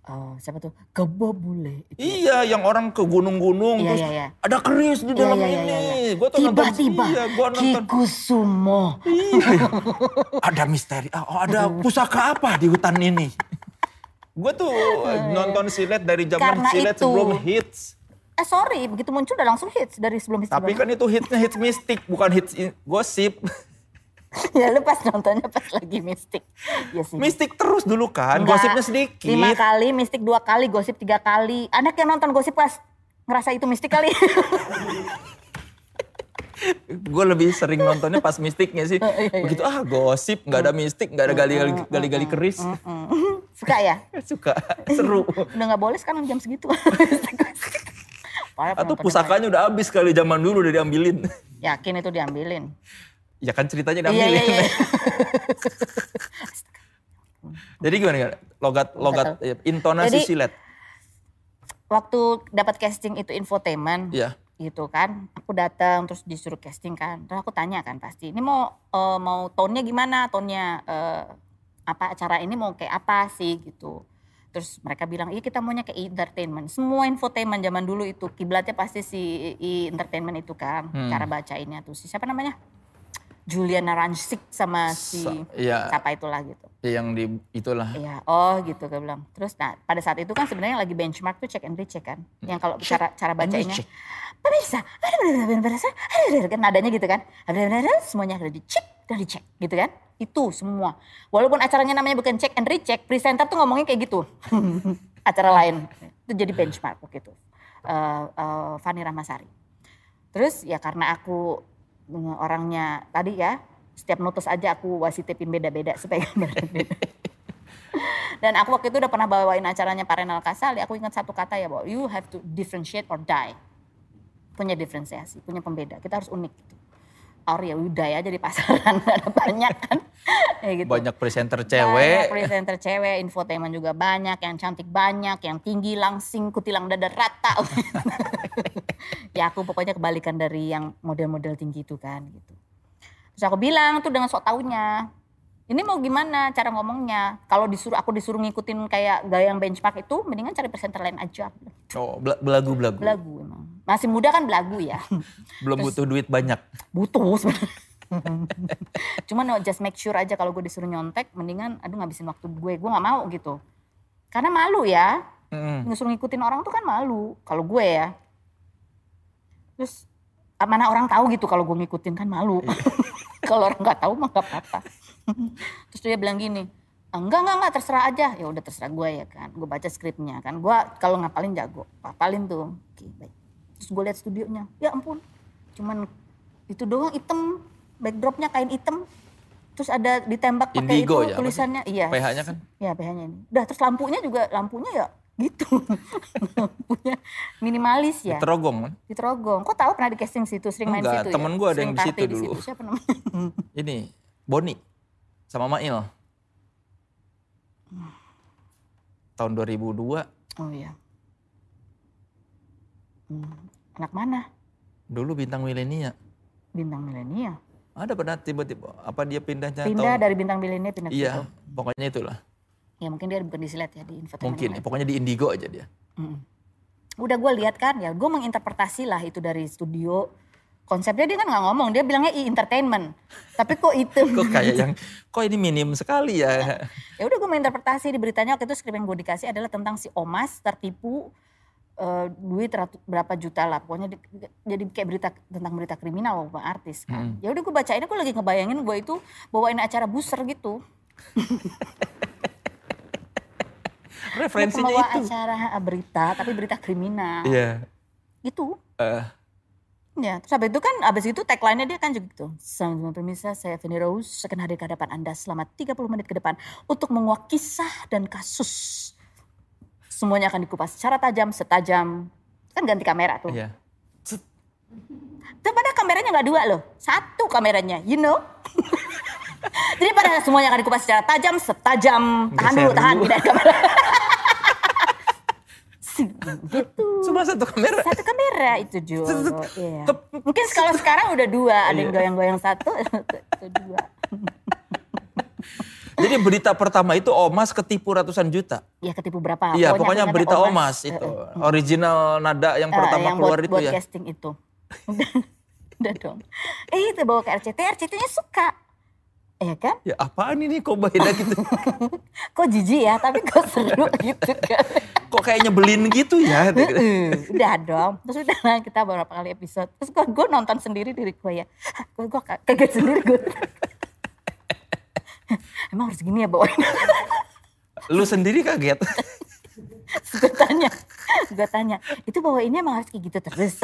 A: oh siapa tuh Gebo Bule itu.
B: Iya, yang orang ke gunung-gunung
A: Iya
B: terus
A: iya iya.
B: ada keris di
A: Iya,
B: dalam
A: iya, iya,
B: ini.
A: iya.
B: Gua tuh nonton
A: Tiba-tiba
B: iya, gua nonton.
A: Kikusumo.
B: Iya. ada misteri. Oh, ada pusaka apa di hutan ini? Gue tuh nonton silet dari zaman
A: Karena
B: silet
A: itu.
B: sebelum hits.
A: Eh sorry, begitu muncul udah langsung hits dari sebelum hits.
B: Tapi kan itu hitsnya hits mistik, bukan hits gosip.
A: ya lu pas nontonnya pas lagi mistik. Ya sih.
B: Mistik terus dulu kan,
A: Enggak.
B: gosipnya sedikit.
A: Lima kali, mistik dua kali, gosip tiga kali. Anak yang nonton gosip pas ngerasa itu mistik kali.
B: Gue lebih sering nontonnya pas mistiknya sih. Begitu ah gosip, nggak ada mistik, nggak ada gali-gali keris.
A: Suka ya?
B: Suka, seru.
A: Udah nggak boleh sekarang jam segitu.
B: Atau pusakanya udah habis kali zaman dulu udah diambilin.
A: Yakin itu diambilin.
B: Ya kan ceritanya
A: Iya,
B: diambilin.
A: iya, iya.
B: Jadi gimana? gimana? Logat, logat, intonasi
A: Jadi-
B: silet.
A: Waktu dapat casting itu infotainment.
B: Iya.
A: Gitu kan. Aku datang terus disuruh casting kan. Terus aku tanya kan pasti ini mau eh, mau tone-nya gimana? Tone-nya eh, apa acara ini mau kayak apa sih? Gitu. Terus mereka bilang iya kita maunya kayak entertainment. Semua infotainment zaman dulu itu kiblatnya pasti si i- entertainment itu kan
B: Hmm.
A: cara bacainnya tuh. Si siapa namanya? Juliana Rancic sama si
B: Sa- Iya,
A: siapa itulah gitu.
B: Yang di itulah.
A: Iya, oh gitu gue bilang. Terus nah pada saat itu kan sebenarnya lagi benchmark tuh check and recheck kan. Yang kalau cara cara bacanya. Pemirsa, kan nadanya gitu kan. Semuanya ada dicek dan dicek gitu kan. Itu semua. Walaupun acaranya namanya bukan check and recheck, presenter tuh ngomongnya kayak gitu. Acara lain. Itu jadi benchmark waktu itu. Eh eh, Fani Rahmasari. Terus ya karena aku mm, orangnya tadi ya setiap notus aja aku wasitipin beda-beda supaya gambaran beda. Dan aku waktu itu udah pernah bawain acaranya Pak Renal Kasali, aku ingat satu kata ya bahwa you have to differentiate or die. Punya diferensiasi, punya pembeda. Kita harus unik gitu. Or ya udah ya jadi pasaran, ada banyak kan. ya gitu.
B: Banyak presenter
A: Banyak
B: cewek.
A: presenter cewek, infotainment juga banyak, yang cantik banyak, yang tinggi langsing, kutilang dada rata. ya aku pokoknya kebalikan dari yang model-model tinggi itu kan gitu. Terus aku bilang tuh dengan sok taunya, ini mau gimana cara ngomongnya? Kalau disuruh aku disuruh ngikutin kayak gaya yang benchmark itu, mendingan cari presenter lain aja.
B: Oh, bela- belagu-belagu.
A: Belagu emang. Masih muda kan belagu ya.
B: Belum butuh duit banyak.
A: Butuh sebenarnya. Cuman no, just make sure aja kalau gue disuruh nyontek, mendingan aduh ngabisin waktu gue. Gue nggak mau gitu. Karena malu ya.
B: Mm-mm.
A: Disuruh ngikutin orang tuh kan malu. Kalau gue ya. Terus mana orang tahu gitu kalau gue ngikutin kan malu. kalau orang nggak tahu mah nggak apa-apa. Terus dia bilang gini, enggak enggak enggak terserah aja. Ya udah terserah gue ya kan. Gue baca skripnya kan. Gue kalau ngapalin jago, hafalin tuh. Oke baik. Terus gue lihat studionya, ya ampun. Cuman itu doang hitam, backdropnya kain hitam. Terus ada ditembak pakai itu
B: ya, apa
A: tulisannya, iya.
B: PH-nya kan?
A: Ya PH-nya ini. Udah terus lampunya juga lampunya ya gitu. lampunya minimalis ya.
B: Terogong kan?
A: Di Trogong. Kok tahu pernah di casting situ, sering main
B: Enggak,
A: situ
B: temen
A: ya?
B: gua ada yang di situ dulu.
A: Siapa namanya?
B: Ini, Boni. Sama Mail. Tahun 2002.
A: Oh iya. Hmm. Anak mana?
B: Dulu bintang milenia.
A: Bintang milenial.
B: Ada pernah tiba-tiba apa dia pindahnya
A: Pindah
B: tahun
A: dari bintang milenial pindah ke
B: Iya, pokoknya itulah.
A: Ya mungkin dia bukan di silat ya di infotainment.
B: Mungkin,
A: lain.
B: pokoknya di Indigo aja dia.
A: Mm. Udah gue lihat kan ya, gue menginterpretasi lah itu dari studio. Konsepnya dia kan nggak ngomong, dia bilangnya e-entertainment. Tapi kok itu?
B: Kok kayak yang, kok ini minim sekali ya.
A: ya udah gue menginterpretasi di beritanya waktu itu skrip yang gue dikasih adalah tentang si Omas tertipu eh, duit ratu- berapa juta lah pokoknya di- jadi kayak berita tentang berita kriminal walaupun artis kan
B: Hmm.
A: ya udah gue bacainnya gue lagi ngebayangin gue itu bawain acara buser gitu
B: Referensinya itu.
A: acara eh, berita tapi berita kriminal
B: Iya.
A: itu
B: Eh,
A: Ya, terus habis itu kan, habis itu tagline-nya dia kan juga gitu. Sama pemirsa, saya Feni Rose akan hadir ke hadapan Anda selama 30 menit ke depan untuk menguak kisah dan kasus. Semuanya akan dikupas secara tajam, setajam. Kan ganti kamera tuh.
B: Iya.
A: Tapi pada kameranya nggak dua loh, satu kameranya, you know. Jadi pada semuanya akan dikupas secara tajam, setajam. Tahan dulu, tahan, tidak kamera. gitu.
B: Cuma satu kamera.
A: Satu kamera itu Jo. Iya. Mungkin kalau sekarang udah dua, ada yang
B: Iya.
A: goyang-goyang satu, itu dua.
B: Jadi berita pertama itu Omas ketipu ratusan juta.
A: Ya ketipu berapa?
B: Iya, pokoknya berita
A: Omas.
B: Omas itu.
A: eh.
B: Original nada yang
A: Eh,
B: pertama
A: yang
B: keluar
A: buat,
B: itu
A: buat
B: ya.
A: casting itu. Udah, udah dong. Eh itu bawa ke RCT, RCT-nya suka. Iya kan?
B: Ya apaan ini kok beda gitu.
A: Kok jijik ya, tapi kok seru gitu kan.
B: kok kayak nyebelin gitu ya.
A: Udah dong. Terus udah lah kita beberapa kali episode. Terus gue, gue nonton sendiri diri gue ya. Gue, gue kaget sendiri gue. Emang harus gini ya bawain.
B: Lu sendiri kaget.
A: Gue tanya, gue tanya, itu bawa ini emang harus kayak gitu terus.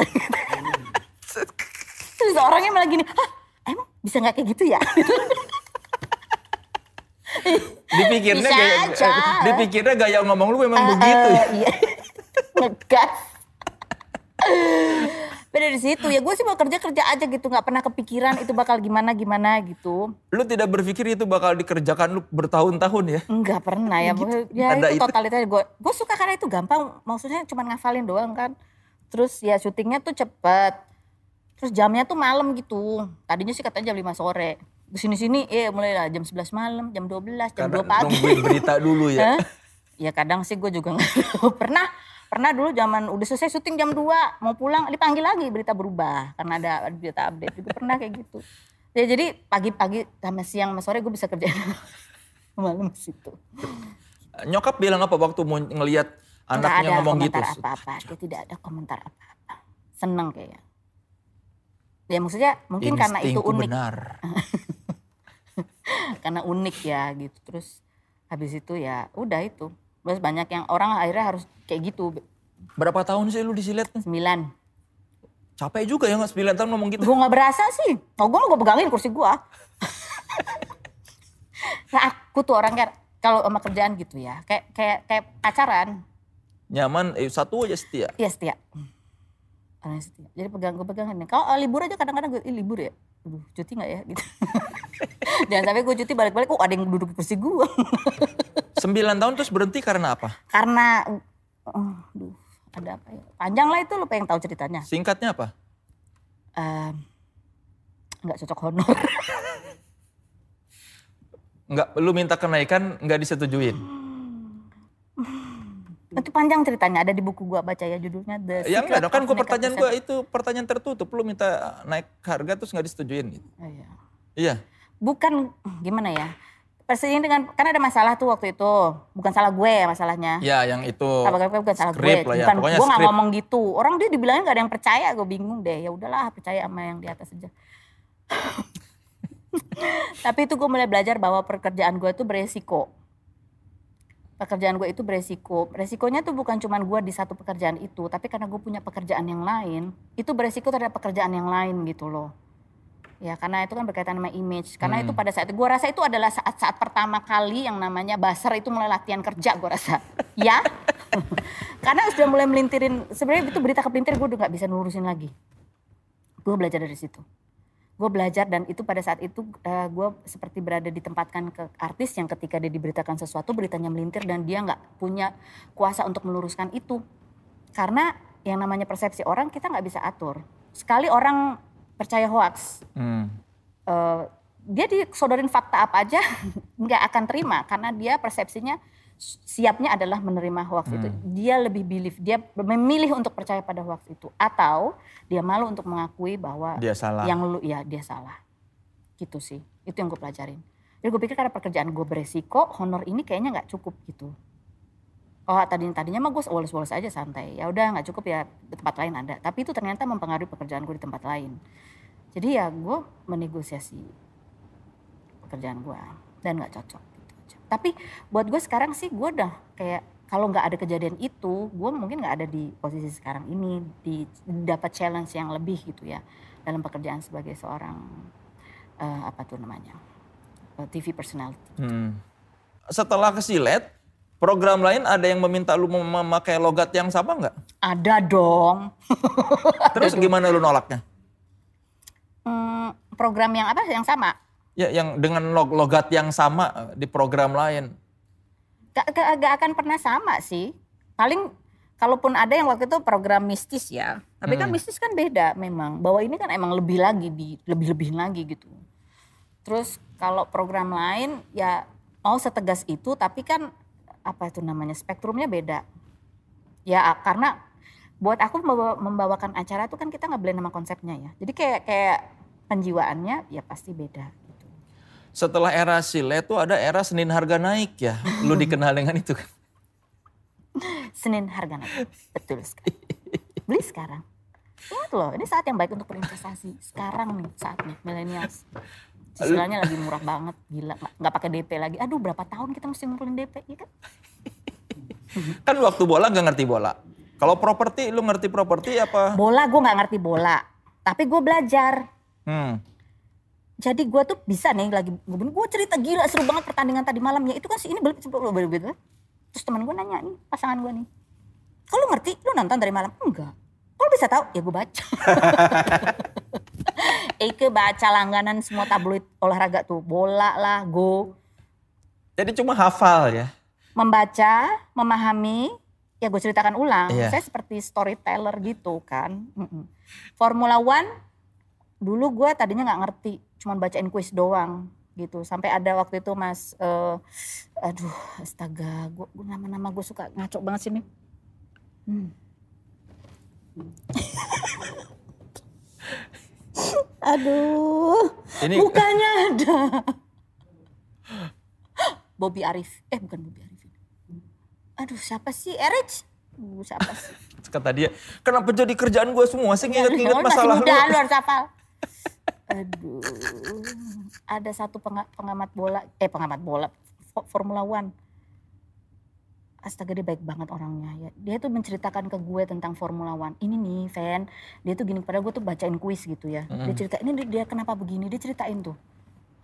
A: terus orangnya malah gini, Hah, emang bisa nggak kayak gitu ya?
B: Dipikirnya
A: Bisa
B: gaya,
A: aja.
B: dipikirnya gaya ngomong lu memang begitu ya.
A: Eh, Iya. Ngegas. Beda di situ ya gue sih mau kerja kerja aja gitu nggak pernah kepikiran itu bakal gimana gimana gitu
B: Lu tidak berpikir itu bakal dikerjakan lu bertahun-tahun ya?
A: nggak pernah ya
B: Gitu.
A: ya
B: Ada
A: itu
B: itu.
A: totalitas gue gue suka karena itu gampang maksudnya cuma ngafalin doang kan terus ya syutingnya tuh cepet terus jamnya tuh malam gitu tadinya sih katanya jam 5 sore sini sini eh mulai lah jam 11 malam jam 12 jam 2 pagi
B: nungguin berita dulu ya.
A: Ya kadang sih gue juga nggak. Pernah pernah dulu zaman udah selesai syuting jam 2 mau pulang dipanggil lagi berita berubah karena ada berita update juga pernah kayak gitu. Ya jadi pagi-pagi sama siang sama sore gue bisa kerjain malam situ.
B: Nyokap bilang apa waktu mau ngelihat anaknya
A: ada
B: ngomong gitu?
A: apa-apa. Dia tidak ada komentar apa-apa. Seneng kayaknya. Ya maksudnya mungkin karena itu unik.
B: benar.
A: Karena unik ya gitu. Terus habis itu ya udah itu. Terus banyak yang orang akhirnya harus kayak gitu.
B: Berapa tahun sih lu disilet?
A: Sembilan.
B: Capek juga ya nggak 9 tahun ngomong gitu.
A: Gue gak berasa sih. Oh gue mau gue pegangin kursi gue. nah aku tuh orang kayak kalau sama kerjaan gitu ya. Kayak kayak kayak pacaran.
B: Nyaman, eh, satu aja setia.
A: Iya setia. Orang setia. Jadi pegang gue pegangin nih. Kalau eh, libur aja kadang-kadang gue, "Ih, libur ya. Aduh, cuti gak ya gitu. Jangan sampai gue cuti balik-balik, kok ada yang duduk di kursi gue.
B: 9 tahun terus berhenti karena apa?
A: Karena, oh, aduh, ada apa ya. Panjang lah itu lo pengen tahu ceritanya.
B: Singkatnya apa?
A: Nggak cocok honor.
B: Nggak, lu minta kenaikan nggak disetujuin.
A: Itu panjang ceritanya, ada di buku gua baca ya judulnya The
B: Ya enggak dong, kan gua pertanyaan gua itu pertanyaan tertutup. Lu minta naik harga terus nggak disetujuin gitu.
A: Oh, iya.
B: Iya.
A: Bukan gimana ya? Persini dengan kan ada masalah tuh waktu itu, bukan salah gue ya masalahnya.
B: Ya yang itu
A: Apa bukan salah gue,
B: lah ya,
A: bukan
B: pokoknya
A: gue nggak ngomong gitu. Orang dia dibilangin gak ada yang percaya, gue bingung deh. Ya udahlah percaya sama yang di atas aja. Tapi itu gue mulai belajar bahwa pekerjaan gue itu beresiko. Pekerjaan gue itu beresiko. Resikonya tuh bukan cuman gue di satu pekerjaan itu, tapi karena gue punya pekerjaan yang lain, itu beresiko terhadap pekerjaan yang lain gitu loh. Ya karena itu kan berkaitan sama image. Karena itu
B: Hmm.
A: pada saat itu gue rasa itu adalah saat-saat pertama kali yang namanya basar itu mulai latihan kerja gue rasa. ya. karena sudah mulai melintirin, sebenarnya itu berita kepelintir gue udah gak bisa nurusin lagi. Gue belajar dari situ. Gue belajar dan itu pada saat itu gue seperti berada ditempatkan ke artis yang ketika dia diberitakan sesuatu beritanya melintir dan dia nggak punya kuasa untuk meluruskan itu. Karena yang namanya persepsi orang kita nggak bisa atur. Sekali orang percaya hoax,
B: Hmm.
A: eh, dia disodorin fakta apa aja nggak akan terima karena dia persepsinya siapnya adalah menerima hoax itu. Dia lebih believe, dia memilih untuk percaya pada hoax itu atau dia malu untuk mengakui bahwa
B: Dia salah.
A: yang lu ya dia salah. Gitu sih. Itu yang gue pelajarin. Jadi gue pikir karena pekerjaan gue beresiko, honor ini kayaknya nggak cukup gitu. Oh tadi tadinya mah gue woles-woles aja santai. Ya udah nggak cukup ya di tempat lain ada. Tapi itu ternyata mempengaruhi pekerjaan gue di tempat lain. Jadi ya gue menegosiasi pekerjaan gue dan nggak cocok. Tapi buat gue sekarang sih gue udah kayak kalau nggak ada kejadian itu, gue mungkin nggak ada di posisi sekarang ini, di dapat challenge yang lebih gitu ya dalam pekerjaan sebagai seorang eh, apa tuh namanya eh, TV personality.
B: Hmm. Setelah kesilet, program lain ada yang meminta lu mem- memakai logat yang sama nggak?
A: Ada dong.
B: Terus gimana lu nolaknya?
A: Hmm, program yang apa yang sama?
B: Ya yang dengan log- logat yang sama eh, di program lain.
A: Gak, gak, gak akan pernah sama sih. Paling kalaupun ada yang waktu itu program mistis ya. Tapi kan
B: Hmm.
A: mistis kan beda memang. Bahwa ini kan emang lebih lagi di lebih-lebihin lagi gitu. Terus kalau program lain ya mau setegas itu tapi kan apa itu namanya spektrumnya beda. Ya karena buat aku membawa- membawakan acara itu kan kita nggak blend sama konsepnya ya. Jadi kayak kayak penjiwaannya ya pasti beda.
B: Setelah era silet tuh ada era Senin harga naik ya. Lu dikenal dengan itu kan.
A: Senin harga naik. Betul sekali. Beli sekarang. Ingat loh, ini saat yang baik untuk berinvestasi. Sekarang nih saatnya, millennials. Cicilannya lagi murah banget, gila. Nggak, nggak pakai DP lagi. Aduh berapa tahun kita mesti ngumpulin DP, ya kan?
B: Kan waktu bola gak ngerti bola. Kalau properti, lu ngerti properti apa?
A: Bola gue nggak ngerti bola, tapi gue belajar.
B: Hmm.
A: Jadi gue tuh bisa nih lagi gue cerita gila seru banget pertandingan tadi malamnya itu kan si ini beli beli terus teman gue nanya nih pasangan gue nih. Kalau ngerti? Lu nonton dari malam? Enggak. Kalau bisa tahu? Ya gue baca. Eke baca langganan semua tabloid olahraga tuh. Bola lah go.
B: Jadi cuma hafal ya?
A: membaca memahami ya gue ceritakan ulang.
B: Iya.
A: saya seperti storyteller gitu kan. Formula One dulu gue tadinya nggak ngerti cuman bacain kuis doang gitu. Sampai ada waktu itu mas eh, aduh astaga gue nama-nama gue suka ngaco banget sini Hmm. aduh
B: Ini
A: mukanya ada. Bobby Arif. Eh bukan Bobby Arif aduh siapa sih Erich? Siapa sih?
B: Kata dia, kenapa jadi kerjaan gue semua sih? Nginget-nginget
A: Lu masih
B: masalah
A: muda,
B: lu?
A: lu harus hafal. Aduh, ada satu penga- pengamat bola, eh pengamat bola, Fo- Formula One. Astaga dia baik banget orangnya ya. Dia tuh menceritakan ke gue tentang Formula One. Ini nih, fan, dia tuh gini, padahal gue tuh bacain kuis gitu ya. Dia cerita, ini dia kenapa begini, dia ceritain tuh.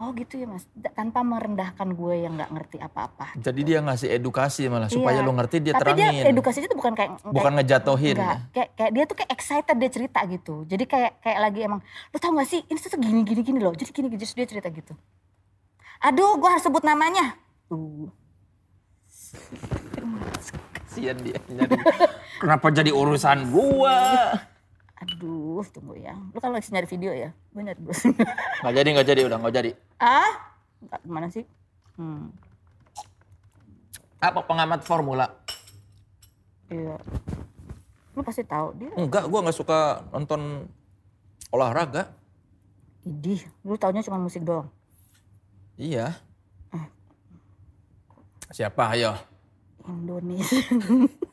A: Oh gitu ya mas, tanpa merendahkan gue yang nggak ngerti apa-apa.
B: Jadi dia ngasih edukasi malah supaya
A: Iya.
B: lu ngerti dia
A: Tapi
B: terangin.
A: dia edukasinya tuh bukan kayak
B: Bukan ngejatohin.
A: Enggak, kayak, kayak dia tuh kayak excited dia cerita gitu. Jadi kayak kayak lagi emang, lu tau gak sih ini tuh gini gini gini loh. Jadi gini gini terus dia cerita gitu. Aduh, gua harus sebut namanya. Tuh.
B: Kasian dia. Kenapa jadi urusan gua?
A: Aduh, tunggu ya. Lu kan lagi nyari video ya? Gue nyari.
B: Nggak jadi, nggak jadi, udah nggak jadi.
A: ah? Nggak, Gimana sih? Hmm,
B: Apa pengamat formula?
A: iya. Lu pasti tahu dia.
B: Enggak, gua nggak suka nonton olahraga.
A: Idih, lu taunya cuma musik doang.
B: Iya. Siapa? Ayo.
A: Indonesia.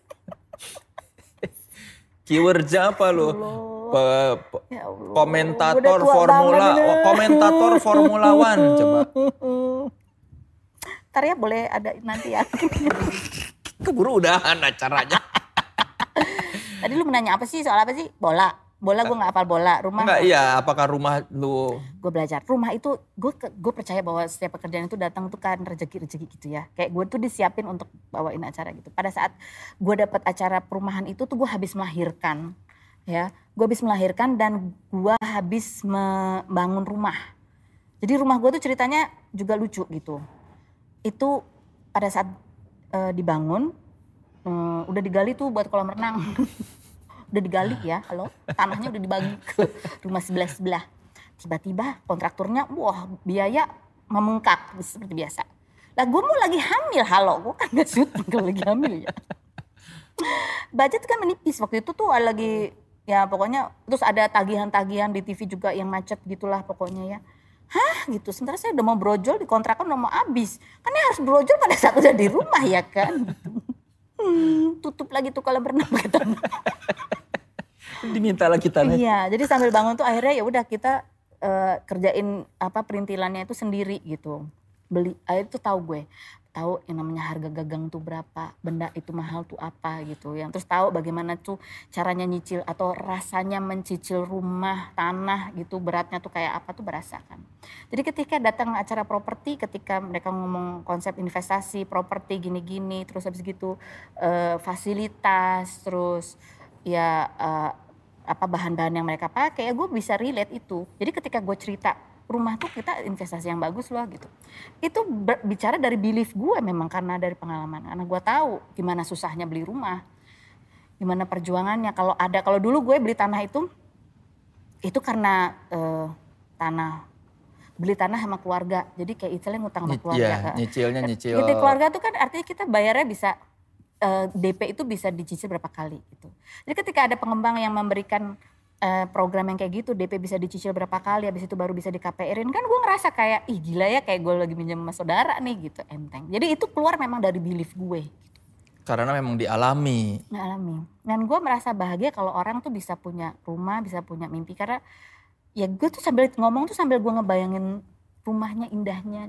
B: Keyword apa lu? Pe- pe-
A: ya Allah.
B: Komentator formula,
A: ini.
B: komentator Formula One coba.
A: Ntar ya boleh ada nanti ya.
B: Keburu udahan acaranya.
A: Tadi lu menanya apa sih soal apa sih? Bola. Bola gue nggak hafal bola. Rumah
B: Enggak, iya. Apakah rumah lu
A: gue belajar. Rumah itu gue gue percaya bahwa setiap pekerjaan itu datang tuh kan rezeki-rezeki gitu ya. Kayak gue tuh disiapin untuk bawain acara gitu. Pada saat gue dapat acara perumahan itu tuh gue habis melahirkan ya. Gue habis melahirkan dan gue habis membangun rumah. Jadi rumah gue tuh ceritanya juga lucu gitu. Itu pada saat eh, dibangun eh, udah digali tuh buat kolam renang. udah digali ya, halo, tanahnya udah dibagi ke rumah sebelah sebelah. Tiba-tiba kontraktornya, wah biaya memengkak seperti biasa. Lah gue mau lagi hamil, halo, gue kan gak syuting kalau lagi hamil ya. Budget kan menipis waktu itu tuh lagi ya pokoknya terus ada tagihan-tagihan di TV juga yang macet gitulah pokoknya ya. Hah gitu, sementara saya udah mau brojol di kontrakan udah mau habis. Kan ya harus brojol pada saat udah di rumah ya kan. Hmm, tutup lagi tuh renang pakai tanah.
B: Diminta lagi tanah?
A: Iya, jadi sambil bangun tuh akhirnya ya udah kita eh, kerjain apa perintilannya itu sendiri gitu. Beli, akhirnya tuh tahu gue, tahu yang namanya harga gagang tuh berapa, benda itu mahal tuh apa gitu. Yang terus tahu bagaimana tuh caranya nyicil atau rasanya mencicil rumah, tanah gitu, beratnya tuh kayak apa tuh berasa kan. Jadi ketika datang acara properti, ketika mereka ngomong konsep investasi, properti gini-gini, terus habis gitu eh, fasilitas, terus ya eh, apa bahan-bahan yang mereka pakai ya gue bisa relate itu. Jadi ketika gue cerita rumah tuh kita investasi yang bagus loh gitu. Itu ber- bicara dari belief gue memang karena dari pengalaman. Karena gue tahu gimana susahnya beli rumah gimana perjuangannya. Kalau ada kalau dulu gue beli tanah itu itu karena eh, tanah. Beli tanah sama keluarga. Jadi kayak istilahnya ngutang sama
B: Ny-
A: keluarga Kak.
B: nyicilnya nyicil.
A: Gitu, keluarga tuh kan artinya kita bayarnya bisa eh, DP itu bisa dicicil berapa kali gitu. Jadi ketika ada pengembang yang memberikan eh, program yang kayak gitu DP bisa dicicil berapa kali habis itu baru bisa di KPR-in kan gue ngerasa kayak ih gila ya kayak gue lagi minjem sama saudara nih gitu enteng. Jadi itu keluar memang dari belief gue gitu.
B: Karena memang dialami.
A: Ngalami. Dan gue merasa bahagia kalau orang tuh bisa punya rumah, bisa punya mimpi karena ya gue tuh sambil ngomong tuh sambil gue ngebayangin rumahnya indahnya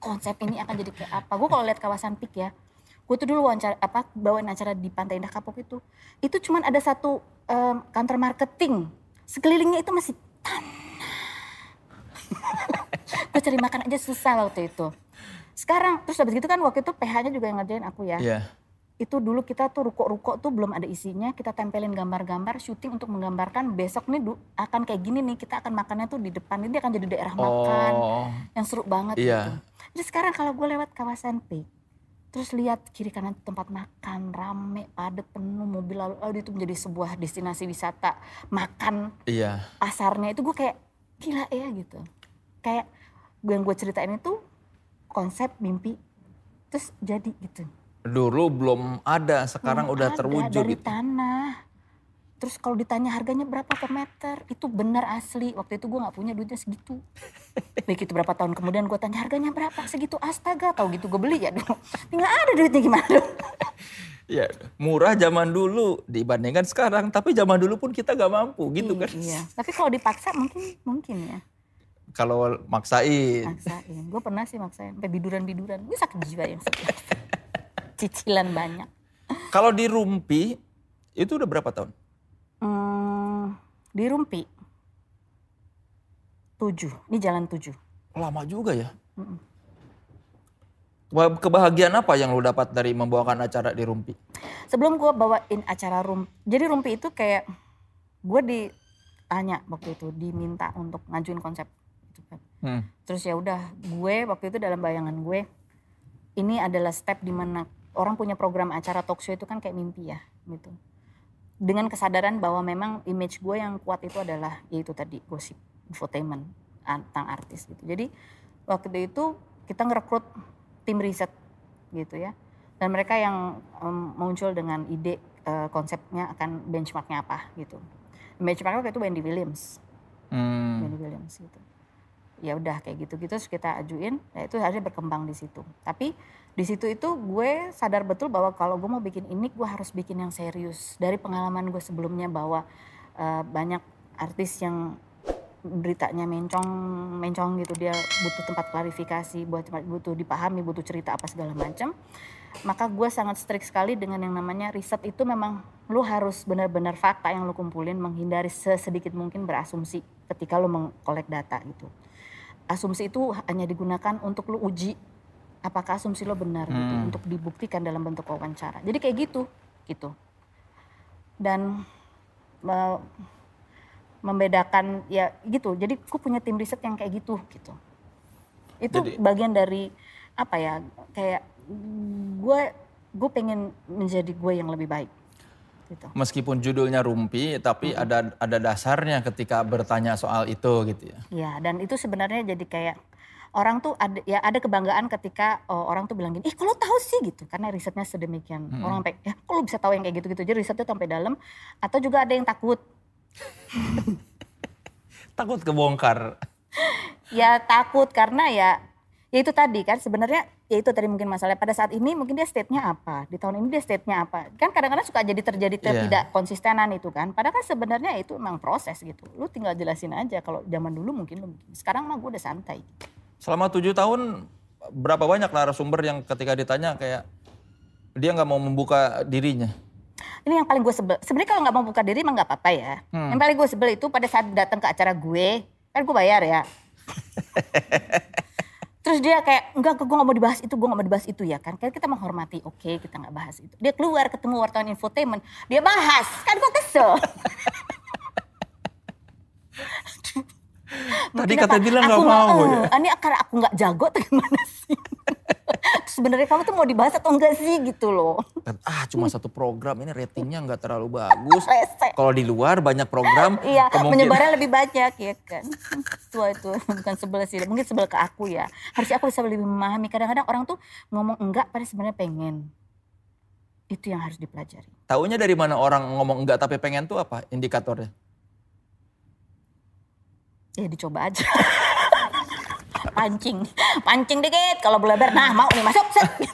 A: konsep ini akan jadi kayak apa. Gue kalau lihat kawasan PIK ya, gue tuh dulu wawancara apa bawain acara di Pantai Indah Kapok itu. Itu cuman ada satu em, kantor marketing. Sekelilingnya itu masih tanah. Gue cari makan aja susah waktu itu. Sekarang terus habis gitu kan waktu itu PH-nya juga yang ngerjain aku ya.
B: Iya.
A: itu dulu kita tuh ruko-ruko tuh belum ada isinya. Kita tempelin gambar-gambar syuting untuk menggambarkan besok nih du- akan kayak gini nih. Kita akan makannya tuh di depan. Ini akan jadi daerah makan
B: Oh,
A: yang seru banget
B: Iya.
A: gitu. Jadi sekarang kalau gue lewat kawasan Peak, terus lihat kiri kanan tempat makan rame, padat, penuh mobil lalu lalu itu menjadi sebuah destinasi wisata makan
B: iya.
A: pasarnya itu gue kayak gila ya gitu. Kayak gue yang gue ceritain itu konsep mimpi terus jadi gitu.
B: Dulu belum ada, sekarang
A: Belum
B: udah
A: ada,
B: terwujud
A: dari
B: gitu.
A: tanah. Terus kalau ditanya harganya berapa per meter, itu benar asli. Waktu itu gue nggak punya duitnya segitu. Begitu berapa tahun kemudian gue tanya harganya berapa segitu astaga, tahu gitu gue beli ya dong. Nggak ada duitnya gimana dong.
B: Ya, murah zaman dulu dibandingkan sekarang, tapi zaman dulu pun kita gak mampu gitu kan.
A: Iya. Tapi kalau dipaksa mungkin mungkin ya
B: Kalau maksain.
A: maksain. Gue pernah sih maksain sampai biduran-biduran. Gue sakit jiwa yang sakit. Cicilan banyak.
B: Kalau di Rumpi, itu udah berapa tahun?
A: Hmm, di Rumpi. Tujuh. Ini jalan tujuh.
B: Lama juga ya.
A: Mm-mm.
B: Ke- Kebahagiaan apa yang lu dapat dari membawakan acara di Rumpi?
A: sebelum gue bawain acara rumpi jadi rumpi itu kayak gue ditanya waktu itu diminta untuk ngajuin konsep gitu kan.
B: Hmm.
A: terus ya udah gue waktu itu dalam bayangan gue ini adalah step di mana orang punya program acara talk show itu kan kayak mimpi ya gitu dengan kesadaran bahwa memang image gue yang kuat itu adalah yaitu tadi gosip infotainment tentang artis gitu. Jadi waktu itu kita ngerekrut tim riset gitu ya. Dan mereka yang em, muncul dengan ide eh, konsepnya akan benchmarknya apa gitu. Benchmarknya waktu itu Wendy Williams.
B: Hmm.
A: Wendy Williams gitu. Ya udah kayak gitu gitu terus kita ajuin. Ya itu akhirnya berkembang di situ. Tapi di situ itu gue sadar betul bahwa kalau gue mau bikin ini gue harus bikin yang serius. Dari pengalaman gue sebelumnya bahwa eh, banyak artis yang beritanya mencong mencong gitu dia butuh tempat klarifikasi buat butuh dipahami butuh cerita apa segala macam. Maka gue sangat strict sekali dengan yang namanya riset itu memang lu harus benar-benar fakta yang lu kumpulin menghindari sesedikit mungkin berasumsi ketika lu mengkolek data gitu. Asumsi itu hanya digunakan untuk lu uji apakah asumsi lo benar gitu
B: Hmm.
A: untuk dibuktikan dalam bentuk wawancara. Jadi kayak gitu gitu. Dan me- membedakan ya gitu. Jadi aku punya tim riset yang kayak gitu gitu. Itu
B: Jadi-
A: bagian dari apa ya kayak gue gue pengen menjadi gue yang lebih baik gitu.
B: Meskipun judulnya Rumpi, tapi ada ada dasarnya ketika bertanya soal itu gitu ya.
A: ya dan itu sebenarnya jadi kayak orang tuh ada ya ada kebanggaan ketika oh, orang tuh bilang gini, eh kalau tahu sih? Gitu, karena risetnya sedemikian.
B: Mm-mm.
A: Orang sampai, ya kalau bisa tahu yang kayak gitu-gitu, jadi risetnya sampai dalam. Atau juga ada yang takut,
B: Takut kebongkar.
A: ya takut karena ya ya itu tadi kan sebenarnya ya itu tadi mungkin masalah pada saat ini mungkin dia state-nya apa? Di tahun ini dia state-nya apa? Kan kadang-kadang suka jadi terjadi
B: Iya.
A: tidak konsistenan itu kan. Padahal kan sebenarnya itu memang proses gitu. Lu tinggal jelasin aja kalau zaman dulu mungkin lu sekarang mah gue udah santai
B: Selama tujuh tahun, berapa banyak narasumber yang ketika ditanya kayak dia nggak mau membuka dirinya.
A: ini yang paling gue sebel. Sebenarnya kalau nggak mau buka diri emang nggak apa-apa ya.
B: Hmm.
A: yang paling gue sebel itu pada saat datang ke acara gue kan gue bayar ya. Terus dia kayak enggak gue nggak mau dibahas itu gue nggak mau dibahas itu ya kan? Kayak kita menghormati oke kita nggak bahas itu. Dia keluar ketemu wartawan infotainment dia bahas. Kan gue kesel
B: Tadi kata bilang nggak mau
A: eh,
B: ya.
A: Ini karena aku nggak jago atau gimana sih? Sebenarnya kamu tuh mau dibahas atau enggak sih gitu loh.
B: Ah cuma satu program ini ratingnya nggak terlalu bagus. Kalau di luar banyak program,
A: Iya,
B: kemungkinan
A: menyebarnya lebih banyak ya kan. Tua itu bukan sebel sih, mungkin sebel ke aku ya. Harusnya aku bisa lebih memahami. Kadang-kadang orang tuh ngomong enggak pada sebenarnya pengen. Itu yang harus dipelajari.
B: Taunya dari mana orang ngomong enggak tapi pengen tuh apa indikatornya?
A: Ya dicoba aja. pancing, pancing dikit. Kalau beleber, nah mau nih masuk. set.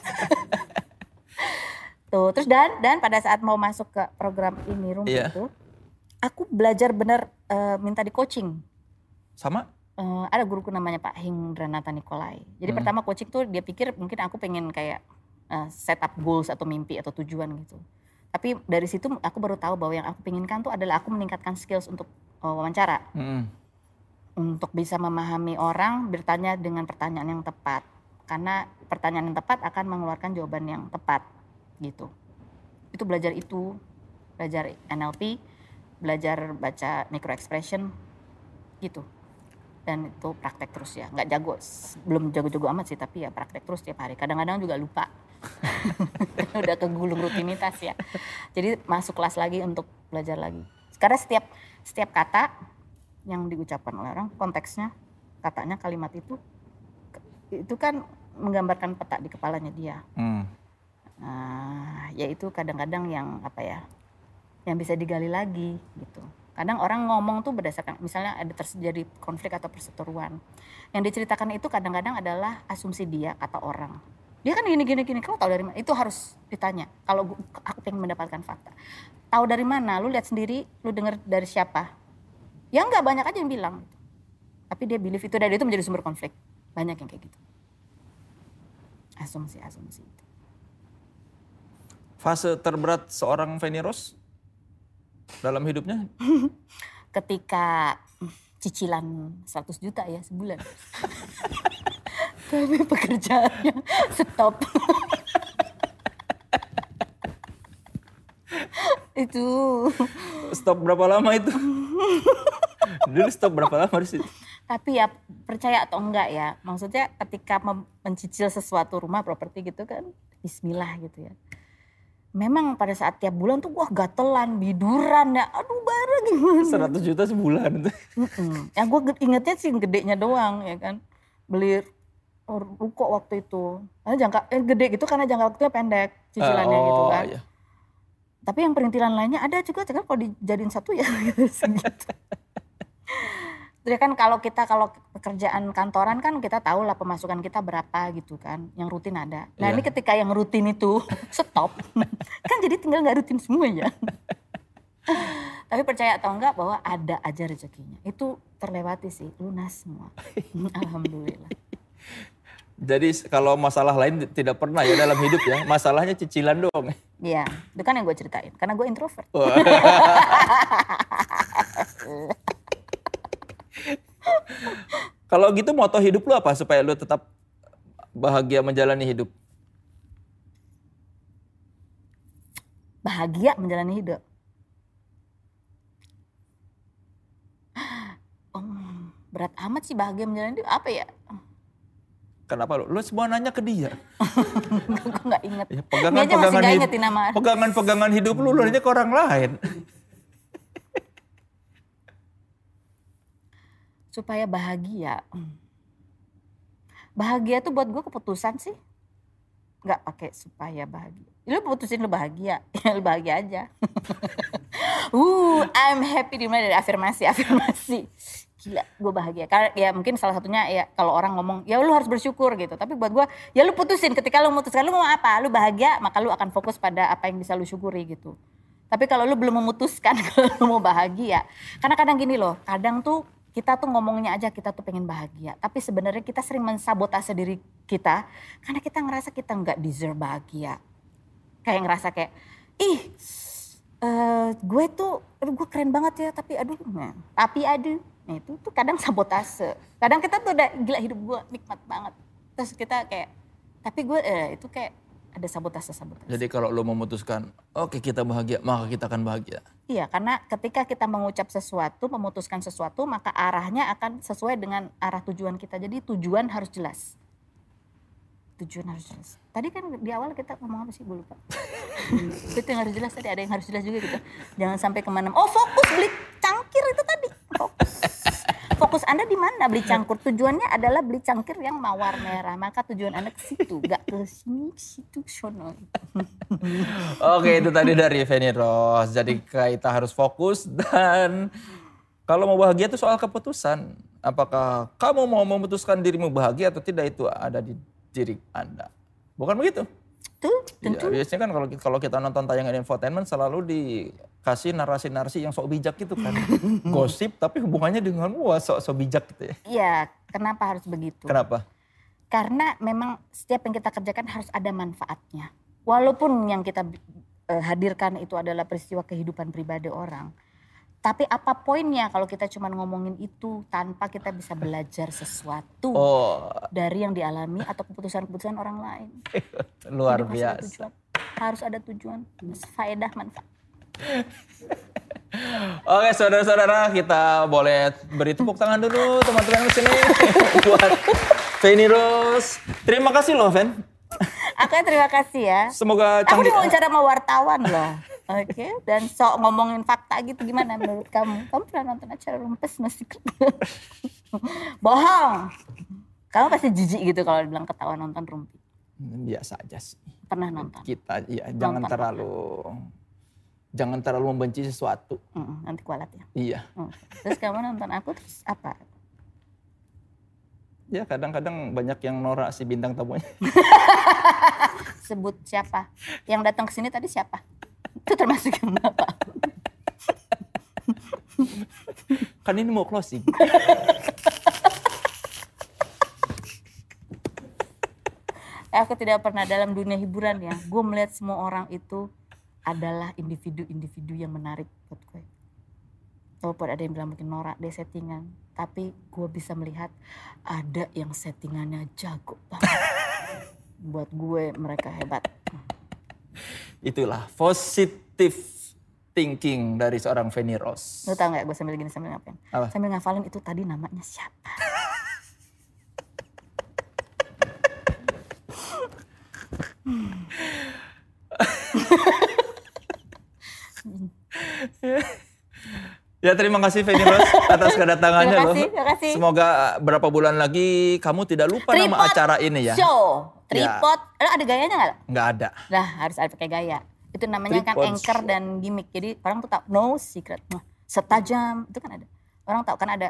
A: Tuh, terus dan dan pada saat mau masuk ke program ini rumah
B: Iya.
A: itu, aku belajar bener eh, minta di coaching.
B: Sama?
A: Eh, ada guruku namanya Pak Hingranata Nikolai. Jadi
B: Hmm.
A: pertama coaching tuh dia pikir mungkin aku pengen kayak uh, set up goals atau mimpi atau tujuan gitu. Tapi dari situ aku baru tahu bahwa yang aku pinginkan tuh adalah aku meningkatkan skills untuk uh, wawancara.
B: Mm.
A: Untuk bisa memahami orang bertanya dengan pertanyaan yang tepat. Karena pertanyaan yang tepat akan mengeluarkan jawaban yang tepat gitu. Itu belajar itu, belajar NLP, belajar baca micro expression gitu. Dan itu praktek terus ya. Nggak jago belum jago-jago amat sih tapi ya praktek terus tiap hari. Kadang-kadang juga lupa. Udah kegulung rutinitas ya. Jadi masuk kelas lagi untuk belajar lagi. Karena setiap setiap kata yang diucapkan oleh orang konteksnya katanya kalimat itu itu kan menggambarkan peta di kepalanya dia.
B: Mm.
A: nah yaitu kadang-kadang yang apa ya yang bisa digali lagi gitu. Kadang orang ngomong tuh berdasarkan misalnya ada terjadi konflik atau perseteruan. Yang diceritakan itu kadang-kadang adalah asumsi dia kata orang. Dia kan gini gini gini kau tahu dari mana? Itu harus ditanya. Kalau aku pengen mendapatkan fakta. Tahu dari mana? Lu lihat sendiri lu dengar dari siapa ya nggak banyak aja yang bilang. Tapi dia believe itu dan itu menjadi sumber konflik. Banyak yang kayak gitu. Asumsi asumsi itu.
B: Fase terberat seorang Feni Rose dalam hidupnya?
A: Ketika mm, cicilan 100 juta ya sebulan. Tapi pekerjaannya stop. Itu
B: stop berapa lama itu? Dulu stop berapa lama di situ?
A: tapi ya percaya atau enggak ya maksudnya ketika mencicil sesuatu rumah properti gitu kan Bismillah gitu ya memang pada saat tiap bulan tuh wah gatelan biduran ya aduh bara gimana
B: 100 juta sebulan.
A: Mm-mm. Ya gue ingetnya sih gedenya doang ya kan. Beli ruko waktu itu. Karena jangka eh, gede gitu karena jangka waktunya pendek cicilannya gitu
B: oh,
A: kan.
B: iya.
A: Tapi yang perintilan lainnya ada juga kan kalau dijadiin satu ya gitu. segitu. Jadi kan kalau kita kalau pekerjaan kantoran kan kita tahu lah pemasukan kita berapa gitu kan, yang rutin ada. Nah
B: Iya.
A: ini ketika yang rutin itu stop, kan jadi tinggal nggak rutin semua ya. Tapi percaya atau enggak bahwa ada aja rezekinya. Itu terlewati sih, lunas semua. Alhamdulillah.
B: Jadi kalau masalah lain tidak pernah ya dalam hidup ya. Masalahnya cicilan doang.
A: Iya, itu kan yang gue ceritain. Karena gue introvert.
B: Kalau gitu moto hidup lu apa supaya lu tetap bahagia menjalani hidup?
A: Bahagia menjalani hidup. Hmm, berat amat sih bahagia menjalani hidup. Apa ya?
B: Kenapa lu? Lu semua nanya ke dia.
A: gue gak inget.
B: Ya,
A: Ini aja masih
B: pegangan-pegangan
A: gak
B: hidup,
A: nama.
B: pegangan-pegangan hidup lu, lu nanya ke orang lain.
A: supaya bahagia. Bahagia tuh buat gue keputusan sih. Nggak pakai supaya bahagia. Lu putusin lu bahagia, ya lu bahagia aja. uh, I'm happy dimulai dari afirmasi, afirmasi. Gila, gue bahagia. Karena ya mungkin salah satunya ya kalau orang ngomong, ya lu harus bersyukur gitu. Tapi buat gue, ya lu putusin ketika lu memutuskan lu mau apa, lu bahagia, maka lu akan fokus pada apa yang bisa lu syukuri gitu. Tapi kalau lu belum memutuskan kalau lu mau bahagia, karena kadang gini loh, kadang tuh kita tuh ngomongnya aja kita tuh pengen bahagia, tapi sebenarnya kita sering mensabotase diri kita karena kita ngerasa kita nggak deserve bahagia. Kayak ngerasa kayak, ih, eh gue tuh, aduh gue keren banget ya, tapi aduh, nah, tapi aduh, nah itu tuh kadang sabotase. Kadang kita tuh udah gila hidup gue nikmat banget, terus kita kayak, tapi gue eh, itu kayak ada sabotase-sabotase.
B: Jadi kalau lu memutuskan, oke kita bahagia, maka kita akan bahagia.
A: Iya, karena ketika kita mengucap sesuatu, memutuskan sesuatu, maka arahnya akan sesuai dengan arah tujuan kita. Jadi tujuan harus jelas. Tujuan harus jelas. Tadi kan di awal kita ngomong apa sih? Gue lupa. itu yang harus jelas tadi, ada yang harus jelas juga gitu. Jangan sampai ke mana. Oh fokus beli cangkir itu tadi. Fokus. Fokus Anda di mana beli cangkir? Tujuannya adalah beli cangkir yang mawar merah. Maka tujuan Anda ke situ, gak ke sini, ke situ, sono.
B: Oke itu tadi dari Feni Rose. Jadi kita harus fokus dan kalau mau bahagia itu soal keputusan. Apakah kamu mau memutuskan dirimu bahagia atau tidak itu ada di diri Anda. Bukan begitu?
A: Tuh,
B: Ya,
A: tentu.
B: biasanya kan kalau kalau kita nonton tayangan infotainment selalu dikasih narasi-narasi yang sok bijak gitu kan. Gosip tapi hubungannya dengan wah sok sok bijak gitu ya.
A: Iya, kenapa harus begitu?
B: Kenapa?
A: Karena memang setiap yang kita kerjakan harus ada manfaatnya. Walaupun yang kita eh, hadirkan itu adalah peristiwa kehidupan pribadi orang. Tapi apa poinnya kalau kita cuma ngomongin itu tanpa kita bisa belajar sesuatu
B: Oh,
A: dari yang dialami atau keputusan-keputusan orang lain.
B: luar
A: Hidup harus ada
B: biasa.
A: tujuan. Harus ada tujuan, faedah, manfaat.
B: Oke saudara-saudara kita boleh beri tepuk tangan dulu teman-teman di sini buat Feni Rose. Terima kasih loh Fen.
A: Aku terima kasih ya.
B: Semoga
A: Aku
B: canggih.
A: diwawancara sama wartawan loh. Oke, dan sok ngomongin fakta gitu gimana menurut kamu? Kamu pernah nonton acara Rumpes Masih Bohong. Kamu pasti jijik gitu kalau dibilang ketawa nonton Rumpi.
B: Biasa aja sih.
A: Pernah nonton?
B: Kita ya jangan
A: Nonton.
B: terlalu jangan terlalu membenci sesuatu.
A: Mm, nanti kualat ya.
B: Iya.
A: Mm. Terus kamu nonton aku terus apa?
B: Ya kadang-kadang banyak yang norak si bintang tamunya.
A: Sebut siapa? Yang datang ke sini tadi siapa? Itu termasuk yang apa?
B: Kan ini mau closing.
A: aku tidak pernah dalam dunia hiburan ya. Gue melihat semua orang itu adalah individu-individu yang menarik buat gue. Walaupun ada yang bilang mungkin norak deh settingan. Tapi gue bisa melihat ada yang settingannya jago banget. buat gue mereka hebat.
B: Itulah positive thinking dari seorang Feni Rose.
A: Lu tau gak gue sambil gini sambil ngapain?
B: Apa?
A: Sambil ngafalin itu tadi namanya siapa.
B: Ya terima kasih Feni Rose atas kedatangannya
A: Terima
B: loh.
A: kasih, terima kasih.
B: Semoga berapa bulan lagi kamu tidak lupa nama
A: Tripod
B: acara ini ya.
A: Show. Tripod. Lo ada gayanya gak?
B: Nggak ada.
A: Lah harus ada pakai gaya. Itu namanya kan
B: Tripod
A: anchor
B: show.
A: dan gimmick. Jadi orang tuh tahu no secret. Nah, setajam itu kan ada. Orang tahu kan ada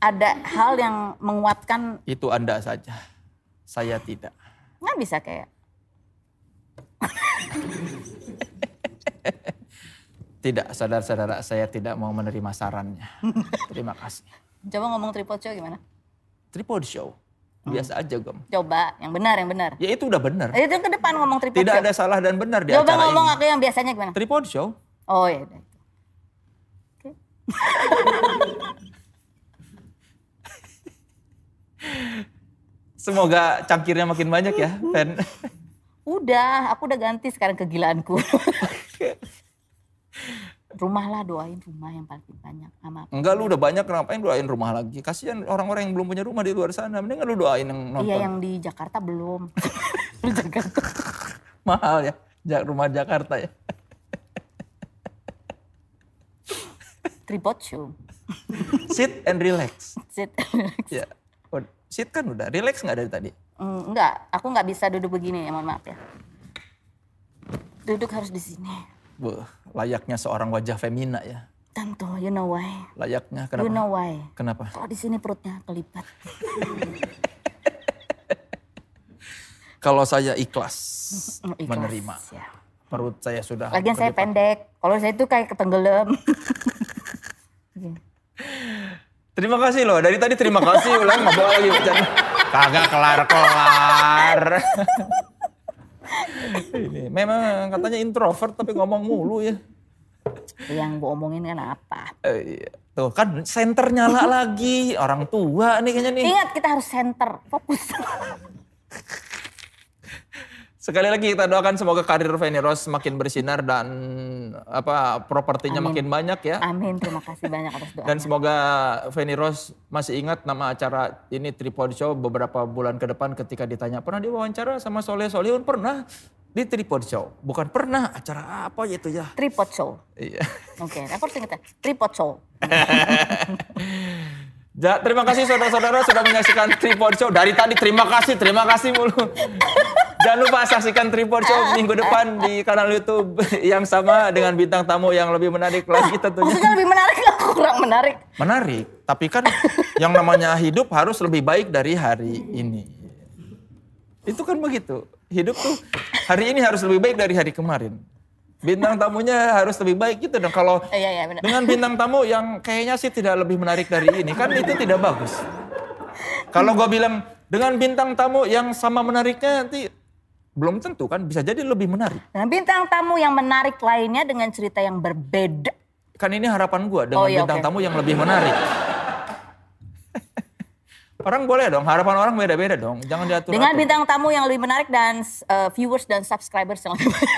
A: ada hal yang menguatkan
B: Itu Anda saja. Saya tidak.
A: nggak bisa kayak
B: Tidak, saudara-saudara, saya tidak mau menerima sarannya. Terima kasih.
A: coba ngomong tripod show gimana?
B: Tripod show. Biasa aja, Gem.
A: Coba yang benar yang benar.
B: Ya itu udah benar.
A: Eh, Itu ke depan ngomong tripod
B: Tidak
A: show.
B: ada salah dan benar di
A: Coba
B: acara
A: ngomong
B: ini.
A: aku yang biasanya gimana?
B: Tripod show.
A: Oh ya udah. Oke.
B: Semoga cangkirnya makin banyak ya, Fen.
A: Udah, aku udah ganti sekarang kegilaanku. rumah lah doain rumah yang paling banyak sama.
B: Enggak, lu udah banyak, ngapain doain rumah lagi? Kasihan orang-orang yang belum punya rumah di luar sana. Mending lu doain yang nonton.
A: Iya yang di Jakarta belum. Di Jakarta.
B: Mahal ya, rumah Jakarta ya.
A: Tripod show.
B: Sit and relax.
A: Sit.
B: Ya. Oh, Sit kan udah, relax nggak dari tadi?
A: Mm, enggak, aku nggak bisa duduk begini ya, mohon maaf ya. Duduk harus di sini.
B: Wah, layaknya seorang wajah femina ya.
A: Tentu, you know why?
B: Layaknya
A: You
B: kenapa?
A: know why?
B: Kenapa?
A: Kalau di sini perutnya kelipat.
B: Kalau saya ikhlas,
A: ikhlas,
B: menerima.
A: ya.
B: Perut saya sudah.
A: Lagian saya pendek. Kalau saya itu kayak ketenggelam.
B: Terima kasih loh, dari tadi terima kasih ulang bawa lagi. Kagak kelar-kelar. Ini memang katanya introvert tapi ngomong mulu ya.
A: Yang gue omongin kan apa?
B: Eh, iya. Tuh kan senter nyala lagi, orang tua nih kayaknya nih.
A: Ingat kita harus center, fokus.
B: Sekali lagi kita doakan semoga karir Feni Rose makin bersinar dan apa propertinya
A: Amin.
B: makin banyak ya.
A: Amin, terima kasih banyak atas doanya.
B: Dan semoga Feni Rose masih ingat nama acara ini Tripod Show beberapa bulan ke depan ketika ditanya pernah diwawancara sama Soleh Solihun pernah di Tripod Show. Bukan pernah acara apa itu ya.
A: Tripod show.
B: Iya.
A: Oke, aku harus ingat ya. Tripod show.
B: Ja, terima kasih saudara-saudara sudah menyaksikan Tripod Show. Dari tadi terima kasih, terima kasih mulu. Jangan lupa saksikan Tripod Show minggu depan di kanal YouTube yang sama dengan bintang tamu yang lebih menarik lagi tentunya.
A: Maksudnya lebih menarik, aku kurang menarik.
B: Menarik, tapi kan yang namanya hidup harus lebih baik dari hari ini. Itu kan begitu. Hidup tuh hari ini harus lebih baik dari hari kemarin. Bintang tamunya harus lebih baik gitu dong. Kalau
A: Iya, iya
B: dengan bintang tamu yang kayaknya sih tidak lebih menarik dari ini, kan itu tidak bagus. Kalau gue bilang dengan bintang tamu yang sama menariknya nanti belum tentu kan bisa jadi lebih menarik.
A: Nah, bintang tamu yang menarik lainnya dengan cerita yang berbeda.
B: Kan ini harapan gue dengan
A: Oh, iya,
B: bintang
A: oke.
B: tamu yang lebih menarik. orang boleh dong, harapan orang beda-beda dong. Jangan diatur.
A: Dengan bintang tamu yang lebih menarik dan uh, viewers dan subscribers yang lebih banyak.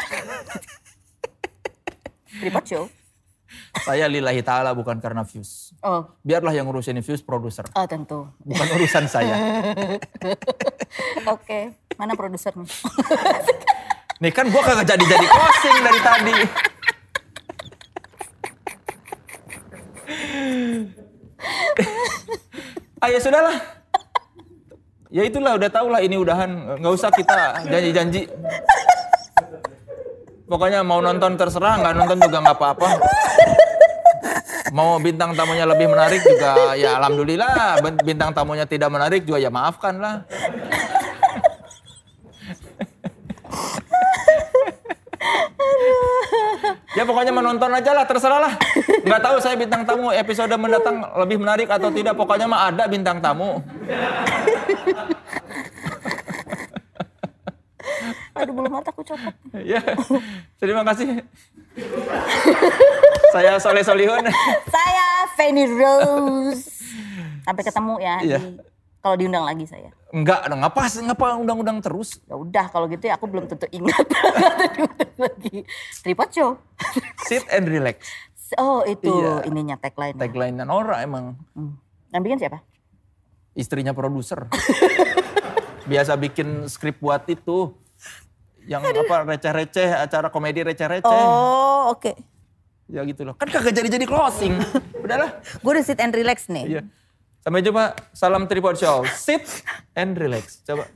A: Tripod show.
B: Saya lillahi ta'ala bukan karena views.
A: Oh,
B: Biarlah yang ngurusin views produser.
A: oh tentu.
B: Bukan urusan saya.
A: Oke, mana produsernya?
B: Nih kan gua kagak jadi-jadi closing dari tadi. Ayo sudahlah. Ya itulah udah tau lah ini udahan. Nggak usah kita janji-janji. Pokoknya mau nonton terserah, nggak nonton juga nggak apa-apa. Mau bintang tamunya lebih menarik juga ya alhamdulillah. Bintang tamunya tidak menarik juga ya maafkan lah. Ya pokoknya menonton aja lah, terserah lah. Nggak tahu saya bintang tamu episode mendatang lebih menarik atau tidak. Pokoknya mah ada bintang tamu.
A: Aduh, bulu mataku copot.
B: Ya, terima kasih. saya Soleh Solihun.
A: Saya Fanny Rose. Sampai ketemu ya. Di- kalau diundang lagi saya.
B: Enggak, ngapa ngapa undang-undang terus?
A: Ya udah kalau gitu ya aku belum tentu ingat lagi. Tripod show.
B: Sit and relax.
A: Oh itu
B: Iya.
A: ininya tagline.
B: Tagline Nora emang
A: Hmm. Yang bikin siapa?
B: istrinya produser. Biasa bikin skrip buat itu. Yang apa receh-receh, acara komedi receh-receh.
A: Oh oke.
B: Ya gitu loh. Kan kagak jadi-jadi closing. Udahlah.
A: Gue udah sit and relax nih.
B: Iya. Sampai jumpa. Salam Tripod Show. Sit and relax. Coba.